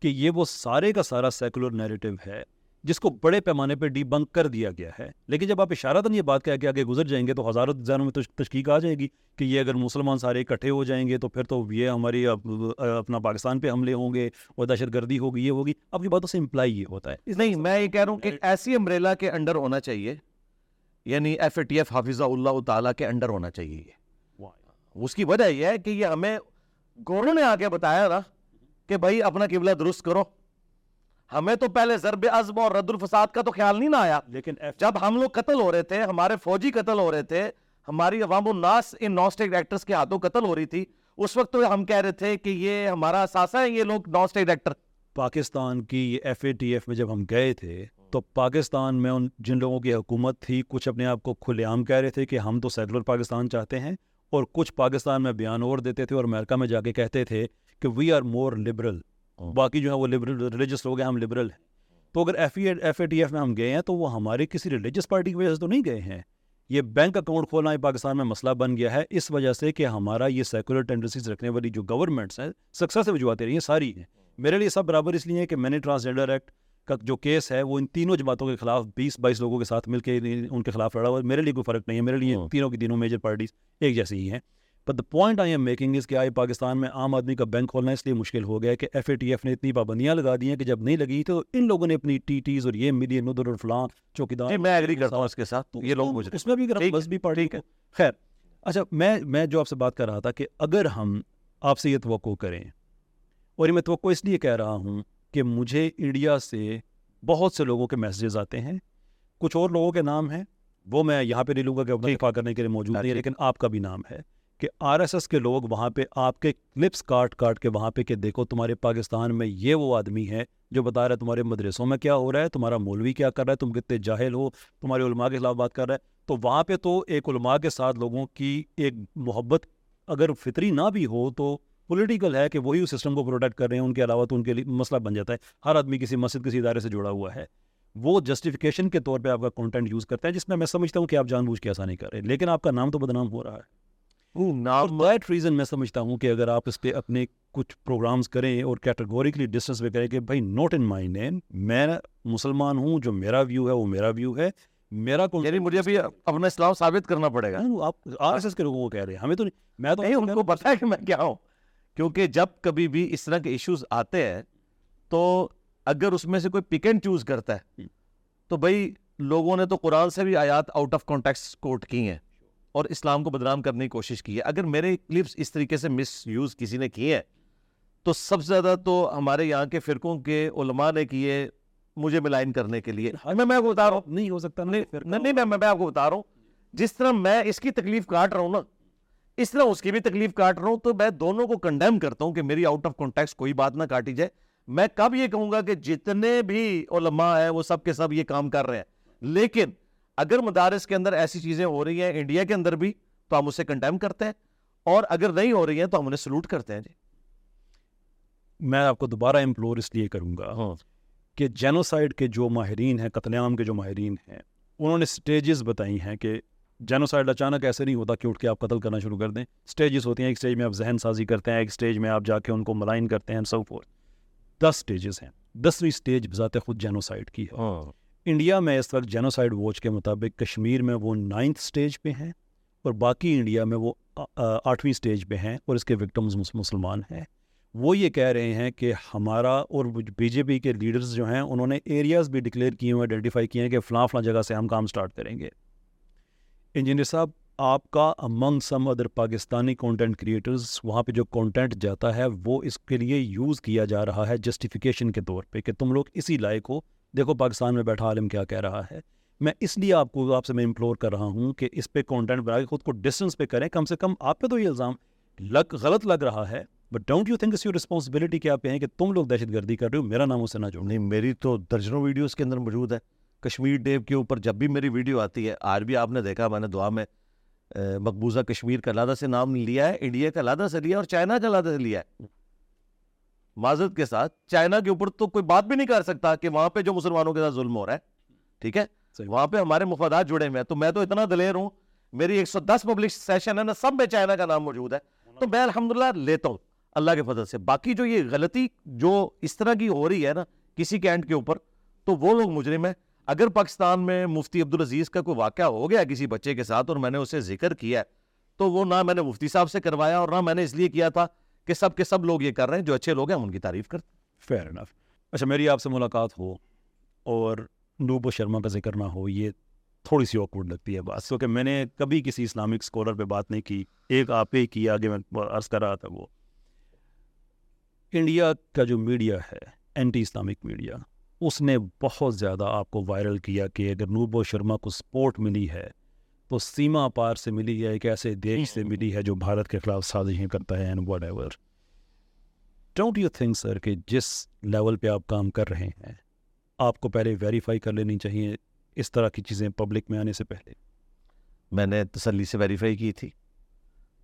کہ یہ وہ سارے کا سارا سیکولر نیریٹو ہے۔ جس کو بڑے پیمانے پہ ڈی بنک کر دیا گیا ہے۔ لیکن جب آپ اشارتاً یہ بات کہہ کے آگے گزر جائیں گے تو ہزاروں ذہنوں میں تش- تشکیق آ جائے گی کہ یہ اگر مسلمان سارے اکٹھے ہو جائیں گے تو پھر تو یہ ہماری اپ- اپنا پاکستان پہ حملے ہوں گے اور دہشت گردی ہوگی یہ ہوگی۔ آپ کی باتوں سے امپلائی یہ ہوتا ہے۔ نہیں میں یہ کہہ رہا ہوں کہ ایسی امبریلا کے انڈر ہونا چاہیے۔ یعنی ایف اے ٹی ایف حافظہ اللہ تعالیٰ کے انڈر ہونا چاہیے یہ۔ اس کی وجہ یہ ہے کہ یہ ہمیں گورو نے آگے بتایا نا کہ بھائی اپنا قبلہ درست کرو۔ ہمیں تو پہلے ضرب عزم اور رد الفساد کا تو خیال نہیں نہ آیا لیکن جب ہم لوگ قتل ہو رہے تھے ہمارے فوجی قتل ہو رہے تھے ہماری عوام الناس ان نان اسٹیٹ ایکٹرز کے ہاتھوں قتل ہو رہی تھی اس وقت تو ہم کہہ رہے تھے کہ یہ ہمارا اثاثہ ہے یہ لوگ نان اسٹیٹ ایکٹر پاکستان کی ایف اے ٹی ایف میں جب ہم گئے تھے تو پاکستان میں ان جن لوگوں کی حکومت تھی کچھ اپنے آپ کو کھلے عام کہہ رہے تھے کہ ہم تو سیکولر پاکستان چاہتے ہیں اور کچھ پاکستان میں بیان اور دیتے تھے اور امریکہ میں جا کے کہتے تھے کہ وی آر مور لبرل۔ باقی جو ہے وہ لبرل ریلیجس لوگ ہیں ہم لبرل ہیں۔ تو اگر F F A T F میں ہم گئے ہیں تو وہ ہماری کسی ریلیجس پارٹی کی وجہ سے تو نہیں گئے ہیں۔ یہ بینک اکاؤنٹ کھولنا پاکستان میں مسئلہ بن گیا ہے۔ اس وجہ سے کہ ہمارا یہ سیکولر ٹینڈنسیز رکھنے والی جو گورنمنٹس ہیں سکسیس وجوہات رہی ہیں ساری ہیں۔ میرے لیے سب برابر اس لیے ہے کہ میں نے ٹرانسجینڈر ایکٹ کا جو کیس ہے وہ ان تینوں جماعتوں کے خلاف بیس بائیس لوگوں کے ساتھ مل کے ان کے خلاف لڑا ہوا میرے لیے کوئی فرق نہیں ہے۔ میرے لیے تینوں کی تینوں میجر پارٹیز ایک جیسی ہی ہیں۔ But the point I'm making is کہ آئی پاکستان میں عام آدمی کا بینک کھولنا اس لیے مشکل ہو گیا کہ ایف اے ٹی ایف نے اتنی پابندیاں لگا دی ہیں کہ جب نہیں لگی تو ان لوگوں نے اپنی ٹی ٹیز اور یہ ملی ندر اور فلاں چوکی دار میں ایگری کرتا ہوں اس کے ساتھ یہ لوگ اس میں بھی مذہبی پارٹی ہے۔ خیر اچھا میں میں جو آپ سے بات کر رہا تھا کہ اگر ہم آپ سے یہ توقع کریں اور یہ میں توقع اس لیے کہہ رہا ہوں کہ مجھے انڈیا سے بہت سے لوگوں کے میسیجز آتے ہیں۔ کچھ اور لوگوں کے نام ہیں وہ میں یہاں پہ نہیں لوں گا کہ اپنا دفاع کرنے کے لیے موجود نہیں ہے لیکن آپ کا بھی نام ہے۔ کہ آر ایس ایس کے لوگ وہاں پہ، آپ کے کلپس کاٹ کاٹ کے وہاں پہ کہ دیکھو تمہارے پاکستان میں یہ وہ آدمی ہے جو بتا رہا ہے تمہارے مدرسوں میں کیا ہو رہا ہے، تمہارا مولوی کیا کر رہا ہے، تم کتنے جاہل ہو، تمہارے علماء کے خلاف بات کر رہا ہے۔ تو وہاں پہ تو ایک علماء کے ساتھ لوگوں کی ایک محبت اگر فطری نہ بھی ہو تو پولیٹیکل ہے کہ وہی اس سسٹم کو پروٹیکٹ کر رہے ہیں، ان کے علاوہ تو ان کے لیے مسئلہ بن جاتا ہے۔ ہر آدمی کسی مسجد، کسی ادارے سے جڑا ہوا ہے۔ وہ جسٹیفیکیشن کے طور پہ آپ کا کانٹینٹ یوز کرتا ہے، جس میں میں سمجھتا ہوں کہ آپ جان بوجھ کے ایسا نہیں کر رہے لیکن آپ کا نام تو بدنام ہو رہا ہے۔ رائٹ ریزن میں سمجھتا ہوں کہ اگر آپ اس پہ اپنے کچھ پروگرامز کریں اور کیٹیگوریکلی ڈسٹینس پہ کریں کہ بھائی نوٹ ان مائی نیم میں مسلمان ہوں جو میرا ویو ہے وہ میرا ویو ہے میرا یعنی مجھے ابھی اپنا اسلام ثابت کرنا پڑے گا۔ آپ آر ایس ایس کے لوگوں کو کہہ رہے ہیں ہمیں تو میں تو ان کو پتا ہے کہ میں کیا ہوں۔ کیونکہ جب کبھی بھی اس طرح کے ایشوز آتے ہیں تو اگر اس میں سے کوئی پک اینڈ چوز کرتا ہے تو بھائی لوگوں نے تو قرآن سے بھی آیات آؤٹ آف کانٹیکس کوٹ کی ہیں۔ اور اسلام کو بدنام کرنے کی کوشش کی ہے۔ اگر میرے کلپس اس طریقے سے مس یوز کسی نے کیے ہیں تو سب سے زیادہ تو ہمارے یہاں کے فرقوں کے علماء نے کیے مجھے ملائن کرنے کے لیے۔ میں میں آپ کو بتا رہا ہوں۔ نہیں ہو سکتا نہیں میں میں آپ کو بتا رہا ہوں۔ جس طرح میں اس کی تکلیف کاٹ رہا ہوں نا اس طرح اس کی بھی تکلیف کاٹ رہا ہوں تو میں دونوں کو کنڈیم کرتا ہوں کہ میری آؤٹ آف کانٹیکس کوئی بات نہ کاٹی جائے۔ میں کب یہ کہوں گا کہ جتنے بھی علماء ہیں وہ سب کے سب یہ کام کر رہے ہیں۔ لیکن اگر مدارس کے اندر ایسی چیزیں ہو رہی ہیں انڈیا کے اندر بھی تو ہم اسے کنڈیم کرتے ہیں۔ اور اگر نہیں ہو رہی ہیں تو ہم انہیں سلوٹ کرتے ہیں جی۔ میں آپ کو دوبارہ امپلور اس لیے کروں گا ہاں۔ کہ جینوسائڈ کے جو ماہرین ہیں قتل عام کے جو ماہرین ہیں انہوں نے سٹیجز بتائی ہیں کہ جینوسائڈ اچانک ایسے نہیں ہوتا کہ اٹھ کے آپ قتل کرنا شروع کر دیں۔ سٹیجز ہوتی ہیں ایک سٹیج میں آپ ذہن سازی کرتے ہیں ایک سٹیج میں آپ جا کے ان کو ملائن کرتے ہیں سو فور دس سٹیجز ہیں۔ دسویں سٹیج بذات خود جینوسائڈ کی ہے۔ ہاں۔ انڈیا میں اس وقت جینوسائڈ واچ کے مطابق کشمیر میں وہ نائنتھ سٹیج پہ ہیں اور باقی انڈیا میں وہ آٹھویں سٹیج پہ ہیں اور اس کے وکٹمز مسلمان ہیں۔ وہ یہ کہہ رہے ہیں کہ ہمارا اور بی جے پی کے لیڈرز جو ہیں انہوں نے ایریاز بھی ڈکلیئر کیے ہوئے آئیڈینٹیفائی کیے ہیں کہ فلاں فلاں جگہ سے ہم کام سٹارٹ کریں گے۔ انجینئر صاحب، آپ کا among some other Pakistani content creators وہاں پہ جو کانٹینٹ جاتا ہے وہ اس کے لیے یوز کیا جا رہا ہے جسٹیفیکیشن کے طور پہ کہ تم لوگ اسی لائق ہو۔ دیکھو پاکستان میں بیٹھا عالم کیا کہہ رہا ہے۔ میں اس لیے آپ کو آپ سے میں امپلور کر رہا ہوں کہ اس پہ کانٹینٹ بنا کے خود کو ڈسٹینس پہ کریں۔ کم سے کم آپ پہ تو یہ الزام لگ، غلط لگ رہا ہے۔ But don't you think is your responsibility کیا پہ ہیں کہ تم لوگ دہشت گردی کر رہے ہو؟ میرا نام اسے نہ جوڑ نہیں، میری تو درجنوں ویڈیوز کے اندر موجود ہے کشمیر ڈیو کے اوپر جب بھی میری ویڈیو آتی ہے، آج بھی آپ نے دیکھا، میں نے دعا میں مقبوضہ کشمیر کا لادہ سے نام لیا ہے، انڈیا کا لادہ سے لیا اور چائنا کا لادہ سے لیا ہے۔ معذرت کے ساتھ چائنا کے اوپر تو کوئی بات بھی نہیں کر سکتا کہ وہاں پہ جو مسلمانوں کے ساتھ ظلم ہو رہا ہے ٹھیک ہے؟ وہاں پہ ہمارے مفادات جڑے ہوئے ہیں۔ تو میں تو اتنا دلیر ہوں میری ایک سو دس پبلک سیشن ہے نا سب میں چائنا کا نام موجود ہے۔ تو میں الحمدللہ لیتا ہوں اللہ کے فضل سے۔ باقی جو یہ غلطی جو اس طرح کی ہو رہی ہے نا کسی کینٹ کے اوپر تو وہ لوگ مجرم ہیں۔ اگر پاکستان میں مفتی عبدالعزیز کا کوئی واقعہ ہو گیا کسی بچے کے ساتھ اور میں نے اسے ذکر کیا تو وہ نہ میں نے مفتی صاحب سے کروایا اور نہ میں نے اس لیے کیا تھا کہ سب کے سب لوگ یہ کر رہے ہیں، جو اچھے لوگ ہیں ان کی تعریف کرتے فیئر انف اچھا میری آپ سے ملاقات ہو اور نوبو شرما کا ذکر نہ ہو، یہ تھوڑی سی آکورڈ لگتی ہے بات کیونکہ میں نے کبھی کسی اسلامک اسکالر پہ بات نہیں کی۔ ایک آپ ہی کی، آگے میں عرض کر رہا تھا وہ۔ انڈیا کا جو میڈیا ہے اینٹی اسلامک میڈیا اس نے بہت زیادہ آپ کو وائرل کیا کہ اگر نوبو شرما کو سپورٹ ملی ہے تو سیما پار سے ملی ہے ایک ایسے دیش سے ملی ہے جو بھارت کے خلاف سازشیں کرتا ہے and whatever don't you think sir کہ جس لیول پہ آپ کام کر رہے ہیں آپ کو پہلے ویریفائی کر لینی چاہیے اس طرح کی چیزیں پبلک میں آنے سے پہلے؟ میں نے تسلی سے ویریفائی کی تھی۔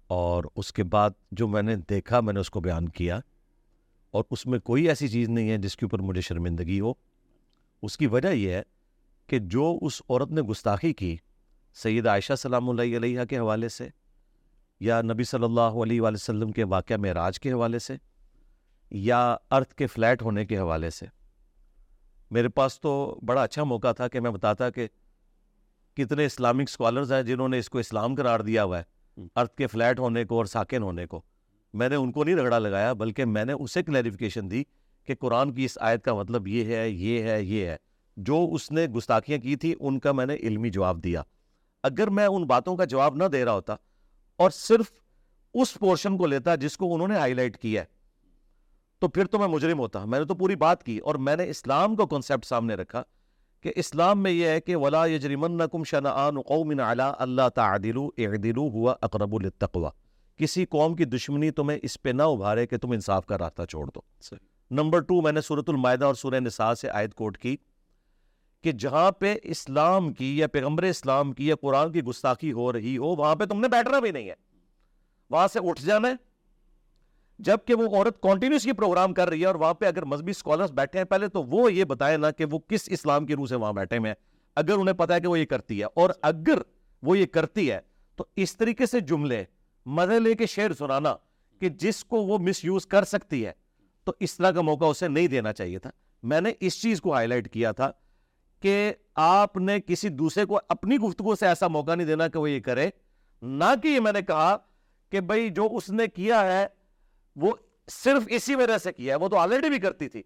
اور اس کے بعد جو میں نے دیکھا میں نے اس کو بیان کیا۔ اور اس میں کوئی ایسی چیز نہیں ہے جس کے اوپر مجھے شرمندگی ہو۔ اس کی وجہ یہ ہے کہ جو اس عورت نے گستاخی کی سید عائشہ سلام اللہ علیہ کے حوالے سے یا نبی صلی اللہ علیہ وآلہ وسلم کے واقعہ معراج کے حوالے سے یا ارتھ کے فلیٹ ہونے کے حوالے سے۔ میرے پاس تو بڑا اچھا موقع تھا کہ میں بتاتا کہ کتنے اسلامک اسکالرز ہیں جنہوں نے اس کو اسلام قرار دیا ہوا ہے، ارتھ کے فلیٹ ہونے کو اور ساکن ہونے کو۔ میں نے ان کو نہیں رگڑا لگایا، بلکہ میں نے اسے کلیریفیکیشن دی کہ قرآن کی اس آیت کا مطلب یہ ہے یہ ہے یہ ہے۔ جو اس نے گستاخیاں کی تھی، ان کا میں نے علمی جواب دیا۔ اگر میں ان باتوں کا جواب نہ دے رہا ہوتا اور صرف اس پورشن کو لیتا جس کو انہوں نے ہائی لائٹ کیا ہے تو پھر تو میں مجرم ہوتا۔ میں نے تو پوری بات کی اور میں نے اسلام کو کنسیپٹ سامنے رکھا کہ اسلام میں یہ ہے کہ ولا یجرمنکم شنآن قوم علی اللہ تعدلوا اعدلوا ہوا اقرب للتقوی کسی قوم کی دشمنی تمہیں اس پہ نہ ابھارے کہ تم انصاف کا راستہ چھوڑ دو۔ نمبر ٹو میں نے صورت المائدہ اور سورہ نساء سے آیت کوٹ کی۔ کہ جہاں پہ اسلام کی یا پیغمبر اسلام کی یا قرآن کی گستاخی ہو رہی ہو، وہاں پہ تم نے بیٹھنا بھی نہیں ہے۔ وہاں سے اٹھ جانا ہے۔ جبکہ وہ عورت کنٹینیوسلی پروگرام کر رہی ہے اور وہاں پہ اگر مذہبی اسکالرس بیٹھے ہیں، پہلے تو وہ یہ بتائے نا کہ وہ کس اسلام کی روح سے وہاں بیٹھے ہوئے ہیں۔ اگر انہیں پتا ہے کہ وہ یہ کرتی ہے اور اگر وہ یہ کرتی ہے، تو اس طریقے سے جملے مزے لے کے شعر سنانا کہ جس کو وہ مس یوز کر سکتی ہے۔ تو اس طرح کا موقع اسے نہیں دینا چاہیے تھا۔ میں نے اس چیز کو ہائی لائٹ کیا تھا کہ آپ نے کسی دوسرے کو اپنی گفتگو سے ایسا موقع نہیں دینا کہ وہ یہ کرے۔ نہ کہ یہ میں نے کہا کہ بھائی جو اس نے کیا ہے، وہ صرف اسی وجہ سے کیا ہے، وہ تو آلریڈی بھی کرتی تھی۔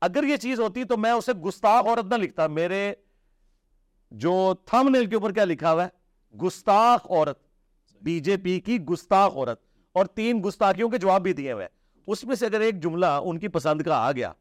اگر یہ چیز ہوتی تو میں اسے گستاخ عورت نہ لکھتا۔ میرے جو تھم نیل کے اوپر کیا لکھا ہوا ہے؟ گستاخ عورت۔ بی جے پی کی گستاخ عورت۔ اور تین گستاخیوں کے جواب بھی دیے ہوئے۔ اس میں سے اگر ایک جملہ ان کی پسند کا آ گیا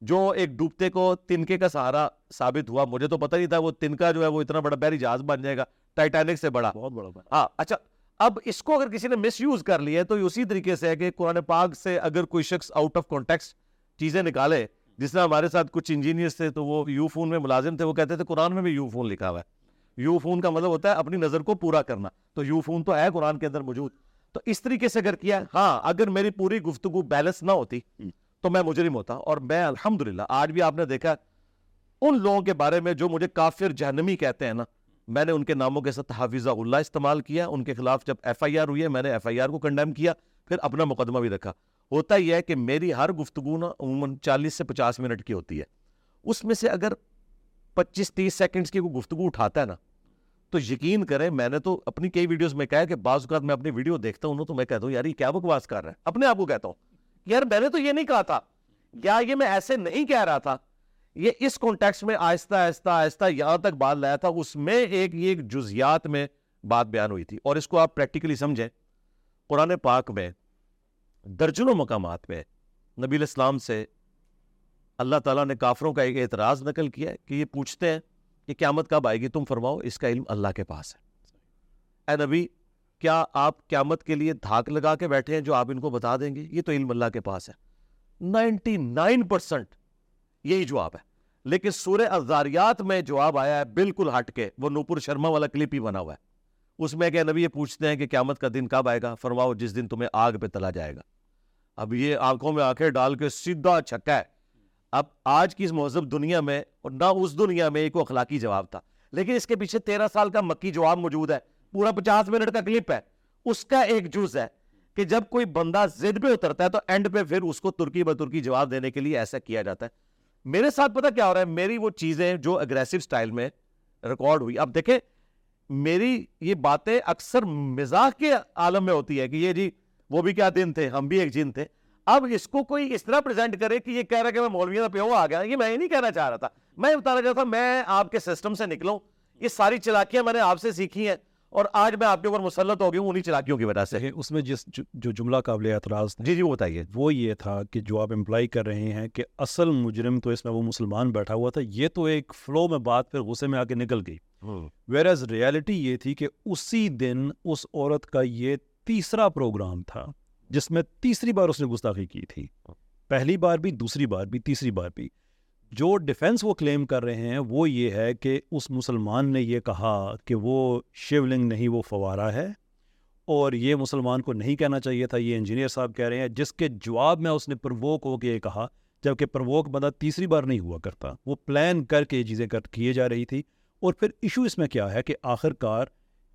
جو ایک ڈوبتے کو تنکے کا سہارا ثابت ہوا مجھے تو پتہ نہیں تھا وہ تنکا جو ہے وہ اتنا بڑا بحری جہاز بن جائے گا ٹائٹینک سے بڑا۔ بہت بڑا ہاں اچھا اب اس کو اگر کسی نے مس یوز کر لیا تو اسی طریقے سے ہے کہ قرآن پاک سے اگر کوئی شخص آؤٹ آف کانٹیکس چیزیں نکالے جس طرح ہمارے ساتھ کچھ انجینئرس تھے تو وہ یو فون میں ملازم تھے وہ کہتے تھے قرآن میں بھی یو فون لکھا ہوا ہے۔ یو فون کا مطلب ہوتا ہے اپنی نظر کو پورا کرنا۔ تو یو فون تو ہے قرآن کے اندر موجود۔ تو اس طریقے سے اگر کیا ہاں اگر میری پوری گفتگو بیلنس نہ ہوتی تو میں مجرم ہوتا اور میں الحمدللہ آج بھی آپ نے دیکھا ان لوگوں کے بارے میں جو مجھے کافر جہنمی کہتے ہیں نا، میں نے ان کے ناموں کے ساتھ حافظہ اللہ استعمال کیا، ان کے خلاف جب ایف آئی آر ہوئی ہے، میں نے ایف آئی آر کو کنڈیم کیا، پھر اپنا مقدمہ بھی رکھا۔ ہوتا یہ ہے کہ میری ہر گفتگو نا عموماً چالیس سے پچاس منٹ کی ہوتی ہے۔ اس میں سے اگر پچیس تیس سیکنڈز کی کوئی گفتگو اٹھاتا ہے نا، تو یقین کریں میں نے تو اپنی کئی ویڈیوز میں کہا کہ بعض اوقات میں اپنی ویڈیو دیکھتا ہوں تو میں کہتا ہوں، یار یہ کیا بکواس کر رہا ہے؟ اپنے آپ کو کہتا ہوں۔ یار میں نے تو یہ نہیں کہا تھا۔ یا یہ میں ایسے نہیں کہہ رہا تھا؟ یہ اس کانٹیکس میں آہستہ آہستہ آہستہ یہاں تک بات لایا تھا۔ اس میں ایک یہ جزیات میں بات بیان ہوئی تھی۔ اور اس کو آپ پریکٹیکلی سمجھیں۔ قرآن پاک میں درجنوں مقامات پہ نبی الاسلام سے اللہ تعالیٰ نے کافروں کا ایک اعتراض نقل کیا ہے کہ یہ پوچھتے ہیں کہ قیامت کب آئے گی؟ تم فرماؤ، اس کا علم اللہ کے پاس ہے۔ اے نبی کیا آپ قیامت کے لیے دھاک لگا کے بیٹھے ہیں جو آپ ان کو بتا دیں گے؟ یہ تو علم اللہ کے پاس ہے۔ نائنٹی نائن پرسنٹ یہی جواب ہے۔ لیکن سورہ ازاریات میں جواب آیا ہے بالکل ہٹ کے، وہ نوپور شرما والا کلپ ہی بنا ہوا ہے۔ اس میں کہ نبی یہ پوچھتے ہیں کہ قیامت کا دن کب آئے گا؟ فرماؤ جس دن تمہیں آگ پہ تلا جائے گا۔ اب یہ آنکھوں میں آنکھیں ڈال کے سیدھا چھکا ہے۔ اب آج کی اس مہذب دنیا میں اور نہ اس دنیا میں ایک اخلاقی جواب تھا۔ لیکن اس کے پیچھے تیرہ سال کا مکی جواب موجود ہے۔ پورا پچاس منٹ کا کلپ ہے۔ اس کا ایک جز ہے کہ جب کوئی بندہ زد پہ اترتا ہے تو اینڈ پہ پھر اس کو ترکی بترکی جواب دینے کے لیے ایسا کیا جاتا ہے۔ میرے ساتھ پتا کیا ہو رہا ہے؟ میری وہ چیزیں جو اگریسو سٹائل میں ریکارڈ ہوئی۔ اب دیکھیں، میری یہ باتیں اکثر مزاح کے عالم میں ہوتی ہے کہ یہ جی وہ بھی کیا دن تھے، ہم بھی ایک جن تھے۔ اب اس کو کوئی اس طرح پریزنٹ کرے کہ یہ کہہ رہا کہ میں مولویوں کا پیو آ گیا۔ یہ میں یہ نہیں کہنا چاہ رہا تھا۔ میں بتانا چاہتا تھا، میں آپ کے سسٹم سے نکلوں یہ ساری چلاکیاں میں نے آپ سے سیکھی ہیں۔ اور آج میں آپ کے اوپر مسلط ہو گئی ہوں انہیں چلاکیوں کی وجہ سے۔ اس میں جس جو جملہ قابل اعتراض جی جی وہ بتائیے۔ وہ یہ تھا کہ جو آپ امپلائی کر رہے ہیں کہ اصل مجرم تو اس میں وہ مسلمان بیٹھا ہوا تھا یہ تو ایک فلو میں بات پھر غصے میں آ کے نکل گئی۔ ویئر ایز ریالٹی یہ تھی کہ اسی دن اس عورت کا یہ تیسرا پروگرام تھا جس میں تیسری بار اس نے گستاخی کی تھی۔ پہلی بار بھی دوسری بار بھی تیسری بار بھی۔ جو ڈیفنس وہ کلیم کر رہے ہیں وہ یہ ہے کہ اس مسلمان نے یہ کہا کہ وہ شیو لنگ نہیں، وہ فوارہ ہے۔ اور یہ مسلمان کو نہیں کہنا چاہیے تھا، یہ انجینئر صاحب کہہ رہے ہیں، جس کے جواب میں اس نے پرووک ہو کے یہ کہا، جبکہ پرووک بندہ تیسری بار نہیں ہوا کرتا۔ وہ پلان کر کے یہ چیزیں کیے جا رہی تھی۔ اور پھر ایشو اس میں کیا ہے کہ آخر کار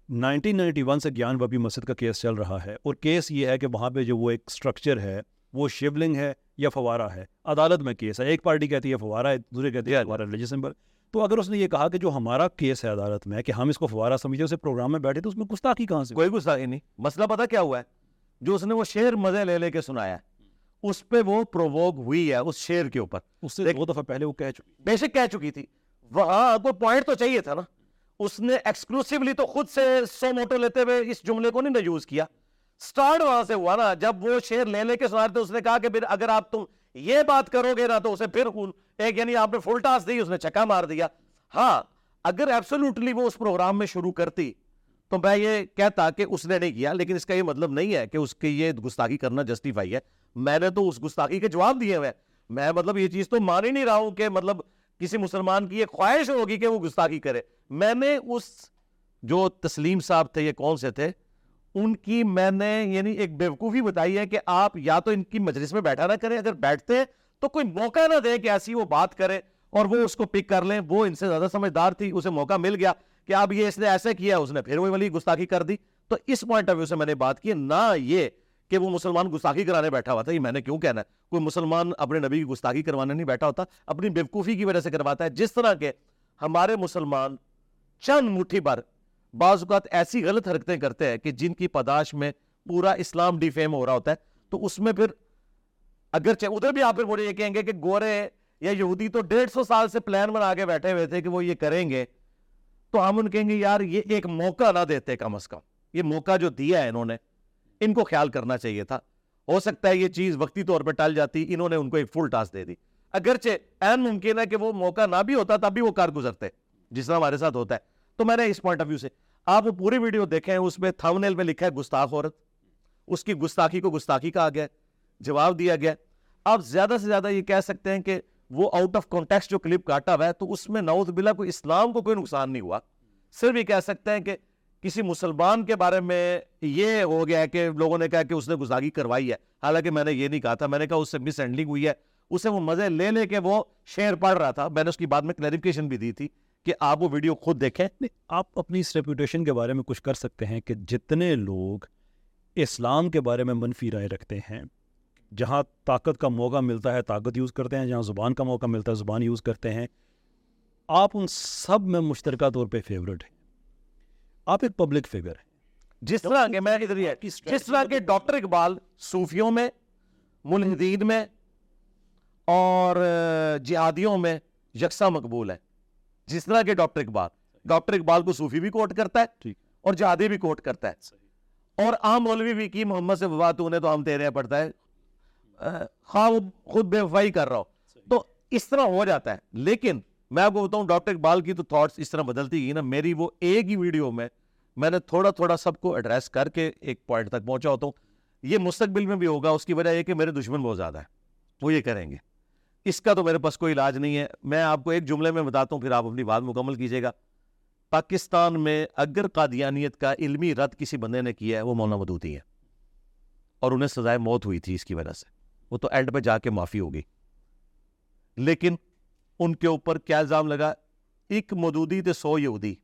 نائنٹین نائنٹی ون سے گیان ببی مسجد کا کیس چل رہا ہے۔ اور کیس یہ ہے کہ وہاں پہ جو وہ ایک اسٹرکچر ہے، وہ شیولنگ ہے۔ یا فوارہ ہے۔ عدالت میں کیس ہے۔ ایک پارٹی کہتی ہے فوارہ ہے دوسرے کہتی ہے فوارہ ریلیجس سمبل تو اگر اس نے یہ کہا کہ جو ہمارا کیس ہے عدالت میں کہ ہم اس کو فوارہ سمجھے اسے پروگرام میں بیٹھے تو اس میں گستاخی کہاں سے کوئی گستاخی نہیں۔ مسئلہ پتہ کیا ہوا ہے؟ جو اس نے وہ شعر مزے لے لے کے سنایا ہے اس پہ وہ پرووک ہوئی ہے اس شعر کے اوپر۔ اس سے دو دفعہ پہلے وہ کہہ چکی۔ بے شک کہہ چکی تھی۔ وہاں کوئی پوائنٹ تو چاہیے تھا نا۔ اس نے ایکسکلوسیولی تو خود سے سو موٹو لیتے ہوئے اس جملے کو نہیں یوز کیا۔ سٹارٹ وہاں سے ہوا نا، جب وہ شعر لے لے کے سنا رہے اس نے کہا کہ پھر اگر آپ تم یہ بات کرو گے نا تو اسے پھر خون، ایک یعنی آپ نے فل ٹاس دی، اس نے چکا مار دیا۔ ہاں اگر ایبسولوٹلی وہ اس پروگرام میں شروع کرتی تو میں یہ کہتا کہ اس نے نہیں کیا، لیکن اس کا یہ مطلب نہیں ہے کہ اس کی یہ گستاخی کرنا جسٹیفائی ہے۔ میں نے تو اس گستاخی کے جواب دیے ہوئے میں مطلب یہ چیز تو مان ہی نہیں رہا ہوں کہ مطلب کسی مسلمان کی یہ خواہش ہوگی کہ وہ گستاخی کرے۔ میں نے اس جو تسلیم صاحب تھے، یہ کون سے تھے؟ ان کی میں نے یعنی ایک بیوقوفی بتائی ہے کہ آپ یا تو ان کی مجلس میں بیٹھا نہ کریں، اگر بیٹھتے تو کوئی موقع نہ دیں کہ ایسی وہ بات کرے اور وہ اس کو پک کر لیں، وہ ان سے زیادہ سمجھدار تھی، اسے موقع مل گیا کہ اب یہ اس نے ایسے کیا اس نے پھر وہ والی گستاخی کر دی۔ تو اس پوائنٹ آف ویو سے میں نے بات کی، نہ یہ کہ وہ مسلمان گستاخی کرانے بیٹھا ہوا تھا، یہ میں نے کیوں کہنا ہے؟ کوئی مسلمان اپنے نبی کی گستاخی کروانے نہیں بیٹھا ہوتا، اپنی بیوقوفی کی وجہ سے کرواتا ہے۔ جس طرح کے ہمارے مسلمان چند مٹھی بھر بعض اوقات ایسی غلط حرکتیں کرتے ہیں کہ جن کی پداش میں پورا اسلام ڈیفیم ہو رہا ہوتا ہے، تو اس میں پھر اگر ادھر بھی آپ مجھے یہ کہیں گے کہ گورے یا یہودی تو ڈیڑھ سو سال سے پلان بنا کے بیٹھے ہوئے تھے کہ وہ یہ کریں گے، تو ہم ان کہیں گے یار یہ ایک موقع نہ دیتے کم از کم۔ یہ موقع جو دیا ہے انہوں نے، ان کو خیال کرنا چاہیے تھا۔ ہو سکتا ہے یہ چیز وقتی طور پہ ٹل جاتی، انہوں نے ان کو ایک فل ٹاس دے دی۔ اگرچہ این ممکن ہے کہ وہ موقع نہ بھی ہوتا تب بھی وہ کار گزرتے، جس طرح ہمارے ساتھ ہوتا ہے۔ تو میں نے اس پوائنٹ آف ویو سے آپ پوری ویڈیو دیکھیں اس میں تھمنیل میں لکھا ہے، گستاخ عورت۔ اس کی گستاخی کو گستاخی کہا گیا، جواب دیا گیا۔ آپ زیادہ سے زیادہ یہ کہہ سکتے ہیں کہ وہ آؤٹ آف کانٹیکس جو کلپ کاٹا ہوا ہے، تو اس میں نعوذ باللہ کوئی اسلام کو کوئی نقصان نہیں ہوا۔ صرف یہ کہہ سکتے ہیں کہ کسی مسلمان کے بارے میں یہ ہو گیا ہے کہ لوگوں نے کہا کہ اس نے گزاگی کروائی ہے۔ حالانکہ میں نے یہ نہیں کہا تھا، میں نے کہا اس سے مس ہینڈلنگ ہوئی ہے۔ اسے وہ مزے لے لے کے وہ شعر پڑھ رہا تھا۔ میں نے اس کی بعد میں کلیریفکیشن بھی دی تھی۔ کہ آپ وہ ویڈیو خود دیکھیں۔ آپ اپنی اس ریپوٹیشن کے بارے میں کچھ کر سکتے ہیں کہ جتنے لوگ اسلام کے بارے میں منفی رائے رکھتے ہیں جہاں طاقت کا موقع ملتا ہے طاقت یوز کرتے ہیں جہاں زبان کا موقع ملتا ہے زبان یوز کرتے ہیں۔ آپ ان سب میں مشترکہ طور پہ فیوریٹ ہیں۔ آپ ایک پبلک فگر ہیں۔ جس طرح کے میں ادھر جس طرح کے ڈاکٹر اقبال صوفیوں میں ملحدین میں اور جہادیوں میں یکساں مقبول ہے جس طرح کے ڈاکٹر اقبال ڈاکٹر اقبال کو صوفی بھی کوٹ کرتا ہے اور جہادی بھی کوٹ کرتا ہے۔ اور عام مولوی بھی کی محمد سے وفا تو انہیں تو ہم تیرے پڑتا ہے خواہ وہ خود بے وفائی کر رہا ہو۔ تو اس طرح ہو جاتا ہے۔ لیکن میں آپ کو بتاؤں ڈاکٹر اقبال کی تو تھاٹس اس طرح بدلتی گئی نا۔ میری وہ ایک ہی ویڈیو میں میں نے تھوڑا تھوڑا سب کو ایڈریس کر کے ایک پوائنٹ تک پہنچا ہوتا ہوں۔ یہ مستقبل میں بھی ہوگا اس کی وجہ یہ کہ میرے دشمن بہت زیادہ ہے وہ یہ کریں گے۔ اس کا تو میرے پاس کوئی علاج نہیں ہے۔ میں آپ کو ایک جملے میں بتاتا ہوں، پھر آپ اپنی بات مکمل کیجیے گا۔ پاکستان میں اگر قادیانیت کا علمی رد کسی بندے نے کیا ہے، وہ مولانا مدوتی ہے اور انہیں سزائے موت ہوئی تھی اس کی وجہ سے۔ وہ تو اینڈ پہ جا کے معافی ہوگی۔ لیکن ان کے اوپر کیا الزام لگا؟ ایک مدودی تے سو یہودی۔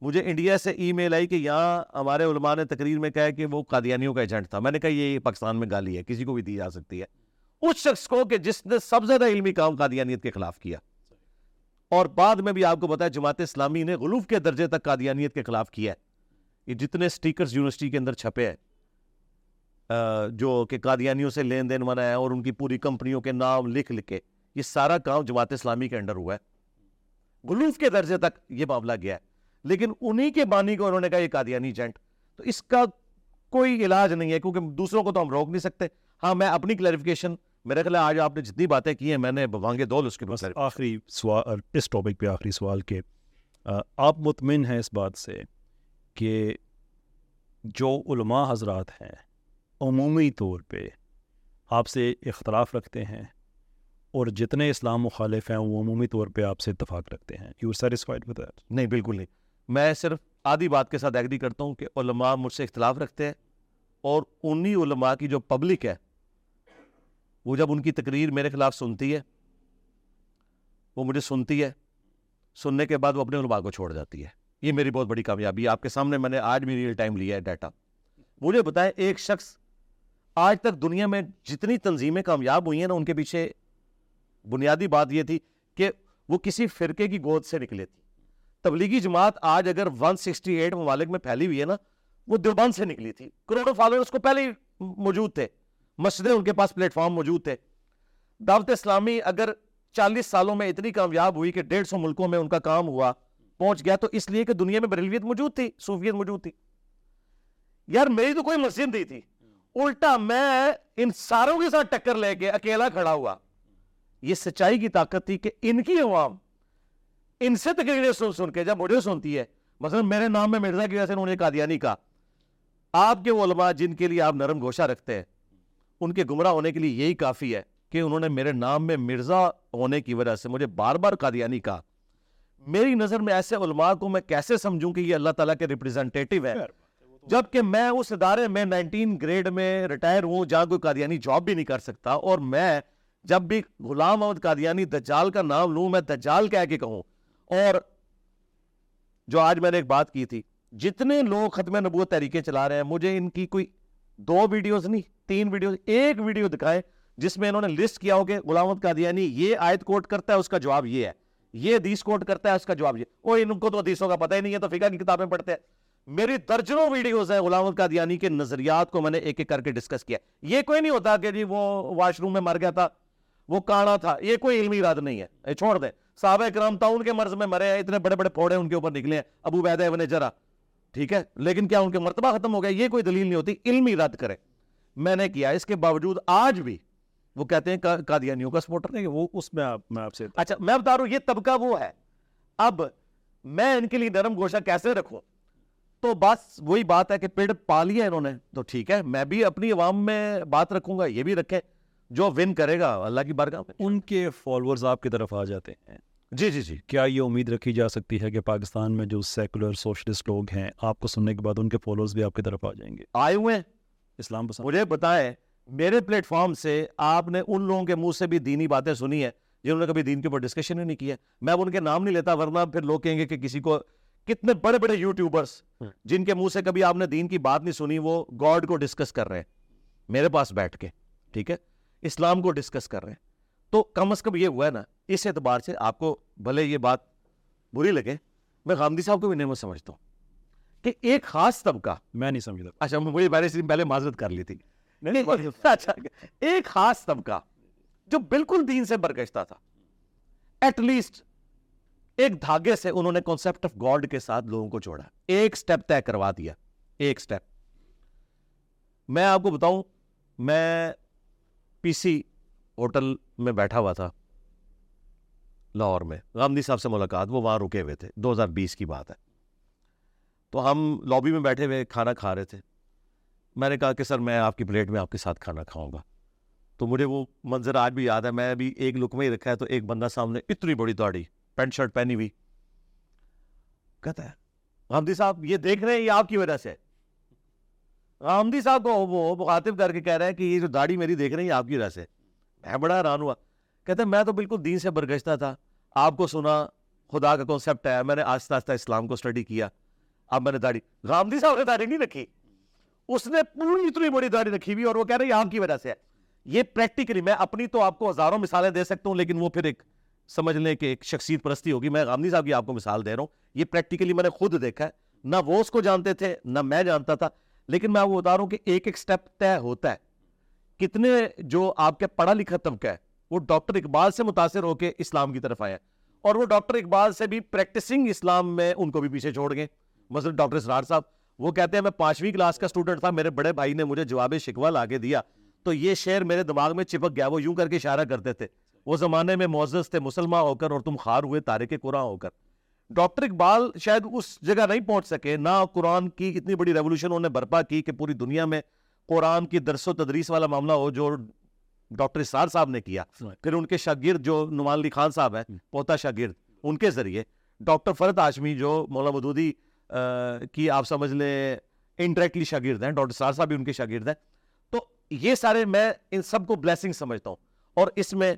مجھے انڈیا سے ای میل آئی کہ یہاں ہمارے علماء نے تقریر میں کہا کہ وہ قادیانیوں کا ایجنٹ تھا۔ میں نے کہا، یہ پاکستان میں گالی ہے، کسی کو بھی دی جا سکتی ہے۔ اس شخص کو کہ جس نے سب زیادہ علمی کام قادیانیت کے خلاف کیا۔ اور بعد میں بھی آپ کو بتایا جماعت اسلامی نے غلوف کے درجے تک قادیانیت کے خلاف کیا ہے۔ یہ جتنے سٹیکرز یونیورسٹی کے اندر چھپے ہیں جو کہ قادیانیوں سے لین دین منع ہے اور ان کی پوری کمپنیوں کے نام لکھ لکھ کے، یہ سارا کام جماعت اسلامی کے انڈر ہوا ہے۔ غلوف کے درجے تک یہ معاملہ گیا ہے۔ لیکن انہی کے بانی کو انہوں نے کہا یہ قادیانی جنٹ تو اس کا کوئی علاج نہیں ہے کیونکہ دوسروں کو تو ہم روک نہیں سکتے۔ ہاں میں اپنی کلیریفیکیشن میرے خیال آج آپ نے جتنی باتیں کی ہیں میں نے بوانگے دول اس کے بس آخری سوال اس ٹاپک پہ آخری سوال کے آپ مطمئن ہیں اس بات سے کہ جو علماء حضرات ہیں عمومی طور پہ آپ سے اختلاف رکھتے ہیں اور جتنے اسلام مخالف ہیں وہ عمومی طور پہ آپ سے اتفاق رکھتے ہیں۔ یو سیٹسفائڈ ود دیٹ نہیں بالکل نہیں۔ میں صرف آدھی بات کے ساتھ ایگری کرتا ہوں کہ علماء مجھ سے اختلاف رکھتے ہیں اور انہی علماء کی جو پبلک ہے وہ جب ان کی تقریر میرے خلاف سنتی ہے، وہ مجھے سنتی ہے، سننے کے بعد وہ اپنے علماء کو چھوڑ جاتی ہے۔ یہ میری بہت بڑی کامیابی ہے۔ آپ کے سامنے میں نے آج بھی ریئل ٹائم لیا ہے ڈیٹا مجھے بتائیں ایک شخص آج تک دنیا میں جتنی تنظیمیں کامیاب ہوئی ہیں نا، ان کے پیچھے بنیادی بات یہ تھی کہ وہ کسی فرقے کی گود سے نکلے تھی تبلیغی جماعت آج اگر 168 ممالک میں پھیلی ہوئی ہے نا، وہ دیوبند سے نکلی تھی۔ کروڑوں فالوور اس کو پہلے ہی موجود تھے۔ مسجدیں ان کے پاس پلیٹ فارم موجود تھے۔ دعوت اسلامی اگر چالیس سالوں میں اتنی کامیاب ہوئی کہ ڈیڑھ سو ملکوں میں ان کا کام ہوا، پہنچ گیا تو اس لیے کہ دنیا میں بریلویت موجود تھی، صوفیت موجود تھی۔ یار میری تو کوئی مسجد نہیں تھی۔ الٹا میں ان ساروں کے ساتھ ٹکر لے کے اکیلا کھڑا ہوا۔ یہ سچائی کی طاقت تھی کہ ان کی عوام ان سے تقریریں سن سن کے جب مجھے سنتی ہے، مثلا میرے نام میں مرزا کی وجہ سے انہوں نے قادیانی کہا، آپ کے علماء جن کے لیے آپ نرم گوشہ رکھتے ہیں ان کے گمراہ ہونے کے لیے یہی کافی ہے کہ انہوں نے میرے نام میں مرزا ہونے کی وجہ سے مجھے بار بار قادیانی کہا۔ میری نظر میں ایسے علماء کو میں کیسے سمجھوں کہ یہ اللہ تعالیٰ کے ریپریزنٹیٹیو ہے جبکہ میں اس ادارے میں نائنٹین گریڈ میں ریٹائر ہوں جہاں کوئی قادیانی جاب بھی نہیں کر سکتا اور میں جب بھی غلام محمد قادیانی دجال کا نام لوں میں دجال کہہ کے کہوں۔ اور جو آج میں نے ایک بات کی تھی جتنے لوگ ختم نبوت طریقے چلا رہے ہیں مجھے ان کی کوئی دو ویڈیوز نہیں، تین ویڈیوز، ایک ویڈیو دکھائے جس میں انہوں نے لسٹ کیا ہو کہ غلام محمد قادیانی یعنی یہ آیت کوٹ کرتا ہے، اس کا جواب یہ ہے۔ یہ حدیث کوٹ کرتا ہے، اس کا جواب یہ۔ وہ ان کو تو حدیثوں کا پتہ ہی نہیں ہے، تو فقہ کی کتابیں پڑھتے ہیں۔ میری درجنوں ویڈیوز ہیں غلام محمد قادیانی کے نظریات کو میں نے ایک ایک کر کے ڈسکس کیا۔ یہ کوئی نہیں ہوتا کہ جی وہ واش روم میں مر گیا تھا، وہ کانا تھا، یہ کوئی علمی اراد نہیں ہے۔ چھوڑ دیں۔ صحابہ اکرام تھا ان کے مرض میں مرے ہیں، اتنے بڑے بڑے پھوڑے ان کے اوپر نکلے ہیں۔ ابو بید ابن جرا ٹھیک ہے؟ لیکن کیا ان کے مرتبہ ختم ہو گیا؟ یہ کوئی دلیل نہیں ہوتی۔ علمی رد کرے۔ میں نے کیا اس کے باوجود آج بھی وہ کہتے ہیں قادیانیوں کا سپورٹر۔ نہیں وہ اس میں آپ میں آپ سے اچھا میں بتا رہا ہوں یہ طبقہ وہ ہے۔ اب میں ان کے لیے نرم گوشہ کیسے رکھوں؟ تو بس وہی بات ہے کہ پیڑ پا لیا انہوں نے تو ٹھیک ہے میں بھی اپنی عوام میں بات رکھوں گا یہ بھی رکھے۔ جو ون کرے گا اللہ کی بارگاہ میں۔ ان کے فالوورز آپ کی طرف آ جاتے ہیں۔ جی جی جی۔ کیا یہ امید رکھی جا سکتی ہے کہ پاکستان میں جو سیکولر سوشلسٹ لوگ ہیں آپ کو سننے کے بعد ان کے فالوورز بھی آپ کی طرف آ جائیں گے۔ آئے ہوئے ہیں۔ اسلام پسند۔ مجھے بتائیں میرے پلیٹ فارم سے آپ نے ان لوگوں کے منہ سے بھی دینی باتیں سنی ہے جنہوں نے کبھی دین کے اوپر ڈسکشن ہی نہیں کیا میں اب ان کے نام نہیں لیتا ورنہ پھر لوگ کہیں گے کہ کسی کو کتنے بڑے بڑے یوٹیوبرس جن کے منہ سے کبھی آپ نے دین کی بات نہیں سنی وہ گاڈ کو ڈسکس کر رہے ہیں۔ میرے پاس بیٹھ کے ٹھیک ہے؟ اسلام کو ڈسکس کر رہے ہیں۔ تو کم از کم یہ ہوا ہے نا اس اعتبار سے آپ کو بھلے یہ بات بری لگے۔ میں غامدی صاحب کو بھی نہیں سمجھتا ہوں کہ ایک خاص طبقہ میں نہیں سمجھتا۔ اچھا مجھے پہلے پہلے معذرت کر لی تھی۔ اچھا ایک خاص طبقہ جو بالکل دین سے برگشتہ تھا۔ ایٹ لیسٹ ایک دھاگے سے انہوں نے کانسیپٹ آف گاڈ کے ساتھ لوگوں کو جوڑا۔ ایک سٹیپ طے کروا دیا۔ ایک سٹیپ میں آپ کو بتاؤں میں پی سی ہوٹل میں بیٹھا ہوا تھا۔ لاہور میں۔ غامدی صاحب سے ملاقات، وہ وہاں رکے ہوئے تھے۔ دو ہزار بیس کی بات ہے۔ تو ہم لابی میں بیٹھے ہوئے، کھانا کھا رہے تھے۔ میں نے کہا کہ سر، میں آپ کی پلیٹ میں آپ کے ساتھ کھانا کھاؤں گا۔ تو مجھے وہ منظر آج بھی یاد ہے۔ میں ابھی ایک لک میں ہی رکھا ہے تو ایک بندہ سامنے اتنی بڑی داڑھی، پینٹ شرٹ پہنی ہوئی۔ کہتا ہے غامدی صاحب، یہ دیکھ رہے ہیں، یہ آپ کی وجہ سے۔ غامدی صاحب کو وہ مخاطب کر کے کہہ رہا ہے کہ یہ جو داڑھی میری دیکھ رہے ہیں، یہ آپ کی وجہ سے۔ میں بڑا حیران ہوا۔ کہتے ہیں، میں تو بالکل دین سے برگشتہ تھا۔ آپ کو سنا، خدا کا کانسیپٹ ہے۔ میں نے آہستہ آہستہ اسلام کو اسٹڈی کیا۔ اب میں نے داڑھی۔ غامدی صاحب نے داڑھی نہیں رکھی۔ اس نے پوری اتنی بڑی داڑھی رکھی ہوئی اور وہ کہہ رہے ہیں آپ کی وجہ سے ہے۔ یہ پریکٹیکلی میں اپنی تو آپ کو ہزاروں مثالیں دے سکتا ہوں، لیکن وہ پھر ایک سمجھ لیں کہ ایک شخصیت پرستی ہوگی۔ میں غامدی صاحب کی آپ کو مثال دے رہا ہوں۔ یہ پریکٹیکلی میں نے خود دیکھا ہے۔ نہ وہ اس کو جانتے تھے، نہ میں جانتا تھا۔ لیکن میں آپ کو بتا رہا ہوں کہ ایک ایک سٹیپ طے ہوتا ہے۔ کتنے جو آپ کے پڑھا لکھا طبقہ ہے، وہ ڈاکٹر اقبال سے متاثر ہو کے اسلام کی طرف آیا اور وہ ڈاکٹر اقبال سے بھی پریکٹسنگ اسلام میں ان کو بھی پیچھے چھوڑ گئے۔ مثلا ڈاکٹر اسرار صاحب، وہ کہتے ہیں، میں پانچویں کلاس کا اسٹوڈنٹ تھا، میرے بڑے بھائی نے مجھے جواب شکوا لا کے دیا۔ تو یہ شعر میرے دماغ میں چپک گیا، وہ یوں کر کے اشارہ کرتے تھے، وہ زمانے میں معزز تھے مسلمان ہو کر اور تم خار ہوئے تارے کے قرآن ہو کر۔ ڈاکٹر اقبال شاید اس جگہ نہیں پہنچ سکے، نہ قرآن کی اتنی بڑی ریولوشن انہوں نے برپا کی کہ پوری دنیا میں قرآن کی درس و تدریس والا معاملہ ہو جو ڈاکٹر اسار صاحب نے کیا پھر ان کے شاگرد جو نمان علی خان صاحب ہیں پوتا شاگرد ان کے ذریعے ڈاکٹر فرد آشمی جو مولانا مدودی کی آپ سمجھ لیں انڈائریکٹلی شاگرد ہیں ڈاکٹر اسار صاحب بھی ان کے شاگرد ہیں۔ تو یہ سارے میں ان سب کو بلیسنگ سمجھتا ہوں۔ اور اس میں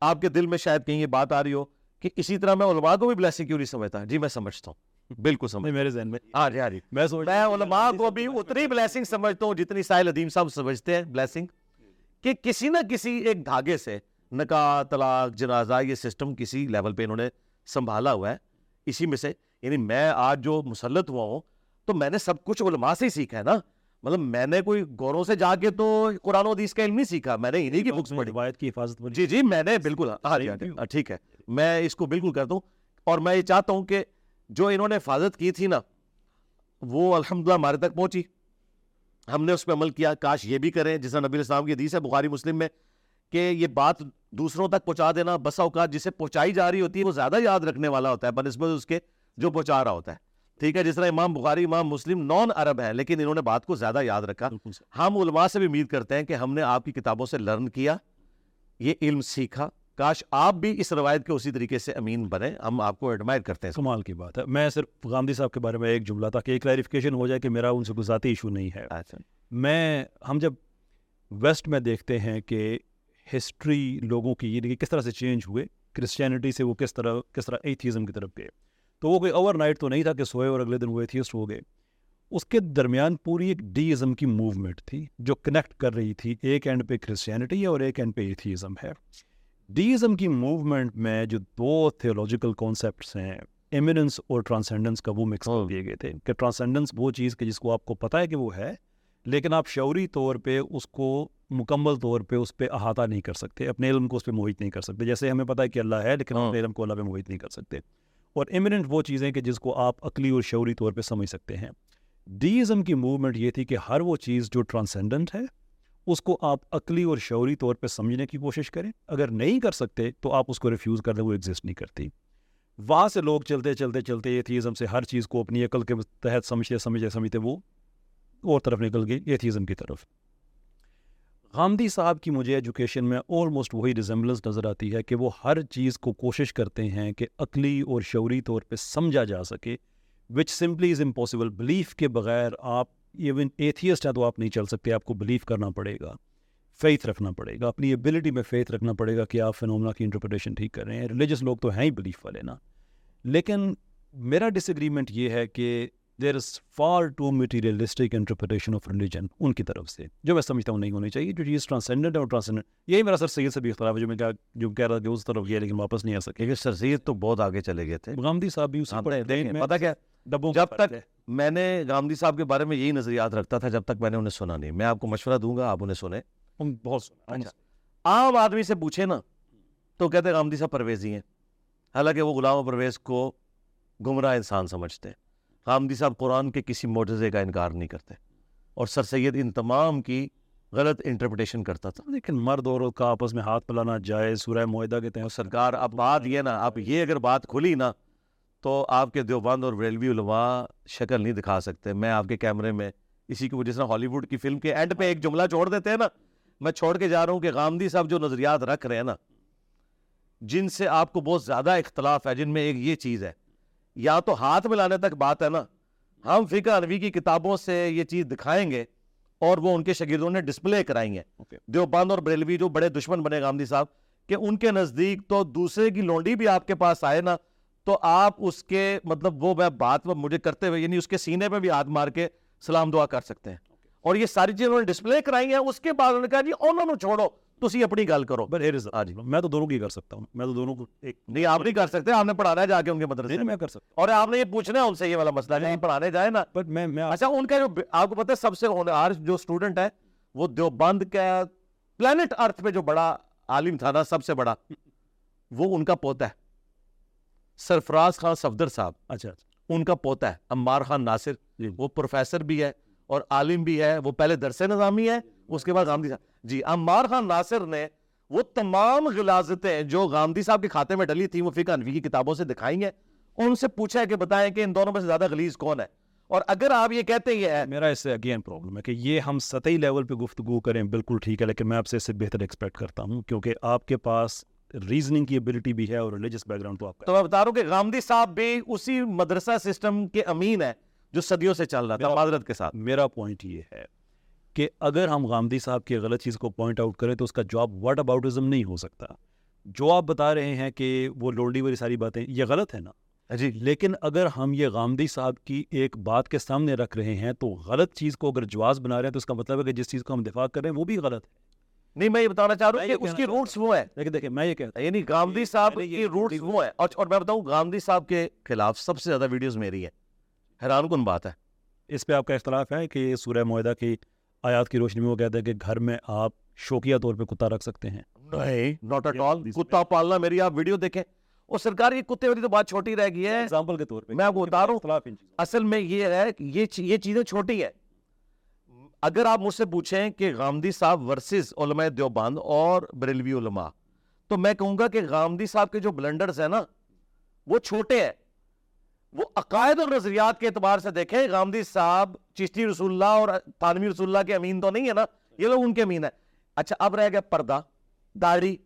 آپ کے دل میں شاید کہیں یہ بات آ رہی ہو کہ اسی طرح میں علماء کو بھی بلیسنگ کیوں نہیں سمجھتا؟ جی میں سمجھتا ہوں۔ بالکل سمجھ۔ میرے ذہن میں۔ ہاں جی ہاں جی۔ میں سوچ میں علماء کو بھی اتنی بلیسنگ سمجھتا ہوں جتنی ساحل ادیم صاحب سمجھتے ہیں بلیسنگ کہ کسی نہ کسی ایک دھاگے سے نکاح طلاق جنازہ یہ سسٹم کسی لیول پہ انہوں نے سنبھالا ہوا ہے۔ اسی میں سے یعنی میں آج جو مسلط ہوا ہوں تو میں نے سب کچھ علماء سے ہی سیکھا ہے نا۔ مطلب میں نے کوئی گوروں سے جا کے تو قرآن و حدیث کا علم نہیں سیکھا میں نے انہیں کی بکس پڑھی۔ روایت کی حفاظت جی جی میں نے بالکل۔ ہاں جی ہاں جی۔ ہاں، ٹھیک ہے۔ میں اس کو بالکل کرتا ہوں۔ اور میں یہ چاہتا ہوں کہ جو انہوں نے حفاظت کی تھی نا وہ الحمدللہ ہمارے تک پہنچی۔ ہم نے اس پہ عمل کیا۔ کاش یہ بھی کریں جس طرح نبی السلام کی حدیث ہے بخاری مسلم میں کہ یہ بات دوسروں تک پہنچا دینا بسا اوقات جسے پہنچائی جا رئی ہوتی ہے وہ زیادہ یاد رکھنے والا ہوتا ہے بنسبت اس کے جو پہنچا رہا ہوتا ہے۔ ٹھیک ہے جس طرح امام بخاری امام مسلم نان عرب ہے لیکن انہوں نے بات کو زیادہ یاد رکھا۔ ہم علماء سے بھی امید کرتے ہیں کہ ہم نے آپ کی کتابوں سے لرن کیا یہ علم سیکھا۔ کاش آپ بھی اس روایت کے اسی طریقے سے امین بنے ہم آپ کو ایڈمائر کرتے ہیں۔ کمال کی بات ہے۔ میں صرف گاندھی صاحب کے بارے میں ایک جملہ تھا کہ ایک کلیریفیکیشن ہو جائے کہ میرا ان سے کوئی ذاتی ایشو نہیں ہے۔ اچھا۔ میں ہم جب ویسٹ میں دیکھتے ہیں کہ ہسٹری لوگوں کی یہ کس طرح سے چینج ہوئے کرسچینٹی سے وہ کس طرح کس طرح ایتھیزم کی طرف گئے۔ تو وہ کوئی اوور نائٹ تو نہیں تھا کہ سوئے اور اگلے دن وہ ایتھیسٹ ہو گئے۔ اس کے درمیان پوری ایک ڈی ازم کی موومنٹ تھی جو کنیکٹ کر رہی تھی۔ ایک اینڈ پہ کرسچینٹی ہے اور ایک اینڈ پہ ایتھیزم ہے۔ ڈی ازم کی موومنٹ میں جو دو تھیولوجیکل کانسیپٹس ہیں ایمیننس اور ٹرانسینڈنس کا وہ مکس کر دیے گئے تھے۔ کہ ٹرانسینڈنس وہ چیز کہ جس کو آپ کو پتہ ہے کہ وہ ہے لیکن آپ شعوری طور پہ اس کو مکمل طور پہ اس پہ احاطہ نہیں کر سکتے اپنے علم کو اس پہ محیط نہیں کر سکتے۔ جیسے ہمیں پتہ ہے کہ اللہ ہے لیکن ہاں۔ اپنے علم کو اللہ پہ محیط نہیں کر سکتے۔ اور ایمیننٹ وہ چیزیں کہ جس کو آپ عقلی اور شعوری طور پہ سمجھ سکتے ہیں۔ ڈیزم کی موومنٹ یہ تھی کہ ہر وہ چیز جو ٹرانسینڈنٹ ہے اس کو آپ عقلی اور شعوری طور پہ سمجھنے کی کوشش کریں۔ اگر نہیں کر سکتے تو آپ اس کو ریفیوز کر دیں وہ ایگزسٹ نہیں کرتی۔ وہاں سے لوگ چلتے چلتے چلتے ایتھیزم سے ہر چیز کو اپنی عقل کے تحت سمجھتے سمجھتے سمجھتے وہ اور طرف نکل گئی ایتھیزم کی طرف۔ غامدی صاحب کی مجھے ایجوکیشن میں آلموسٹ وہی ریزمبلنس نظر آتی ہے کہ وہ ہر چیز کو کوشش کرتے ہیں کہ عقلی اور شعوری طور پہ سمجھا جا سکے which simply is impossible belief کے بغیر آپ ایون ایتھیسٹ ہیں تو آپ نہیں چل سکتے آپ کو بلیف کرنا پڑے گا فیتھ رکھنا پڑے گا۔ اپنی ایبلٹی میں فیتھ رکھنا پڑے گا کہ آپ فنومنا کی انٹرپریٹیشن ٹھیک کر رہے ہیں۔ ریلیجس لوگ تو ہیں ہی بلیف والے نا۔ لیکن میرا ڈس ایگریمنٹ یہ ہے کہ there is far too materialistic interpretation of religion ان کی طرف سے جو میں سمجھتا ہوں نہیں ہونی چاہیے جو چیز ٹرانسینڈنٹ ہے اور ٹرانسینڈنٹ یہی میرا سر سید سے بھی اختلاف ہے جو میں کہا جو کہہ رہا کہ اس طرف گیا لیکن واپس نہیں آ سکے۔ کیونکہ سرزیر تو بہت آگے چلے گئے تھے۔ غامدی صاحب بھی اسی ہاں، پتہ کیا؟ ڈبوں جب تک ہے۔ میں نے گامدی صاحب کے بارے میں یہی نظریات رکھتا تھا جب تک میں نے انہیں سنا نہیں۔ میں آپ کو مشورہ دوں گا آپ انہیں سنیں۔ بہت سنا اچھا۔ عام آدمی سے پوچھے نا تو کہتے ہیں گامدی صاحب پرویزی ہیں۔ حالانکہ وہ غلام پرویز کو گمراہ انسان سمجھتے ہیں۔ غامدی صاحب قرآن کے کسی معجزے کا انکار نہیں کرتے۔ اور سر سید ان تمام کی غلط انٹرپریٹیشن کرتا تھا۔ لیکن مرد اور عورت کا آپس میں ہاتھ پلانا جائز سورہ معاہدہ کے اور تحت سرکار اب بات یہ نا اب یہ اگر بات کھلی نا تو آپ کے دیوبند اور بریلوی علماء شکل نہیں دکھا سکتے۔ میں آپ کے کیمرے میں اسی کی وجہ سے ہالی ووڈ کی فلم کے اینڈ پہ ایک جملہ چھوڑ دیتے ہیں نا۔ میں چھوڑ کے جا رہا ہوں کہ غامدی صاحب جو نظریات رکھ رہے ہیں نا جن سے آپ کو بہت زیادہ اختلاف ہے جن میں ایک یہ چیز ہے یا تو ہاتھ ملانے تک بات ہے نا۔ ہم فقہ انوی کی کتابوں سے یہ چیز دکھائیں گے اور وہ ان کے شاگردوں نے ڈسپلے کرائیں گے Okay. دیوبند اور بریلوی جو بڑے دشمن بنے غامدی صاحب کہ ان کے نزدیک تو دوسرے کی لونڈی بھی آپ کے پاس آئے نا تو آپ اس کے مطلب وہ میں بات مجھے کرتے ہوئے یعنی اس کے سینے پہ بھی ہاتھ مار کے سلام دعا کر سکتے ہیں۔ اور یہ ساری چیزیں انہوں نے ڈسپلے کرائی ہیں اس کے بعد انہوں نے کہا جی انہوں نے چھوڑو تسی اپنی گل کرو۔ بٹ. میں تو دونوں کی کر سکتا ہوں۔ میں تو دونوں کو ایک نہیں آپ نہیں کر سکتے آپ نے پڑھانا ہے جا کے ان کے مدرسے۔ میں میں کر سکتا اور آپ نے یہ پوچھنا ہے ان سے یہ والا مسئلہ نہیں پڑھانے جائے نا۔ بٹ میں میں اچھا ان کا جو آپ کو پتہ ہے سب سے ہونہار جو اسٹوڈنٹ ہے وہ دیوبند کا پلانٹ ارتھ پہ جو بڑا عالم تھا نا سب سے بڑا وہ ان کا پوتا ہے۔ سرفراز خان صفدر صاحب۔ اچھا اچھا۔ ان کا پوتا ہے عمار خان ناصر۔ جی۔ وہ پروفیسر بھی ہے اور عالم بھی ہے۔ وہ پہلے درس نظامی ہے اس کے بعد غامدی صاحب۔ جی عمار خان ناصر نے وہ تمام غلازتیں جو غامدی صاحب کے کھاتے میں ڈلی تھیں وہ فقہ انوی کی کتابوں سے دکھائی ہیں۔ ان سے پوچھا ہے کہ بتائیں کہ ان دونوں میں سے زیادہ غلیظ کون ہے۔ اور اگر آپ یہ کہتے ہیں ہے۔ میرا اس سے اگین پرابلم ہے کہ یہ ہم سطحی لیول پہ گفتگو کریں بالکل ٹھیک ہے لیکن میں آپ سے اس سے بہتر ایکسپیکٹ کرتا ہوں کیونکہ آپ کے پاس ریزننگ کی ابیلٹی بھی ہے اور ریلیجس بیک گراؤنڈ تو آپ کا تو میں بتا رہا ہوں کہ غامدی صاحب بھی اسی مدرسہ سسٹم کے امین ہے جو صدیوں سے چل رہا تھا معذرت کے ساتھ۔ میرا پوائنٹ یہ ہے کہ اگر ہم غامدی صاحب کی غلط چیز کو پوائنٹ آؤٹ کریں تو اس کا جواب واٹ اباؤٹزم نہیں ہو سکتا۔ جو آپ بتا رہے ہیں کہ وہ لونڈی والی ساری باتیں یہ غلط ہے نا۔ جی۔ لیکن اگر ہم یہ غامدی صاحب کی ایک بات کے سامنے رکھ رہے ہیں تو غلط چیز کو اگر جواز بنا رہے ہیں تو اس کا مطلب ہے کہ جس چیز کو ہم دفاع کر رہے ہیں وہ بھی غلط ہے۔ نہیں میں یہ بتانا چاہ رہا ہوں کہ اس کی روٹس وہ ہیں۔ لیکن دیکھیں میں یہ کہتا یعنی گاندھی صاحب یہ کی روٹس وہ ہیں۔ اور میں بتاؤں گاندھی صاحب کے خلاف سب سے زیادہ ویڈیوز میری ہیں۔ حیران کن بات ہے۔ اس پہ آپ کا اختلاف ہے کہ سورہ معاہدہ کی آیات کی روشنی میں وہ کہتا ہے کہ گھر میں آپ شوقیہ طور پہ کتا رکھ سکتے ہیں۔ نہیں ناٹ ایٹ آل کتا پالنا میری آپ ویڈیو دیکھیں۔ اور سرکار یہ کتے والی تو بات چھوٹی رہ گئی ہے۔ ایگزامپل کے طور پہ۔ میں آپ کو بتا رہا ہوں اصل میں یہ ہے کہ یہ چیزیں چھوٹی ہیں۔ اگر آپ مجھ سے پوچھیں کہ غامدی صاحب ورسز علماء دیوبند اور بریلوی علماء، تو میں کہوں گا کہ غامدی صاحب کے جو بلنڈرز ہیں نا، وہ چھوٹے ہیں۔ وہ عقائد اور نظریات کے اعتبار سے دیکھیں، غامدی صاحب چشتی رسول اللہ اور تانوی رسول اللہ کے امین تو نہیں ہے نا، یہ لوگ ان کے امین ہیں۔ اچھا اب رہ گیا پردہ، داڑھی۔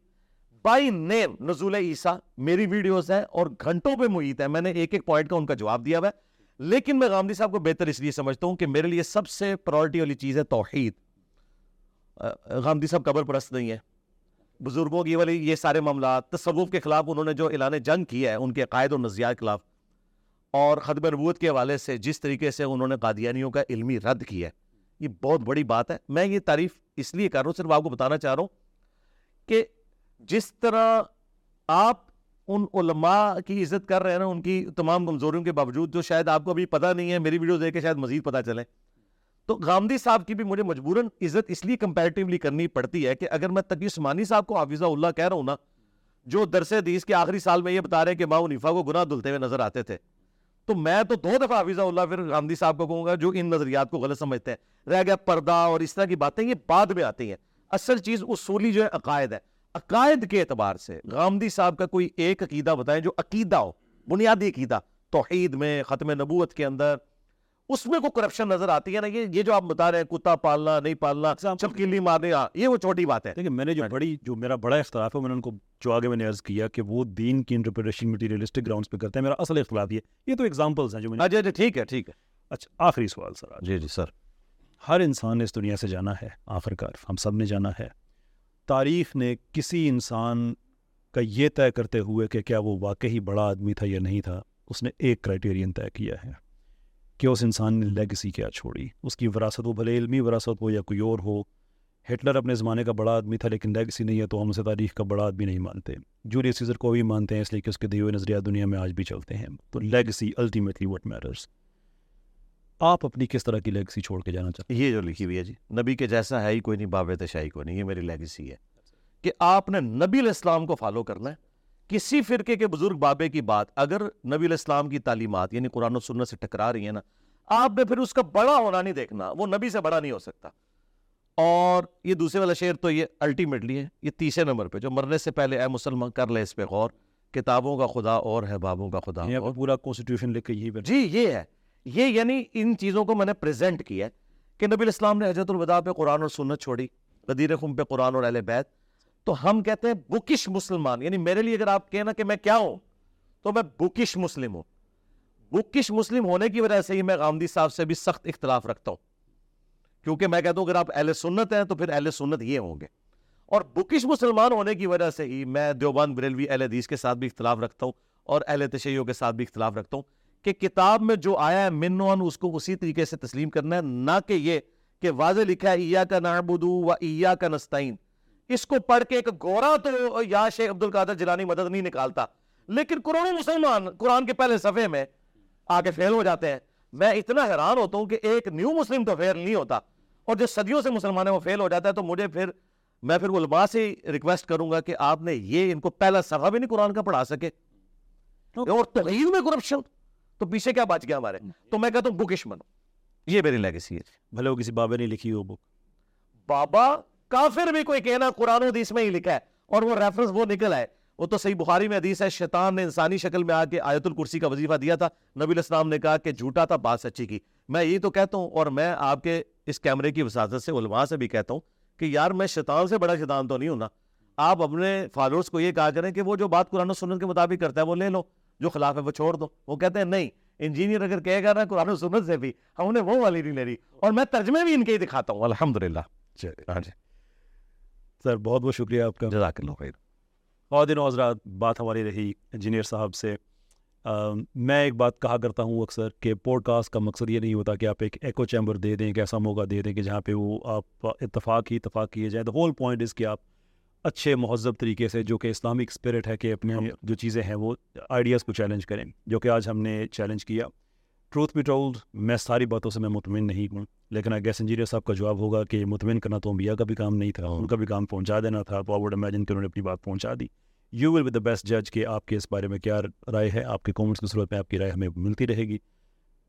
بائی نیم نزول عیسیٰ، میری ویڈیوز ہیں اور گھنٹوں پہ محیط ہے میں نے ایک ایک پوائنٹ کا ان کا جواب دیا ہوا ہے۔ لیکن میں غامدی صاحب کو بہتر اس لیے سمجھتا ہوں کہ میرے لیے سب سے پرائرٹی والی چیز ہے توحید۔ غامدی صاحب قبر پرست نہیں ہے بزرگوں کی والی، یہ سارے معاملات، تصوف کے خلاف انہوں نے جو اعلان جنگ کیا ہے، ان کے عقائد اور نظریات کے خلاف۔ اور ختم نبوت کے حوالے سے جس طریقے سے انہوں نے قادیانیوں کا علمی رد کیا ہے، یہ بہت بڑی بات ہے۔ میں یہ تعریف اس لیے کر رہا ہوں، صرف آپ کو بتانا چاہ رہا ہوں کہ جس طرح آپ ان علماء کی عزت کر رہے ہیں نا، ان کی تمام کمزوریوں کے باوجود جو شاید آپ کو ابھی پتہ نہیں ہے، میری ویڈیو دیکھ کے شاید مزید پتہ چلے تو غامدی صاحب کی بھی مجھے مجبوراً عزت اس لیے کمپیریٹیولی کرنی پڑتی ہے کہ اگر میں تقی عثمانی صاحب کو حافظہ اللہ کہہ رہا ہوں نا، جو درس حدیث کے آخری سال میں یہ بتا رہے ہیں کہ ماں نیفا کو گناہ دھلتے ہوئے نظر آتے تھے، تو میں تو دو دفعہ حافظہ اللہ پھر غامدی صاحب کو کہوں گا جو ان نظریات کو غلط سمجھتے ہیں۔ رہ گیا پردہ اور اس طرح کی باتیں یہ بعد میں آتی ہیں۔ اصل چیز اصولی جو ہے عقائد ہے۔ عقائد کے اعتبار سے غامدی صاحب کا کوئی ایک عقیدہ بتائیں جو عقیدہ ہو بنیادی عقیدہ توحید میں ختم نبوت کے اندر اس میں کوئی کرپشن نظر آتی ہے نا؟ یہ یہ جو آپ بتا رہے ہیں کتا پالنا نہیں پالنا چپکیلی مارنے ہاں، یہ وہ چھوٹی بات ہے۔ دیکھیں میں نے جو بڑی جو میرا بڑا اختلاف ہے میں نے ان کو جو آگے میں نے عرض کیا کہ وہ دین کی انٹرپریٹیشن مٹیریلسٹک گراؤنڈس پہ کرتے ہیں میرا اصل اختلاف یہ یہ تو ایگزامپلس ہیں جو میں نے اچھا اچھا ٹھیک ہے ٹھیک ہے۔ اچھا آخری سوال سر جی جی سر۔ ہر انسان نے اس دنیا سے جانا ہے آخر کار ہم سب نے جانا ہے۔ تاریخ نے کسی انسان کا یہ طے کرتے ہوئے کہ کیا وہ واقعی بڑا آدمی تھا یا نہیں تھا، اس نے ایک کرائٹیرین طے کیا ہے کہ اس انسان نے لیگسی کیا چھوڑی۔ اس کی وراثت وہ بھلے علمی وراثت ہو یا کوئی اور ہو، ہٹلر اپنے زمانے کا بڑا آدمی تھا لیکن لیگسی نہیں ہے تو ہم اسے تاریخ کا بڑا آدمی نہیں مانتے۔ جولیس سیزر کو بھی مانتے ہیں اس لیے کہ اس کے دیے ہوئے نظریات دنیا میں آج بھی چلتے ہیں۔ تو لیگسی الٹیمیٹلی وٹ میٹرس آپ اپنی کس طرح کی لیگسی چھوڑ کے جانا چاہتے یہ جو لکھی ہوئی ہے جی نبی کے جیسا ہے ہی کوئی نہیں باب شاہی کوئی نہیں یہ میری لیگسی ہے۔ کہ آپ نے نبی علیہ السلام کو فالو کرنا ہے کسی فرقے کے بزرگ بابے کی بات اگر نبی علیہ السلام کی تعلیمات یعنی قرآن و سنت سے ٹکرا رہی ہیں نا آپ نے پھر اس کا بڑا ہونا نہیں دیکھنا وہ نبی سے بڑا نہیں ہو سکتا۔ اور یہ دوسرے والا شعر تو یہ الٹیمیٹلی ہے یہ تیسرے نمبر پہ جو مرنے سے پہلے اے مسلمان کر لے اس پہ غور کتابوں کا خدا اور ہے بابوں کا خدا۔ ہیں اور پورا کانسٹیٹیوشن لکھ کے یہی جی یہ ہے۔ یہ یعنی ان چیزوں کو میں نے پریزنٹ کیا ہے کہ نبی الاسلام نے حجرت الوداع پہ قرآن اور سنت چھوڑی، قدیر خم پہ قرآن اور اہل بیت۔ تو ہم کہتے ہیں بکش مسلمان یعنی میرے لیے اگر آپ کہنا کہ میں کیا ہوں، تو میں بکش مسلم ہوں۔ بکش مسلم ہونے کی وجہ سے ہی میں غامدی صاحب سے بھی سخت اختلاف رکھتا ہوں۔ کیونکہ میں کہتا ہوں اگر آپ اہل سنت ہیں تو پھر اہل سنت یہ ہوں گے۔ اور بکش مسلمان ہونے کی وجہ سے ہی میں دیوبند بریلوی اہل حدیث کے ساتھ بھی اختلاف رکھتا ہوں اور اہل تشیعوں کے ساتھ بھی اختلاف رکھتا ہوں۔ کہ کتاب میں جو آیا ہے من ون اس کو اسی طریقے سے تسلیم کرنا ہے نہ کہ یہ کہ واضح لکھا ہے ایا کا نعبدو و ایا کا نستعین. اس کو پڑھ کے ایک گورا تو یا شیخ عبد القادر جلانی مدد نہیں نکالتا۔ لیکن قرآن مسلمان قرآن کے پہلے صفحے میں آ کے فیل ہو جاتے ہیں۔ میں اتنا حیران ہوتا ہوں کہ ایک نیو مسلم تو فیل نہیں ہوتا۔ اور جو صدیوں سے مسلمان ہے وہ فیل ہو جاتا ہے۔ تو مجھے پھر میں پھر علماء سے ریکویسٹ کروں گا کہ آپ نے یہ ان کو پہلا صفحہ بھی نہیں قرآن کا پڑھا سکے۔ اور تغیر میں کرپشن تو پیچھے کیا بچ گیا ہمارے؟ تو میں کہتا ہوں بکش بنو۔ یہ میری لیگسی ہے۔ بھلے وہ کسی بابے نے لکھی ہو بک بابا کافر بھی کوئی کہنا قرآن حدیث میں ہی لکھا ہے اور وہ ریفرنس وہ نکل ہے وہ تو صحیح بخاری میں حدیث ہے شیطان نے انسانی شکل میں آ کے آیت الکرسی کا وظیفہ دیا تھا۔ نبی علیہ السلام نے کہا کہ جھوٹا تھا بات سچی کی۔ میں یہی تو کہتا ہوں اور میں آپ کے اس کیمرے کی وساطت سے علماء سے بھی کہتا ہوں کہ یار میں شیطان سے بڑا شیطان تو نہیں ہوں نا۔ آپ اپنے فالوورز کو یہ کہا کریں کہ وہ جو بات قرآن و سنت کے مطابق کرتا ہے وہ لے لو۔ جو خلاف ہے وہ چھوڑ دو۔ وہ کہتے ہیں نہیں انجینئر اگر کہے گا نا قرآن و سنت سے بھی ہم نے وہ والی نہیں لے رہی۔ اور میں ترجمے بھی ان کے ہی دکھاتا ہوں۔ الحمد للہ ہاں جی۔ سر بہت بہت شکریہ آپ کا۔ جزاک اللہ خیر۔ اور دنوں حضرات بات ہماری رہی انجینئر صاحب سے۔ میں ایک بات کہا کرتا ہوں اکثر کہ پوڈ کاسٹ کا مقصد یہ نہیں ہوتا کہ آپ ایک ایکو چیمبر دے دیں ایک ایسا موقع دے دیں کہ جہاں پہ وہ آپ اتفاق ہی اتفاق کیے جائیں۔ دا ہول پوائنٹ از کہ آپ اچھے مہذب طریقے سے جو کہ اسلامک اسپرٹ ہے کہ اپنے جو چیزیں ہیں وہ آئیڈیاز کو چیلنج کریں جو کہ آج ہم نے چیلنج کیا۔ ٹروتھ بی ٹولڈ میں ساری باتوں سے میں مطمئن نہیں ہوں لیکن گیس انجینئر صاحب کا جواب ہوگا کہ مطمئن کرنا تو انبیاء کا بھی کام نہیں تھا ان کا بھی کام پہنچا دینا تھا۔ تو آئی امیجن کہ انہوں نے اپنی بات پہنچا دی۔ You will with the best جج کہ آپ کے اس بارے میں کیا رائے ہے آپ کے کامنٹس کی صورت میں آپ کی رائے ہمیں ملتی رہے گی۔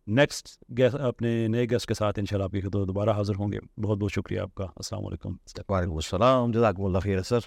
نیکسٹ گیسٹ اپنے نئے گیسٹ کے ساتھ ان شاء اللہ آپ کی دوبارہ حاضر ہوں گے۔ بہت بہت شکریہ آپ کا۔ السلام علیکم۔ وعلیکم السلام، جزاکم اللہ خیر، سر۔